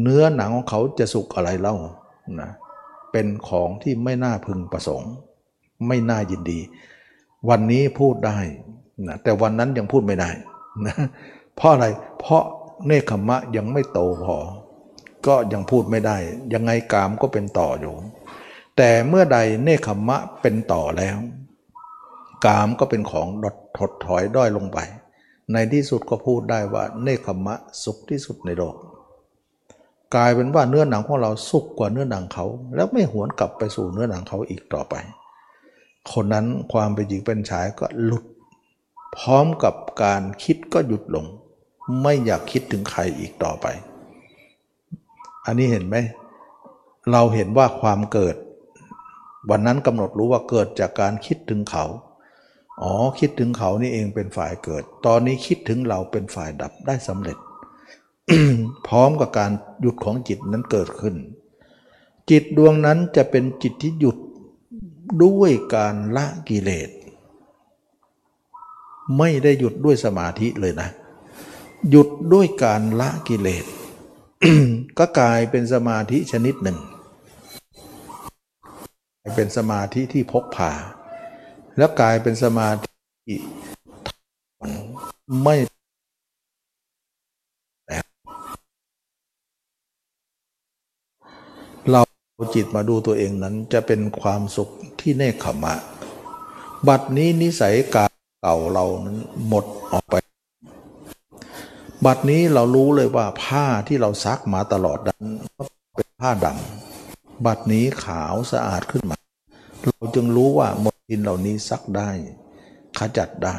เนื้อหนังของเขาจะสุขอะไรเล่านะเป็นของที่ไม่น่าพึงประสงค์ ไม่น่ายินดี วันนี้พูดได้นะแต่วันนั้นยังพูดไม่ได้นะเพราะอะไรเพราะเนคขมะยังไม่โตพอ ก็ยังพูดไม่ได้ ยังไงกามก็เป็นต่ออยู่ แต่เมื่อใดเนคขมะเป็นต่อแล้ว กามก็เป็นของดดถดถอยด้อยลงไป ในที่สุดก็พูดได้ว่าเนคขมะสุขที่สุดในโลก กลายเป็นว่าเนื้อหนังของเราสุกกว่าเนื้อหนังเขา แล้วไม่หวนกลับไปสู่เนื้อหนังเขาอีกต่อไป คนนั้นความเป็นหญิงเป็นชายก็หลุด พร้อมกับการคิดก็หยุดลง ไม่อยากคิดถึงใครอีกต่อไป อันนี้เห็นไหม เราเห็นว่าความเกิด วันนั้นกำหนดรู้ว่าเกิดจากการคิดถึงเขา อ๋อคิดถึงเขานี่เองเป็นฝ่ายเกิด ตอนนี้คิดถึงเราเป็นฝ่ายดับได้สำเร็จ พร้อมกับการหยุดของจิตนั้นเกิดขึ้น จิตดวงนั้นจะเป็นจิตที่หยุดด้วยการละกิเลส ไม่ได้หยุดด้วยสมาธิเลยนะ หยุดด้วยการละกิเลส ก็กลายเป็นสมาธิชนิดหนึ่ง เป็นสมาธิที่พกพา แล้วกลายเป็นสมาธิที่ไม่ เราจิตมาดูตัวเองนั้นจะเป็นความสุขที่เนคขมะ บัดนี้นิสัยกาเก่าเรานั้นหมดออกไป บัดนี้เรารู้เลยว่าผ้าที่เราซักมาตลอดนั้นเป็นผ้าดำบัดนี้ขาวสะอาดขึ้นมา เราจึงรู้ว่าหมดทินเหล่านี้ซักได้ขจัดได้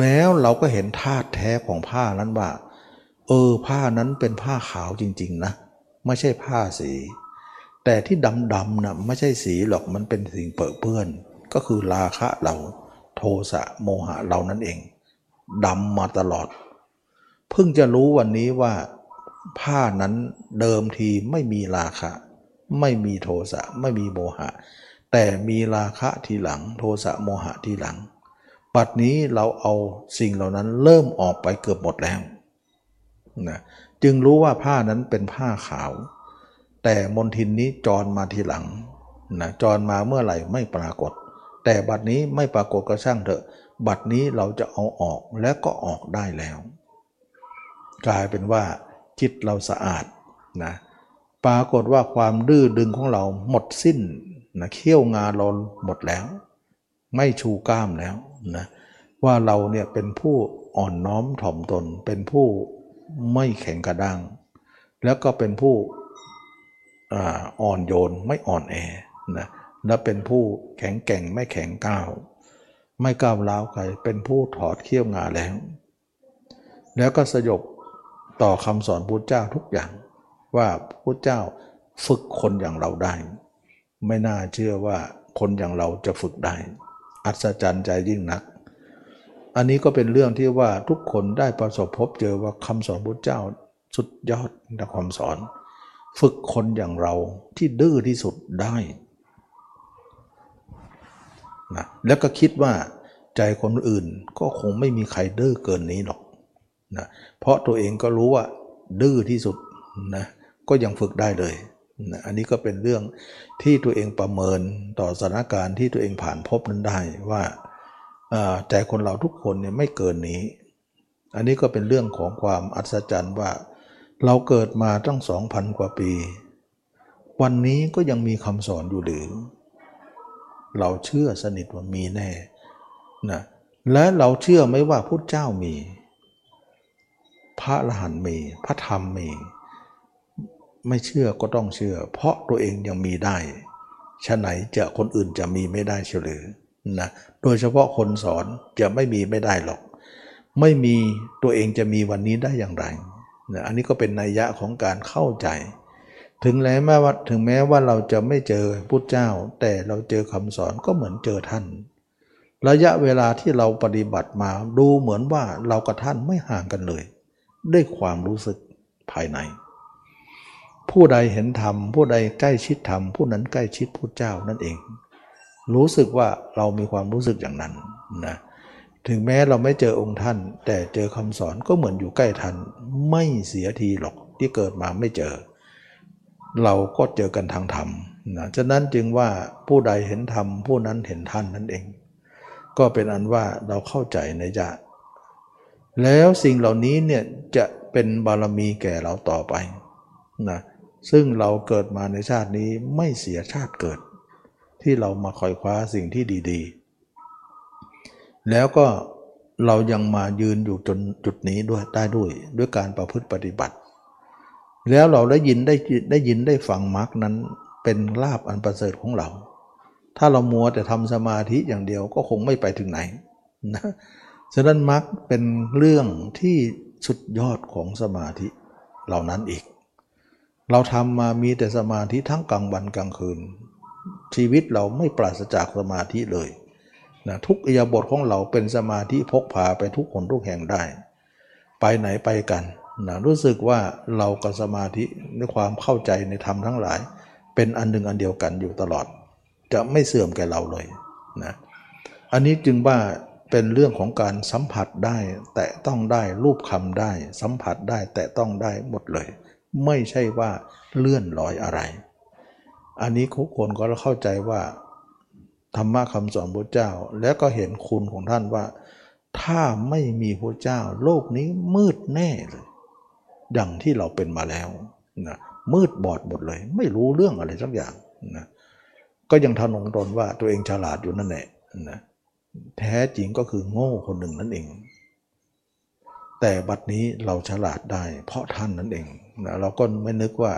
แล้วเราก็เห็นธาตุแท้ของผ้านั้นว่า เออผ้านั้นเป็นผ้าขาวจริง ๆ นะ ไม่ใช่ผ้าสี แต่ที่ดำๆนะไม่ใช่สีหรอกมันเป็นสิ่งเปื้อเปื้อน ก็คือราคะเราโทสะโมหะเรานั่นเองดำมาตลอด เพิ่งจะรู้วันนี้ว่าผ้านั้นเดิมทีไม่มีราคะ ไม่มีโทสะไม่มีโมหะ แต่มีราคะทีหลัง โทสะโมหะทีหลัง ปัดนี้เราเอาสิ่งเหล่านั้นเริ่มออกไปเกือบหมดแล้วนะจึงรู้ว่าผ้านั้นเป็นผ้าขาว แต่มนทินนี้จรมาทีหลังนะจรมาเมื่อไหร่ไม่ปรากฏ แต่บัดนี้ไม่ปรากฏก็ช่างเถอะ บัดนี้เราจะเอาออกและก็ออกได้แล้ว กลายเป็นว่า จิตเราสะอาดนะปรากฏว่าความดื้อดึงของเราหมดสิ้นนะเขี้ยวงาเราหมดแล้ว ไม่ชูกล้ามแล้วนะว่าเราเนี่ยเป็นผู้อ่อนน้อมถ่อมตน เป็นผู้ไม่แข็งกระด้าง แล้วก็เป็นผู้ อ่าอ่อนโยนไม่อ่อนแอนะและเป็นผู้แข็งแกร่งไม่แข็งก้าว ไม่ก้าวร้าวใครเป็นผู้ถอดเขี้ยวงาแล้ว แล้วก็สยบต่อคำสอนพุทธเจ้าทุกอย่าง ว่าพุทธเจ้าฝึกคนอย่างเราได้ ไม่น่าเชื่อว่าคนอย่างเราจะฝึกได้ อัศจรรย์ใจยิ่งนัก อันนี้ก็เป็นเรื่องที่ว่าทุกคนได้ประสบพบเจอว่าคำสอนพุทธเจ้าสุดยอดในความสอน ฝึกคนอย่างเราที่ดื้อที่สุดได้นะแล้วก็คิดว่าใจคนอื่นก็คงไม่มีใครดื้อเกินนี้หรอกนะเพราะตัวเองก็รู้ว่าดื้อที่สุดนะก็ยังฝึกได้เลยนะอันนี้ก็เป็นเรื่องที่ตัวเองประเมินต่อสถานการณ์ที่ตัวเองผ่านพบนั้นได้ว่าอ่าใจคนเราทุกคนเนี่ยไม่เกินนี้ อันนี้ก็เป็นเรื่องของความอัศจรรย์ว่า เราเกิดมาตั้งสองพันกว่าปี วันนี้ก็ยังมีคำสอนอยู่หรือ เราเชื่อสนิทว่ามีแน่นะและเราเชื่อไหมว่าพุทธเจ้ามี พระอรหันต์มี พระธรรมมี ไม่เชื่อก็ต้องเชื่อ เพราะตัวเองยังมีได้ฉะไหนจะคนอื่นจะมีไม่ได้เฉลือนะโดยเฉพาะคนสอนจะไม่มีไม่ได้หรอก ไม่มีตัวเองจะมีวันนี้ได้อย่างไร นะอันนี้ก็เป็นนัยยะของการเข้าใจ ถึงแม้ว่าถึงแม้ว่าเราจะไม่เจอพุทธเจ้า แต่เราเจอคำสอนก็เหมือนเจอท่าน ระยะเวลาที่เราปฏิบัติมาดูเหมือนว่าเรากับท่านไม่ห่างกันเลย ด้วยความรู้สึกภายใน ผู้ใดเห็นธรรมผู้ใดใกล้ชิดธรรมผู้นั้นใกล้ชิดพุทธเจ้านั่นเอง รู้สึกว่าเรามีความรู้สึกอย่างนั้นนะถึงแม้เราไม่เจอองค์ท่าน แต่เจอคำสอนก็เหมือนอยู่ใกล้ท่าน ไม่เสียทีหรอกที่เกิดมาไม่เจอ เราก็เจอกันทางธรรมนะฉะนั้นจึงว่าผู้ใดเห็นธรรมผู้นั้นเห็นท่านนั่นเอง ก็เป็นอันว่าเราเข้าใจในจะแล้วสิ่งเหล่านี้เนี่ยจะเป็นบารมีแก่เราต่อไปนะซึ่งเราเกิดมาในชาตินี้ไม่เสียชาติเกิด ที่เรามาคอยคว้าสิ่งที่ดี ๆ แล้วก็ เรายังมายืนอยู่จนจุดนี้ด้วยได้ด้วยด้วยการประพฤติปฏิบัติ แล้วเราได้ยินได้ได้ยินได้ฟังมรรคนั้นเป็นลาบอันประเสริฐของเรา ถ้าเรามัวแต่ทำสมาธิอย่างเดียวก็คงไม่ไปถึงไหนนะฉะนั้นมรรคเป็นเรื่องที่สุดยอดของสมาธิเหล่านั้นอีก เราทำมามีแต่สมาธิทั้งกลางวันกลางคืน ชีวิตเราไม่ปราศจากสมาธิเลย นะทุกอิยาบทของเราเป็นสมาธิพกพาไปทุกคนทุกแห่งได้ ไปไหนไปกันนะรู้สึกว่าเรากับสมาธิในความเข้าใจในธรรมทั้งหลาย เป็นอันหนึ่งอันเดียวกันอยู่ตลอด จะไม่เสื่อมแก่เราเลยนะอันนี้จึงว่าเป็นเรื่องของการสัมผัสได้ แตะต้องได้รูปคำได้ สัมผัสได้แตะต้องได้หมดเลย ไม่ใช่ว่าเลื่อนลอยอะไร อันนี้ทุกคนก็เข้าใจว่า ธรรมะคำสอนพระเจ้า แล้วก็เห็นคุณของท่านว่า ถ้าไม่มีพระเจ้า โลกนี้มืดแน่เลย ดังที่เราเป็นมาแล้วนะมืดบอดหมดเลย ไม่รู้เรื่องอะไรสักอย่างนะก็ยังทนงตนว่าตัวเองฉลาดอยู่นั่นแหละนะแท้จริงก็คือโง่คนหนึ่งนั่นเอง แต่บัดนี้เราฉลาดได้ เพราะท่านนั่นเองนะเราก็ไม่นึกว่า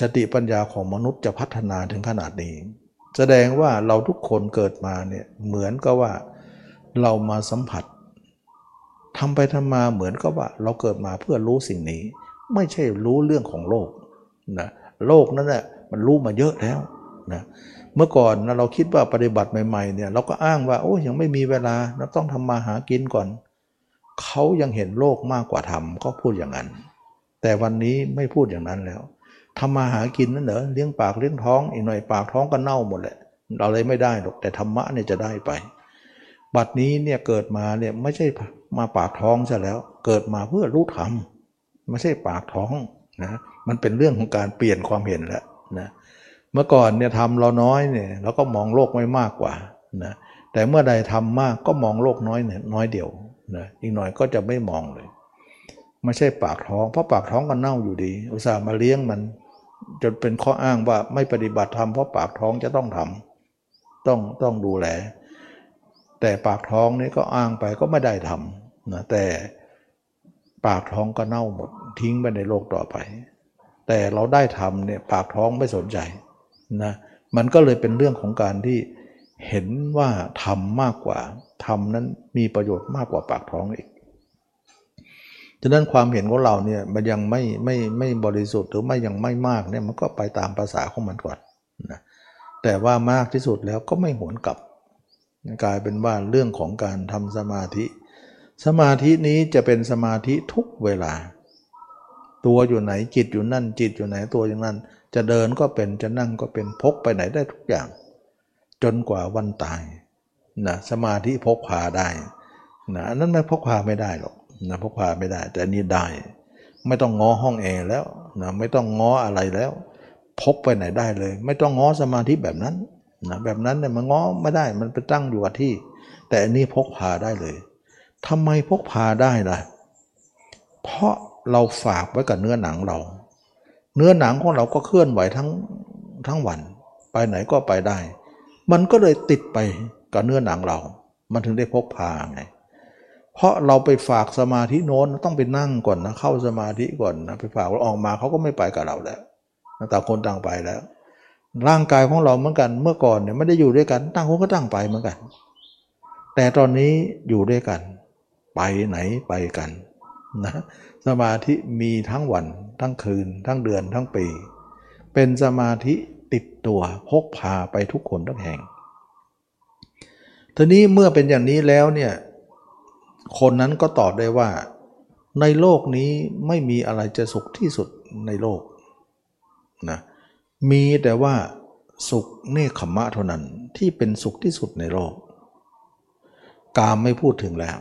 สติปัญญาของมนุษย์จะพัฒนาถึงขนาดนี้ แสดงว่าเราทุกคนเกิดมาเนี่ยเหมือนกับว่าเรามาสัมผัสทำไปทำมาเหมือนกับว่าเราเกิดมาเพื่อรู้สิ่งนี้ ไม่ใช่รู้เรื่องของโลกนะโลกนั้นแหละมันรู้มาเยอะแล้วนะเมื่อก่อนนะเราคิดว่าปฏิบัติใหม่ๆเนี่ยเราก็อ้างว่าโอ้ยังไม่มีเวลาเราต้องทำมาหากินก่อน เขายังเห็นโลกมากกว่าทำก็พูดอย่างนั้น แต่วันนี้ไม่พูดอย่างนั้นแล้ว ทำมาหากินนั่นเหรอเลี้ยงปากเลี้ยงท้องอีกหน่อยปากท้องก็เน่าหมดแหละเราเลยไม่ได้หรอกแต่ธรรมะเนี่ยจะได้ไป บัดนี้เนี่ยเกิดมาเนี่ยไม่ใช่มาปากท้องใช่แล้ว เกิดมาเพื่อรู้ธรรมไม่ใช่ปากท้องนะมันเป็นเรื่องของการเปลี่ยนความเห็นแล้วนะเมื่อก่อนเนี่ยทำเราน้อยเนี่ยเราก็มองโลกไม่มากกว่านะแต่เมื่อใดทำมากก็มองโลกน้อยเนี่ยน้อยเดียวนะอีกหน่อยก็จะไม่มองเลย ไม่ใช่ปากท้อง เพราะปากท้องก็เน่าอยู่ดี อุตส่าห์มาเลี้ยงมัน จนเป็นข้ออ้างว่าไม่ปฏิบัติธรรมเพราะปากท้องจะต้องทำต้องต้องดูแล แต่ปากท้องนี่ก็อ้างไปก็ไม่ได้ทำนะแต่ปากท้องก็เน่าหมดทิ้งไปในโลกต่อไป แต่เราได้ทำเนี่ยปากท้องไม่สนใจนะมันก็เลยเป็นเรื่องของการที่เห็นว่าทำมากกว่าทำนั้นมีประโยชน์มากกว่าปากท้องอีก ฉะนั้นความเห็นของเราเนี่ยมันยังไม่ไม่ไม่บริสุทธิ์หรือไม่ยังไม่มากเนี่ยมันก็ไปตามภาษาของมันก่อนนะแต่ว่ามากที่สุดแล้วก็ไม่หวนกลับ กลายเป็นว่าเรื่องของการทำสมาธิ สมาธินี้จะเป็นสมาธิทุกเวลา ตัวอยู่ไหนจิตอยู่นั่นจิตอยู่ไหนตัวอย่างนั้น จะเดินก็เป็นจะนั่งก็เป็นพกไปไหนได้ทุกอย่าง จนกว่าวันตายนะสมาธิพกพาได้นะนั้นไม่พกพาไม่ได้หรอก นะพกพาไม่ได้ แต่นี่ได้ ไม่ต้องง้อห้องแอร์แล้วนะไม่ต้องง้ออะไรแล้ว พกไปไหนได้เลย ไม่ต้องง้อสมาธิแบบนั้นนะแบบนั้นเนี่ยมันง้อไม่ได้มันไปตั้งอยู่กับที่ แต่อันนี้พกพาได้เลยทำไมพกพาได้ล่ะเพราะเราฝากไว้กับเนื้อหนังเรา เนื้อหนังของเราก็เคลื่อนไหวทั้งทั้งวัน ไปไหนก็ไปได้ มันก็เลยติดไปกับเนื้อหนังเรา มันถึงได้พกพาไง เพราะเราไปฝากสมาธิโน้นต้องไปนั่งก่อนนะเข้าสมาธิก่อนนะไปฝากเราออกมาเขาก็ไม่ไปกับเราแล้วต่างคนต่างไปแล้ว ร่างกายของเราเหมือนกันเมื่อก่อนเนี่ยไม่ได้อยู่ด้วยกันต่างคนก็ต่างไปเหมือนกัน แต่ตอนนี้อยู่ด้วยกัน ไปไหนไปกันนะสมาธิมีทั้งวันทั้งคืน ทั้งเดือนทั้งปี เป็นสมาธิติดตัวพกพาไปทุกคนทุกแห่งทีนี้เมื่อเป็นอย่างนี้แล้วเนี่ย คนนั้นก็ตอบได้ว่า ในโลกนี้ไม่มีอะไรจะสุขที่สุดในโลกนะมีแต่ว่าสุขเนคขมะเท่านั้นที่เป็นสุขที่สุดในโลก กามไม่พูดถึงแล้ว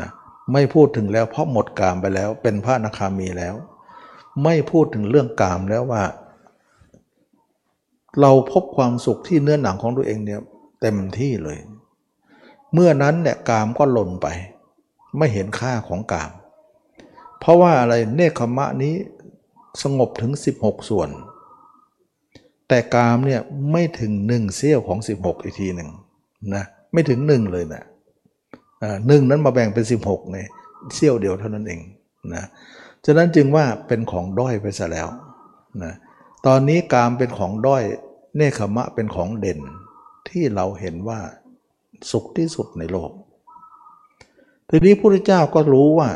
นะไม่พูดถึงแล้วเพราะหมดกามไปแล้วเป็นพระนาคามีแล้ว ไม่พูดถึงเรื่องกามแล้วว่า เราพบความสุขที่เนื้อหนังของตัวเองเนี่ยเต็มที่เลย เมื่อนั้นเนี่ยกามก็หล่นไป ไม่เห็นค่าของกาม เพราะว่าอะไรเนคขมะนี้สงบถึง 16 ส่วน แต่กามเนี่ยไม่ถึงหนึ่งเสี้ยวของ 16 อีกทีหนึ่งนะไม่ถึงหนึ่งเลยนะหนึ่งนั้นมาแบ่งเป็น 16เนี่ยเสี้ยวเดียวเท่านั้นเองนะฉะนั้นจึงว่าเป็นของด้อยไปซะแล้วนะตอนนี้กามเป็นของด้อยเนคขมะเป็นของเด่นที่เราเห็นว่าสุขที่สุดในโลก ทีนี้พระพุทธเจ้าก็รู้ว่า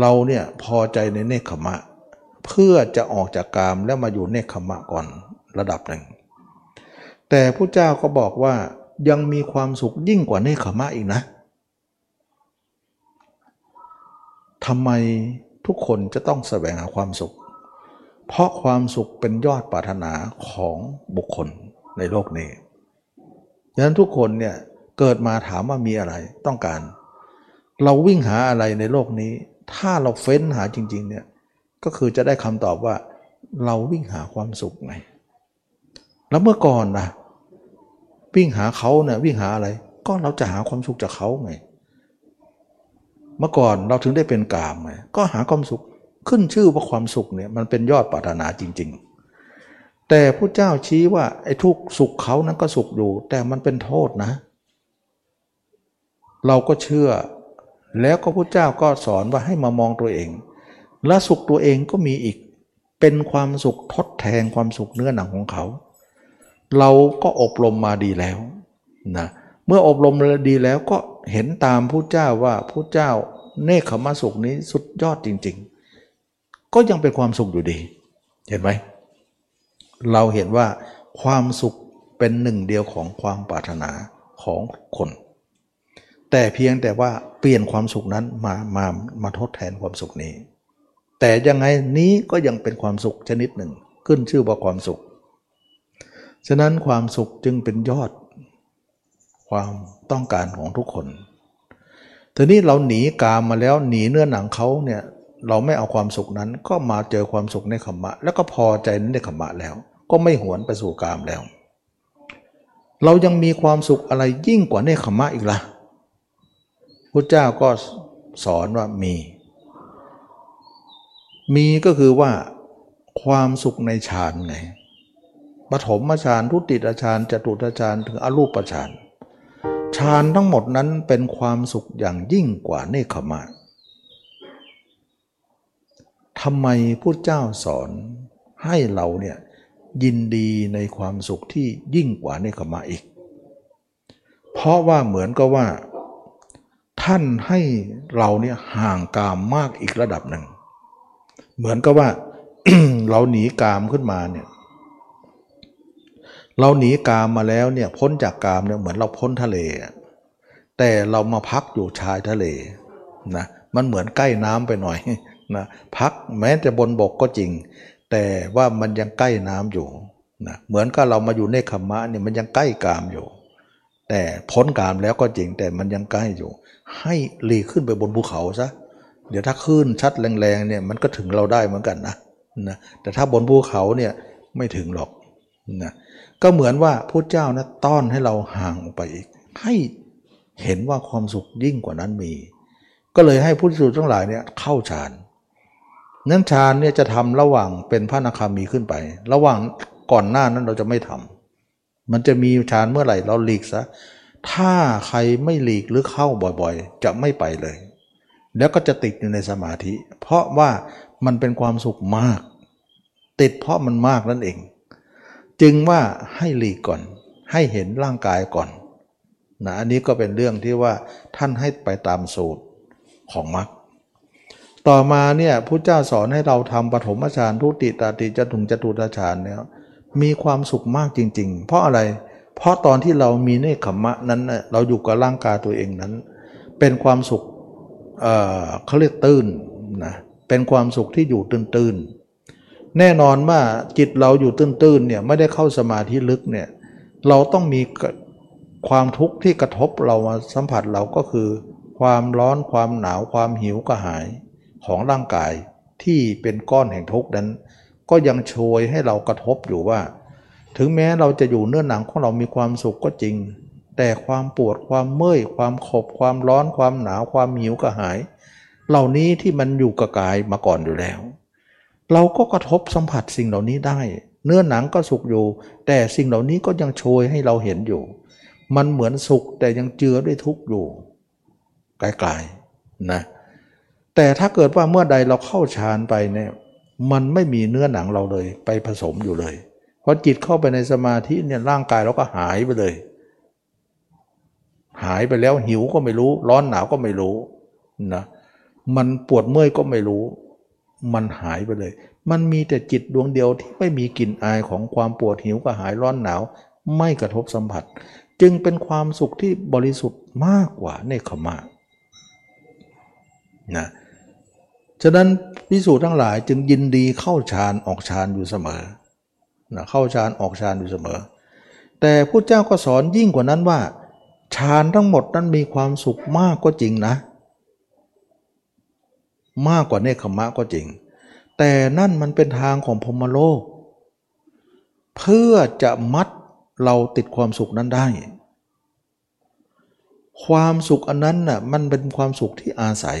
เราเนี่ยพอใจในเนคขมะ เพื่อจะออกจากกามแล้วมาอยู่เนคขมะก่อนระดับหนึ่ง แต่พระเจ้าก็บอกว่ายังมีความสุขยิ่งกว่าเนคขมะอีกนะทำไมทุกคนจะต้องแสวงหาความสุข เพราะความสุขเป็นยอดปรารถนาของบุคคลในโลกนี้ดังนั้นทุกคนเนี่ยเกิดมาถามว่ามีอะไรต้องการ เราวิ่งหาอะไรในโลกนี้ ถ้าเราเฟ้นหาจริง ๆ เนี่ย ก็คือจะได้คำตอบว่า เราวิ่งหาความสุขไง แล้วเมื่อก่อนนะวิ่งหาเขาเนี่ยวิ่งหาอะไร ก็เราจะหาความสุขจากเขาไง เมื่อก่อนเราถึงได้เป็นกามไง ก็หาความสุข ขึ้นชื่อว่าความสุขเนี่ยมันเป็นยอดปรารถนาจริง ๆ แต่พระเจ้าชี้ว่าไอ้ทุกสุขเขานั้นก็สุขอยู่ แต่มันเป็นโทษนะ เราก็เชื่อ แล้วก็พระเจ้าก็สอนว่าให้มามองตัวเอง และสุขตัวเองก็มีอีก เป็นความสุขทดแทนความสุขเนื้อหนังของเขา เราก็อบรมมาดีแล้วนะเมื่ออบรมดีแล้วก็เห็นตามผู้เจ้าว่าผู้เจ้าเนคขมสุขนี้สุดยอดจริง ๆ ก็ยังเป็นความสุขอยู่ดี เห็นไหมเราเห็นว่าความสุขเป็นหนึ่งเดียวของความปรารถนาของคน แต่เพียงแต่ว่าเปลี่ยนความสุขนั้นมามามาทดแทนความสุขนี้ แต่ยังไงนี้ก็ยังเป็นความสุขชนิดหนึ่ง ขึ้นชื่อว่าความสุข ฉะนั้นความสุขจึงเป็นยอด ความต้องการของทุกคนทีนี้เราหนีกามมาแล้วหนีเนื้อหนังเขาเนี่ยเราไม่เอาความสุขนั้นก็มาเจอความสุขในขมะ แล้วก็พอใจในขมะแล้ว ก็ไม่หวนไปสู่กามแล้ว เรายังมีความสุขอะไรยิ่งกว่าในขมะอีกละ่ะ พระเจ้าก็สอนว่ามี มีก็คือว่าความสุขในฌานไงปฐมฌานทุติยฌานจตุตฌานถึงอรูปฌานฌานทั้งหมดนั้นเป็นความสุขอย่างยิ่งกว่าเนคขมะทำไมพุทธเจ้าสอนให้เราเนี่ยยินดีในความสุขที่ยิ่งกว่าเนคขมะอีก เพราะว่าเหมือนกับว่า ท่านให้เราเนี่ยห่างกามมากอีกระดับหนึ่ง เหมือนกับว่า เราหนีกามขึ้นมาเนี่ยเราหนีกามมาแล้วเนี่ยพ้นจากกามเนี่ยเหมือนเราพ้นทะเล แต่เรามาพักอยู่ชายทะเลนะมันเหมือนใกล้น้ำไปหน่อยนะพักแม้จะบนบกก็จริง แต่ว่ามันยังใกล้น้ำอยู่นะเหมือนกับเรามาอยู่ในขมะเนี่ยมันยังใกล้กามอยู่ แต่พ้นกามแล้วก็จริงแต่มันยังใกล้อยู่ ให้หลีขึ้นไปบนภูเขาซะเดี๋ยวถ้าขึ้นชัดแรงๆเนี่ยมันก็ถึงเราได้เหมือนกันนะนะแต่ถ้าบนภูเขาเนี่ยไม่ถึงหรอกนะก็เหมือนว่าพระเจ้านะต้อนให้เราห่างออกไปอีก ให้เห็นว่าความสุขยิ่งกว่านั้นมี ก็เลยให้ผู้สูทั้งหลายเนี่ยเข้าฌานนั้นฌานเนี่ยจะทำระหว่างเป็นพระนาคามีขึ้นไป ระหว่างก่อนหน้านั้นเราจะไม่ทำมันจะมีฌานเมื่อไหร่เราหลีกซะ ถ้าใครไม่หลีกหรือเข้าบ่อยๆ จะไม่ไปเลย แล้วก็จะติดอยู่ในสมาธิ เพราะว่ามันเป็นความสุขมาก ติดเพราะมันมากนั่นเอง จึงว่าให้หลีกก่อน ให้เห็นร่างกายก่อนนะอันนี้ก็เป็นเรื่องที่ว่าท่านให้ไปตามสูตรของมรรคต่อมาเนี่ยพระเจ้าสอนให้เราทำปฐมฌานทุติตาติจตุงจตุตฌานเนี่ยมีความสุขมากจริง ๆ เพราะอะไรเเพราะตอนที่เรามีเนคขมะนั้น เราอยู่กับร่างกายตัวเองนั้น เป็นความสุขเเขาเรียกตื้นนะเป็นความสุขที่อยู่ตื้นๆแน่นอนว่าจิตเราอยู่ตื้นๆเนี่ยไม่ได้เข้าสมาธิลึกเนี่ยเราต้องมีความทุกข์ที่กระทบเรามาสัมผัสเราก็คือ ความร้อนความหนาวความหิวกระหายของร่างกายที่เป็นก้อนแห่งทุกข์นั้น ก็ยังโชยให้เรากระทบอยู่ว่า ถึงแม้เราจะอยู่เนื้อหนังของเรามีความสุขก็จริง แต่ความปวดความเมื่อยความขบ ความร้อนความหนาวความหิวกระหาย เหล่านี้ที่มันอยู่กับกายมาก่อนอยู่แล้ว เราก็กระทบสัมผัสสิ่งเหล่านี้ได้ เนื้อหนังก็สุขอยู่ แต่สิ่งเหล่านี้ก็ยังโชยให้เราเห็นอยู่ มันเหมือนสุขแต่ยังเจือด้วยทุกข์อยู่ไกลๆนะแต่ถ้าเกิดว่าเมื่อใดเราเข้าฌานไปเนี่ยมันไม่มีเนื้อหนังเราเลยไปผสมอยู่เลย พอจิตเข้าไปในสมาธิเนี่ยร่างกายเราก็หายไปเลย หายไปแล้วหิวก็ไม่รู้ ร้อนหนาวก็ไม่รู้นะมันปวดเมื่อยก็ไม่รู้ มันหายไปเลย มันมีแต่จิตดวงเดียวที่ไม่มีกลิ่นอายของความปวดหิวก็หายร้อนหนาว ไม่กระทบสัมผัส จึงเป็นความสุขที่บริสุทธิ์มากกว่าเนคขมะนะฉะนั้นพิสูจน์ทั้งหลายจึงยินดีเข้าฌานออกฌานอยู่เสมอ นะเข้าฌานออกฌานอยู่เสมอ แต่พระเจ้าก็สอนยิ่งกว่านั้นว่าฌานทั้งหมดนั้นมีความสุขมากก็จริงนะ มากกว่าเนคขมะก็จริง แต่นั่นมันเป็นทางของพมโลก เพื่อจะมัดเราติดความสุขนั้นได้ ความสุขอันนั้นน่ะมันเป็นความสุขที่อาศัย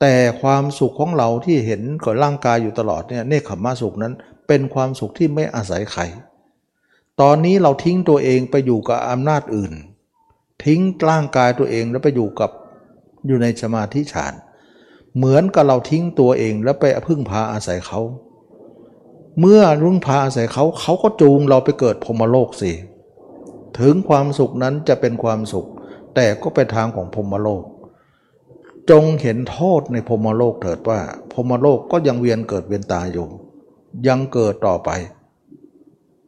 แต่ความสุขของเราที่เห็นกับร่างกายอยู่ตลอดเนี่ยเนคขมมาสุขนั้น เป็นความสุขที่ไม่อาศัยใคร ตอนนี้เราทิ้งตัวเองไปอยู่กับอำนาจอื่น ทิ้งร่างกายตัวเองแล้วไปอยู่กับอยู่ในสมาธิฌาน เหมือนกับเราทิ้งตัวเองแล้วไปพึ่งพาอาศัยเขา เมื่อรุ่งพาอาศัยเขาเขาก็จูงเราไปเกิดพรมโลกสิ ถึงความสุขนั้นจะเป็นความสุข แต่ก็เป็นทางของพรมโลก จงเห็นโทษในพมโลกเถิดว่าพมโลกก็ยังเวียนเกิดเวียนตายอยู่ ยังเกิดต่อไป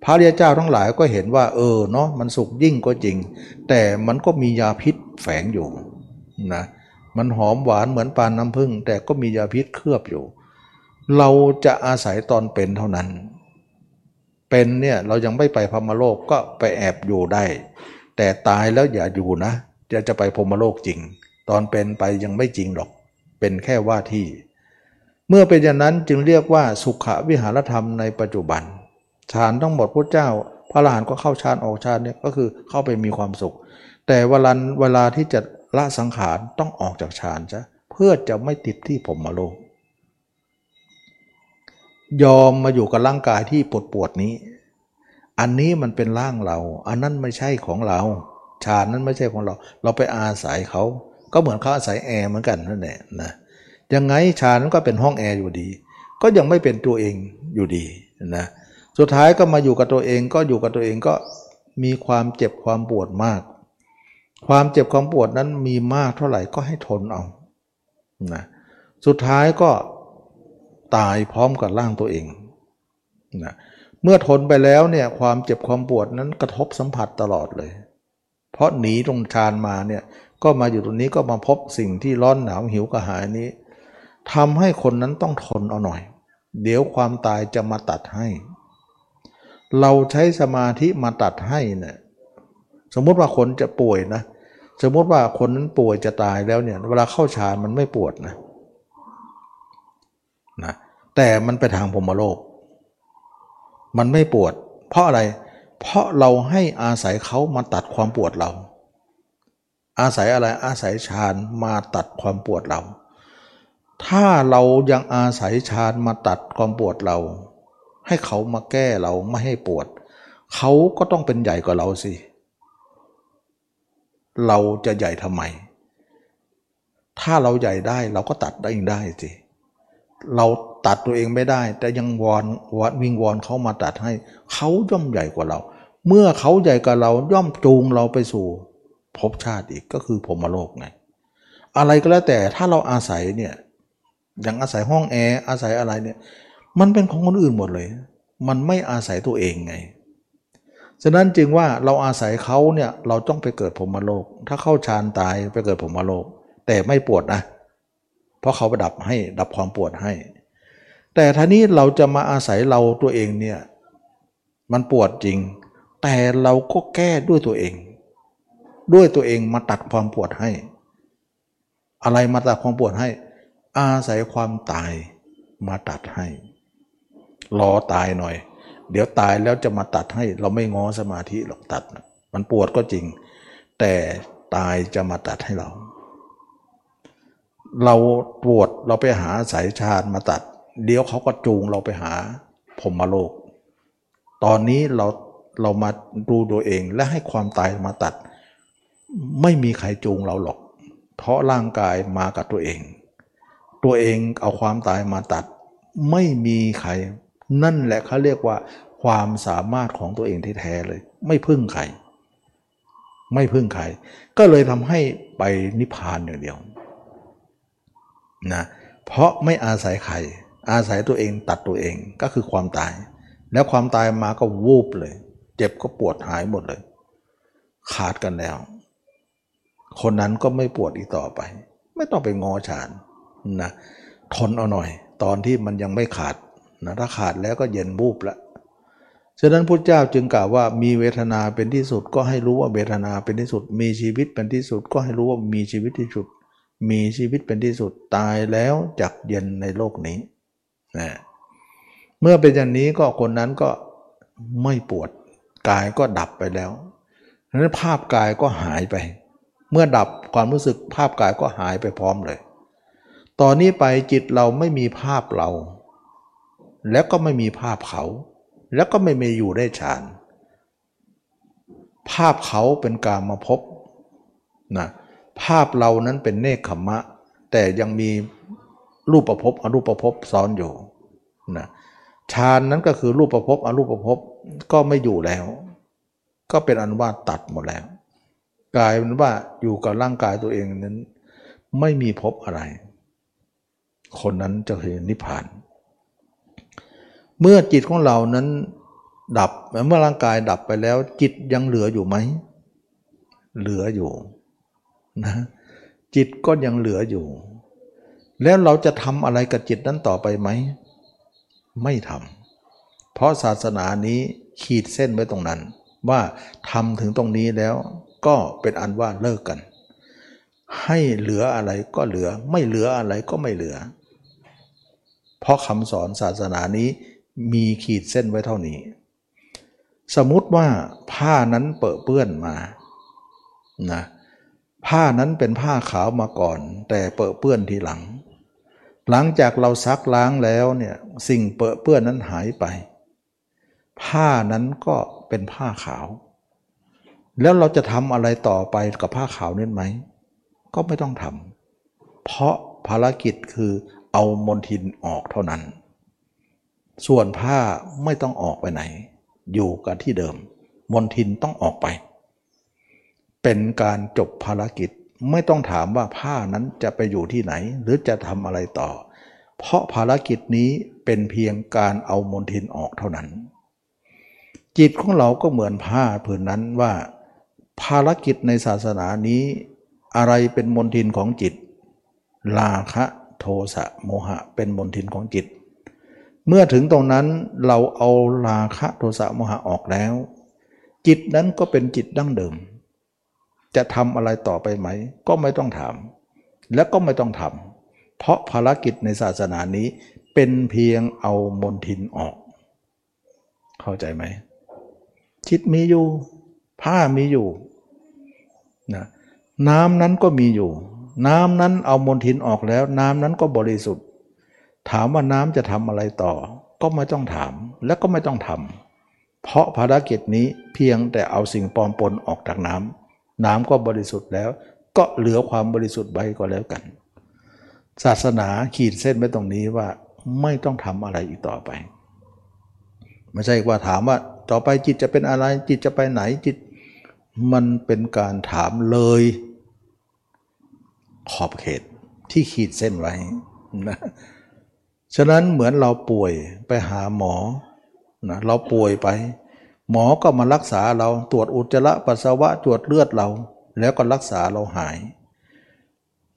พระเรียเจ้าทั้งหลายก็เห็นว่า เออเนาะมันสุขยิ่งก็จริง แต่มันก็มียาพิษแฝงอยู่นะมันหอมหวานเหมือนปานน้ำผึ้งแต่ก็มียาพิษเคลือบอยู่ เราจะอาศัยตอนเป็นเท่านั้น เป็นเนี่ยเรายังไม่ไปพมโลกก็ไปแอบอยู่ได้ แต่ตายแล้วอย่าอยู่นะจะจะไปพมโลกจริง ตอนเป็นไปยังไม่จริงหรอก เป็นแค่ว่าที่ เมื่อเป็นอย่างนั้นจึงเรียกว่าสุขวิหารธรรมในปัจจุบันฌานทั้งหมดพระเจ้า พระอรหันต์ก็เข้าฌานออกฌานเนี่ยก็คือเข้าไปมีความสุข แต่เวลาเวลาที่จะละสังขารต้องออกจากฌานจะเพื่อจะไม่ติดที่ผมมาโลกยอมมาอยู่กับร่างกายที่ปวดปวดนี้ อันนี้มันเป็นร่างเรา อันนั้นไม่ใช่ของเราฌานนั้นไม่ใช่ของเรา เราไปอาศัยเขา ก็เหมือนเขาอาศัยแอร์เหมือนกันนั่นแหละนะยังไงชานก็เป็นห้องแอร์อยู่ดี ก็ยังไม่เป็นตัวเองอยู่ดีนะสุดท้ายก็มาอยู่กับตัวเองก็อยู่กับตัวเองก็มีความเจ็บความปวดมาก ความเจ็บความปวดนั้นมีมากเท่าไหร่ก็ให้ทนเอานะสุดท้ายก็ตายพร้อมกับร่างตัวเองนะเมื่อทนไปแล้วเนี่ยความเจ็บความปวดนั้นกระทบสัมผัสตลอดเลย เพราะหนีตรงชานมาเนี่ย ก็มาอยู่ตรงนี้ก็มาพบสิ่งที่ร้อนหนาวหิวกระหายนี้ทำให้คนนั้นต้องทนเอาหน่อย เดี๋ยวความตายจะมาตัดให้ เราใช้สมาธิมาตัดให้เนะี่ยสมมติว่าคนจะป่วยนะ สมมติว่าคนนั้นป่วยจะตายแล้วเนี่ย เวลาเข้าฌานมันไม่ปวดนะนะแต่มันไปทางพมโลก มันไม่ปวด เพราะอะไร เพราะเราให้อาศัยเขามาตัดความปวดเรา อาศัยอะไรอาศัยฌานมาตัดความปวดเรา ถ้าเรายังอาศัยฌานมาตัดความปวดเรา ให้เขามาแก้เราไม่ให้ปวด เขาก็ต้องเป็นใหญ่กว่าเราสิ เราจะใหญ่ทำไม ถ้าเราใหญ่ได้เราก็ตัดได้เองได้สิ เราตัดตัวเองไม่ได้ แต่ยังวอนวัดวิงวอนเขามาตัดให้ เขาย่อมใหญ่กว่าเรา เมื่อเขาใหญ่กว่าเราย่อมจูงเราไปสู่ ภพชาติอีกก็คือพรมโลกไง อะไรก็แล้วแต่ถ้าเราอาศัยเนี่ยอย่างอาศัยห้องแอร์อาศัยอะไรเนี่ย มันเป็นของคนอื่นหมดเลย มันไม่อาศัยตัวเองไงฉะนั้นจึงว่าเราอาศัยเขาเนี่ยเราต้องไปเกิดผมมโลก ถ้าเข้าฌานตายไปเกิดผมมโลก แต่ไม่ปวดนะ เพราะเขาประดับให้ดับความปวดให้ แต่ท่านี้เราจะมาอาศัยเราตัวเองเนี่ยมันปวดจริง แต่เราก็แก้ด้วยตัวเอง ด้วยตัวเองมาตัดความปวดให้ อะไรมาตัดความปวดให้ อาศัยความตายมาตัดให้ รอตายหน่อย เดี๋ยวตายแล้วจะมาตัดให้ เราไม่ง้อสมาธิหรอกตัด มันปวดก็จริง แต่ตายจะมาตัดให้เรา เราปวดเราไปหาสายชาญมาตัด เดี๋ยวเขาก็จูงเราไปหาพรหมโลก ตอนนี้เราเรามาดูตัวเองและให้ความตายมาตัด ไม่มีใครจูงเราหรอก เพราะร่างกายมากับตัวเอง ตัวเองเอาความตายมาตัด ไม่มีใคร นั่นแหละเขาเรียกว่า ความสามารถของตัวเองที่แท้เลย ไม่พึ่งใคร ไม่พึ่งใคร ก็เลยทำให้ไปนิพพานอย่างเดียวนะเพราะไม่อาศัยใคร อาศัยตัวเองตัดตัวเองก็คือความตาย แล้วความตายมาก็วูบเลย เจ็บก็ปวดหายหมดเลย ขาดกันแล้ว คนนั้นก็ไม่ปวดอีกต่อไป ไม่ต้องไปงอฉานนะทนเอาหน่อย ตอนที่มันยังไม่ขาดนะถ้าขาดแล้วก็เย็นบูบล้วฉะนั้นพุทธเจ้าจึงกล่าวว่ามีเวทนาเป็นที่สุดก็ให้รู้ว่าเวทนาเป็นที่สุด มีชีวิตเป็นที่สุด ก็ให้รู้ว่ามีชีวิตที่สุด มีชีวิตเป็นที่สุดตายแล้วจักเย็นในโลกนี้นะเมื่อเป็นอย่างนี้ก็คนนั้นก็ไม่ปวดกายก็ดับไปแล้วฉะนั้นภาพกายก็หายไป เมื่อดับความรู้สึกภาพกายก็หายไปพร้อมเลย ตอนนี้ไปจิตเราไม่มีภาพเรา แล้วก็ไม่มีภาพเขา แล้วก็ไม่มีอยู่ได้ฌาน ภาพเขาเป็นการมาพบนะภาพเรานั้นเป็นเนคขมมะ แต่ยังมีรูปประพบอรูปประพบซ้อนอยู่นะฌานนั้นก็คือรูปประพบอรูปประพบก็ไม่อยู่แล้ว ก็เป็นอันว่าตัดหมดแล้ว กลายเป็นว่าอยู่กับร่างกายตัวเองนั้น ไม่มีพบอะไร คนนั้นจะคือนิพพาน เมื่อจิตของเรานั้นดับเมื่อร่างกายดับไปแล้ว จิตยังเหลืออยู่ไหม เหลืออยู่นะจิตก็ยังเหลืออยู่ แล้วเราจะทำอะไรกับจิตนั้นต่อไปไหม ไม่ทำเพราะศาสนานี้ขีดเส้นไว้ตรงนั้น ว่าทำถึงตรงนี้แล้ว ก็เป็นอันว่าเลิกกัน ให้เหลืออะไรก็เหลือไม่เหลืออะไรก็ไม่เหลือ เพราะคำสอนศาสนานี้มีขีดเส้นไว้เท่านี้ สมมุติว่าผ้านั้นเปื้อเปื้อนมานะผ้านั้นเป็นผ้าขาวมาก่อน แต่เปื้อเปื้อนทีหลัง หลังจากเราซักล้างแล้วเนี่ยสิ่งเปื้อเปื้อนนั้นหายไป ผ้านั้นก็เป็นผ้าขาว แล้วเราจะทำอะไรต่อไปกับผ้าขาวนี้ไหม ก็ไม่ต้องทำเพราะภารกิจคือเอามนทินออกเท่านั้น ส่วนผ้าไม่ต้องออกไปไหน อยู่กับที่เดิม มนทินต้องออกไป เป็นการจบภารกิจไม่ต้องถามว่าผ้านั้นจะไปอยู่ที่ไหน หรือจะทำอะไรต่อ เพราะภารกิจนี้เป็นเพียงการเอามนทินออกเท่านั้น จิตของเราก็เหมือนผ้าผืนนั้นว่า ภารกิจในศาสนานี้อะไรเป็นมนทินของจิต ลาคะโทสะโมหะเป็นมนทินของจิต เมื่อถึงตรงนั้นเราเอาลาคะโทสะโมหะออกแล้ว จิตนั้นก็เป็นจิตดั้งเดิม จะทำอะไรต่อไปไหม ก็ไม่ต้องถาม และก็ไม่ต้องทำเพราะภารกิจในศาสนานี้เป็นเพียงเอามนทินออก เข้าใจไหมจิตมีอยู่ ผ้ามีอยู่นะน้ำนั้นก็มีอยู่ น้ำนั้นเอามนทินออกแล้ว น้ำนั้นก็บริสุทธิ์ ถามว่าน้ำจะทำอะไรต่อ ก็ไม่ต้องถามและก็ไม่ต้องทำเพราะภารกิจนี้เพียงแต่เอาสิ่งปลอมปนออกจากน้ำน้ำก็บริสุทธิ์แล้ว ก็เหลือความบริสุทธิ์ไว้ก็แล้วกัน ศาสนาขีดเส้นไว้ตรงนี้ว่าไม่ต้องทำอะไรอีกต่อไป ไม่ใช่ว่าถามว่าต่อไปจิตจะเป็นอะไรจิตจะไปไหนจิต มันเป็นการถามเลย ขอบเขตที่ขีดเส้นไว้นะฉะนั้นเหมือนเราป่วยไปหาหมอนะเราป่วยไป หมอก็มารักษาเราตรวจอุจจาระปัสสาวะตรวจเลือดเรา แล้วก็รักษาเราหาย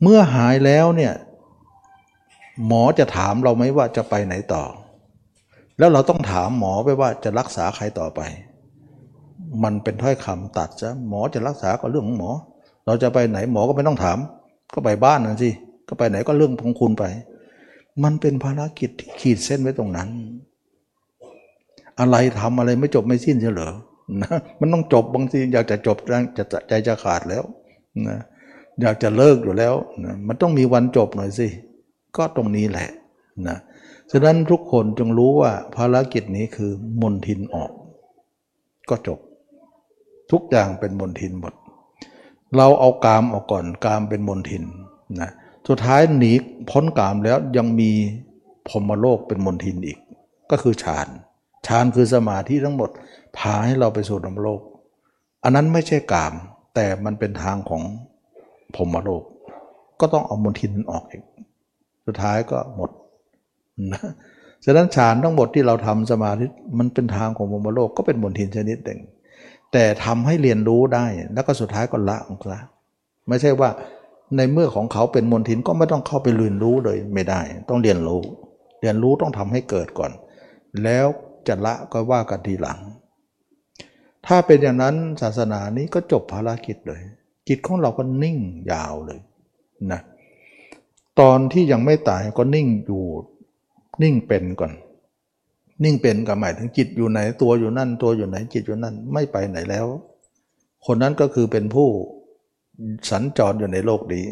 เมื่อหายแล้วเนี่ยหมอจะถามเราไหมว่าจะไปไหนต่อ แล้วเราต้องถามหมอไปว่าจะรักษาใครต่อไป มันเป็นถ้อยคำตัดซะหมอจะรักษาก็เรื่องของหมอ เราจะไปไหนหมอก็ไม่ต้องถาม ก็ไปบ้านนั่นสิก็ไปไหนก็เรื่องของคุณไป มันเป็นภารกิจที่ขีดเส้นไว้ตรงนั้น อะไรทำอะไรไม่จบไม่สิ้นเฉลอนะมันต้องจบบางทีอยากจะจบจะใจจะขาดแล้วนะอยากจะเลิกอยู่แล้วนะมันต้องมีวันจบหน่อยสิก็ตรงนี้แหละนะฉะนั้นทุกคนจงรู้ว่าภารกิจนี้คือมนทินออก ก็จบ ทุกอย่างเป็นมนทินหมด เราเอากามออกก่อนกามเป็นมนทินนะสุดท้ายหนีพ้นกามแล้วยังมีพรมโลกเป็นมนทินอีก ก็คือฌานฌานคือสมาธิทั้งหมดพาให้เราไปสู่ธรรมโลก อันนั้นไม่ใช่กาม แต่มันเป็นทางของพรมโลก ก็ต้องเอามนทินออกอีก สุดท้ายก็หมดนะฉะนั้นฌานทั้งหมดที่เราทำสมาธิมันเป็นทางของมรมโลกก็เป็นมนทินชนิดหนึ่ง แต่ทำให้เรียนรู้ได้ แล้วก็สุดท้ายก็ละของละไม่ใช่ว่าในเมื่อของเขาเป็นมนทินก็ไม่ต้องเข้าไปเรียนรู้เลยไม่ได้ ต้องเรียนรู้ เรียนรู้ต้องทำให้เกิดก่อน แล้วจะละก็ว่ากันทีหลัง ถ้าเป็นอย่างนั้นศาสนานี้ก็จบภารกิจเลย จิตของเราก็นิ่งยาวเลยนะตอนที่ยังไม่ตายก็นิ่งอยู่นิ่งเป็นก่อน นิ่งเป็นกับหมายถึงจิตอยู่ไหนตัวอยู่นั่น ตัวอยู่ไหนจิตอยู่นั่นไม่ไปไหนแล้ว คนนั้นก็คือเป็นผู้สัญจรอยู่ในโลกนี้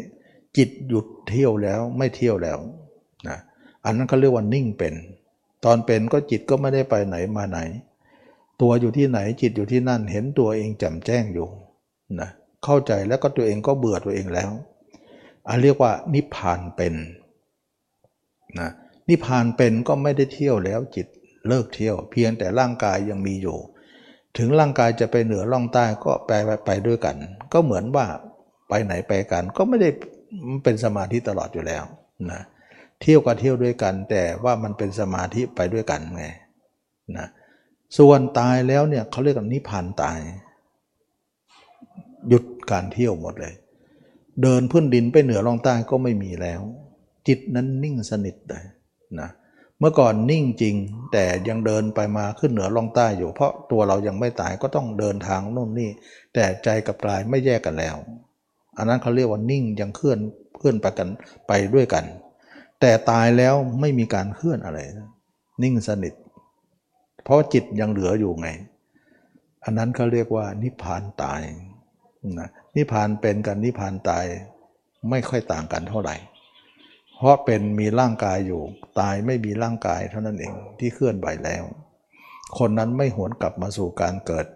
จิตหยุดเที่ยวแล้วไม่เที่ยวแล้วนะอันนั้นเขาเรียกว่านิ่งเป็น ตอนเป็นก็จิตก็ไม่ได้ไปไหนมาไหน ตัวอยู่ที่ไหนจิตอยู่ที่นั่นเห็นตัวเองแจ่มแจ้งอยู่นะเข้าใจแล้วก็ตัวเองก็เบื่อตัวเองแล้ว อันเรียกว่านิพพานเป็นนะนิพพานเป็นก็ไม่ได้เที่ยวแล้วจิต เลิกเที่ยว เพียงแต่ร่างกายยังมีอยู่ ถึงร่างกายจะไปเหนือล่องใต้ก็ไปไปไปด้วยกัน ก็เหมือนว่าไปไหนไปกัน ก็ไม่ได้เป็นสมาธิตลอดอยู่แล้วนะเที่ยวก็เที่ยวด้วยกัน แต่ว่ามันเป็นสมาธิไปด้วยกันไงนะส่วนตายแล้วเนี่ยเขาเรียกว่านิพพานตาย หยุดการเที่ยวหมดเลย เดินพื้นดินไปเหนือล่องใต้ก็ไม่มีแล้ว จิตนั้นนิ่งสนิทเลยนะเเมื่อก่อนนิ่งจริง แต่ยังเดินไปมาขึ้นเหนือล่องใต้อยู่ เพราะตัวเรายังไม่ตายก็ต้องเดินทางโน่นนี่ แต่ใจกับกายไม่แยกกันแล้ว อันนั้นเขาเรียกว่านิ่งยังเคลื่อนเคลื่อนไปกันไปด้วยกัน แต่ตายแล้วไม่มีการเคลื่อนอะไร นิ่งสนิท เพราะจิตยังเหลืออยู่ไง อันนั้นเขาเรียกว่านิพพานตายนะนิพพานเป็นกับนิพพานตายไม่ค่อยต่างกันเท่าไหร่ ราะเป็นมีร่างกายอยู่ ตายไม่มีร่างกายเท่านั้นเองที่เคลื่อนไหวแล้ว คนนั้นไม่หวนกลับมาสู่การเกิด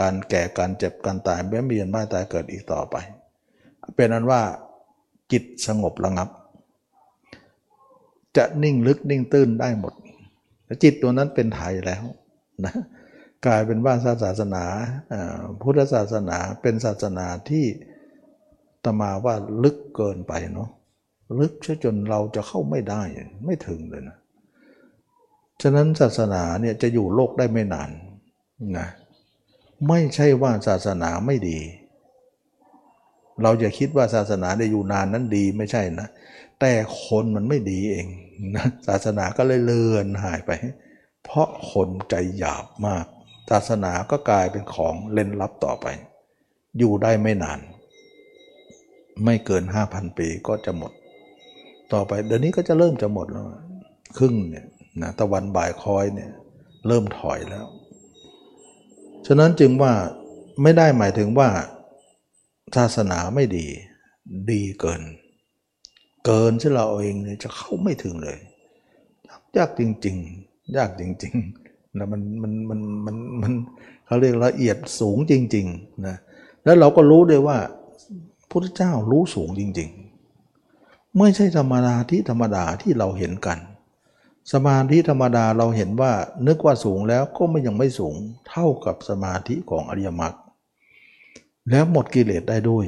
การแก่การเจ็บการตายแม้มียนไมาตายเกิดอีกต่อไป เป็นนั้นว่าจิตสงบระงับ จะนิ่งลึกนิ่งตื้นได้หมดจิตตัวนั้นเป็นไทยแล้วนะกลายเป็นว่าศาสนาพุทธศาสนาเป็นศาสนาที่ตมาว่าลึกเกินไปเนาะ ลึกจนเราจะเข้าไม่ได้ไม่ถึงเลยนะฉะนั้นศาสนาเนี่ยจะอยู่โลกได้ไม่นานนะไม่ใช่ว่าศาสนาไม่ดี เราจะคิดว่าศาสนาได้อยู่นานนั้นดีไม่ใช่นะ แต่คนมันไม่ดีเองนะศาสนาก็เลยเลือนหายไป เพราะคนใจหยาบมาก ศาสนาก็กลายเป็นของเล่นลับต่อไป อยู่ได้ไม่นาน ไม่เกิน 5,000 ปีก็จะหมด ต่อไปเดี๋ยวนี้ก็จะเริ่มจะหมดแล้วครึ่งเนี่ยนะตะวันบ่ายคอยเนี่ยเริ่มถอยแล้ว ฉะนั้นจึงว่าไม่ได้หมายถึงว่าศาสนาไม่ดี ดีเกิน เกินที่เราเองเนี่ยจะเข้าไม่ถึงเลยยากจริง ๆ ยากจริงๆนะมันมันมันมันมันเขาเรียกละเอียดสูงจริงๆนะแล้วเราก็รู้ด้วยว่าพุทธเจ้ารู้สูงจริง ๆ ไม่ใช่ธรรมดาที่ธรรมดาที่เราเห็นกัน สมาธิธรรมดาเราเห็นว่านึกว่าสูงแล้วก็ไม่ยังไม่สูงเท่ากับสมาธิของอริยมรรคแล้วหมดกิเลสได้ด้วย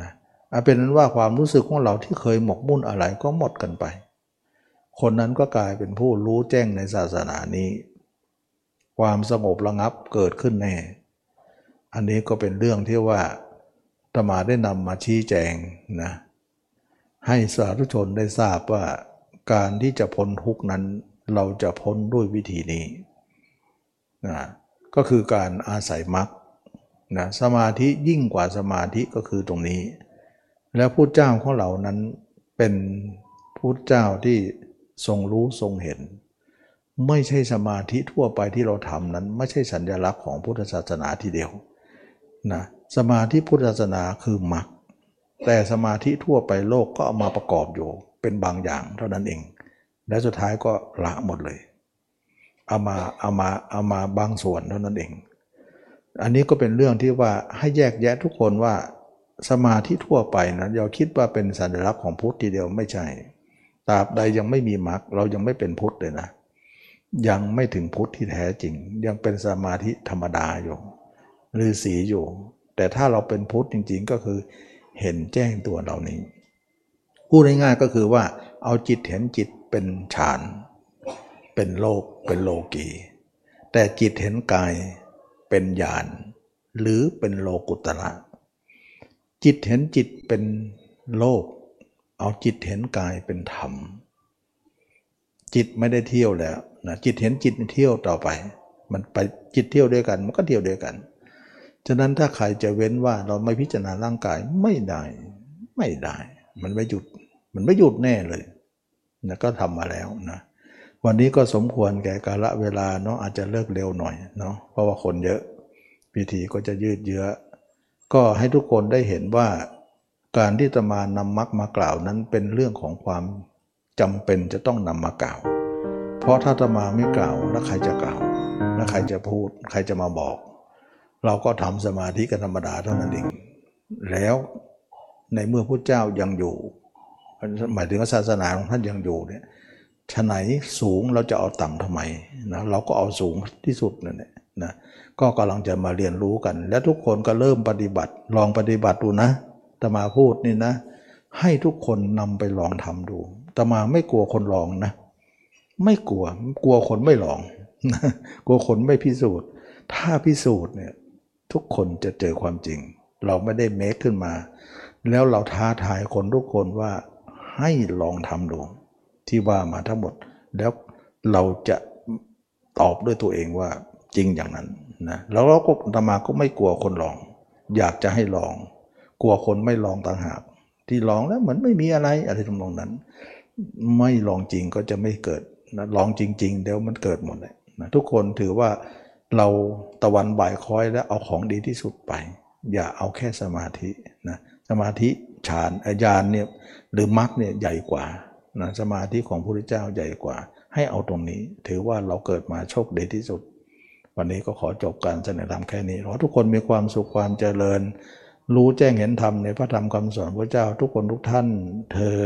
นะเอาเป็นนั้นว่าความรู้สึกของเราที่เคยหมกมุ่นอะไรก็หมดกันไป คนนั้นก็กลายเป็นผู้รู้แจ้งในศาสนานี้ ความสงบระงับเกิดขึ้นแน่ อันนี้ก็เป็นเรื่องที่ว่าตมาได้นำมาชี้แจงนะ ให้สาธุชนได้ทราบว่าการที่จะพ้นทุกนั้นเราจะพ้นด้วยวิธีนี้นะก็คือการอาศัยมรรคนะสมาธิยิ่งกว่าสมาธิก็คือตรงนี้ แล้วพุทธเจ้าของเรานั้นเป็นพุทธเจ้าที่ทรงรู้ทรงเห็น ไม่ใช่สมาธิทั่วไปที่เราทำนั้น ไม่ใช่สัญลักษณ์ของพุทธศาสนาทีเดียวนะสมาธิพุทธศาสนาคือมรรค แต่สมาธิทั่วไปโลกก็เอามาประกอบอยู่เป็นบางอย่างเท่านั้นเอง และสุดท้ายก็ละหมดเลยเอามาเอามาเอามาบางส่วนเท่านั้นเอง อันนี้ก็เป็นเรื่องที่ว่าให้แยกแยะทุกคนว่าสมาธิทั่วไปนะอย่าคิดว่าเป็นสัญลักษณ์ของพุทธทีเดียวไม่ใช่ตราบใดยังไม่มีมรรคเรายังไม่เป็นพุทธเลยนะ ยังไม่ถึงพุทธที่แท้จริง ยังเป็นสมาธิธรรมดาอยู่ฤาษีอยู่ แต่ถ้าเราเป็นพุทธจริง ๆ ก็คือ เห็นแจ้งตัวเหล่านี้พูดง่ายๆก็คือว่า เอาจิตเห็นจิตเป็นฌาน เป็นโลกเป็นโลกี แต่จิตเห็นกายเป็นญาณหรือเป็นโลกุตระจิตเห็นจิตเป็นโลก เอาจิตเห็นกายเป็นธรรม จิตไม่ได้เที่ยวแล้วนะจิตเห็นจิตเที่ยวต่อไป มันไปจิตเที่ยวด้วยกัน มันก็เที่ยวด้วยกัน ฉะนั้นถ้าใครจะเว้นว่าเราไม่พิจารณาร่างกายไม่ได้ ไม่ได้ มันไม่หยุด มันไม่หยุดแน่เลยนะก็ทำมาแล้วนะวันนี้ก็สมควรแก่กาลเวลาเนาะอาจจะเลิกเร็วหน่อยเนาะเพราะว่าคนเยอะพิธีก็จะยืดเยื้อ ก็ให้ทุกคนได้เห็นว่าการที่จะมานำมรรคมากล่าวนั้นเป็นเรื่องของความจำเป็นจะต้องนำมากล่าว เพราะถ้าจะมาไม่กล่าวแล้วใครจะกล่าว แล้วใครจะพูด ใครจะมาบอก เราก็ทำสมาธิกันธรรมดาเท่านั้นเอง แล้วในเมื่อพระเจ้ายังอยู่ หมายถึงศาสนาของท่านยังอยู่เนี่ยชะไหนสูงเราจะเอาต่ำทำไมนะเราก็เอาสูงที่สุดนั่นแหละนะก็กำลังจะมาเรียนรู้กัน และทุกคนก็เริ่มปฏิบัติ ลองปฏิบัติดูนะตมาพูดนี่นะ ให้ทุกคนนำไปลองทำดูตมาไม่กลัวคนลองนะ ไม่กลัวกลัวคนไม่ลอง กลัวคนไม่พิสูจน์ ถ้าพิสูจน์เนี่ย ทุกคนจะเจอความจริง เราไม่ได้เมคขึ้นมา แล้วเราท้าทายคนทุกคนว่าให้ลองทำดูที่ว่ามาทั้งหมด แล้วเราจะตอบด้วยตัวเองว่าจริงอย่างนั้นนะแล้วเราก็ธรรมาก็ไม่กลัวคนลอง อยากจะให้ลอง กลัวคนไม่ลองต่างหาก ที่ลองแล้วเหมือนไม่มีอะไรอะไรทำนองนั้น ไม่ลองจริงก็จะไม่เกิดนะลองจริง ๆ เดี๋ยวมันเกิดหมดเลยนะทุกคนถือว่า เราตะวันบ่ายคอยแล้วเอาของดีที่สุดไป อย่าเอาแค่สมาธินะสมาธิฌานอาญานเนี่ยหรือมรรคเนี่ยใหญ่กว่านะสมาธิของพระพุทธเจ้าใหญ่กว่า ให้เอาตรงนี้ ถือว่าเราเกิดมาโชคดีที่สุด วันนี้ก็ขอจบการแสดงธรรมแค่นี้ขอทุกคนมีความสุขความเจริญ รู้แจ้งเห็นธรรมในพระธรรมคำสอนพระเจ้าทุกคนทุกท่านเทอ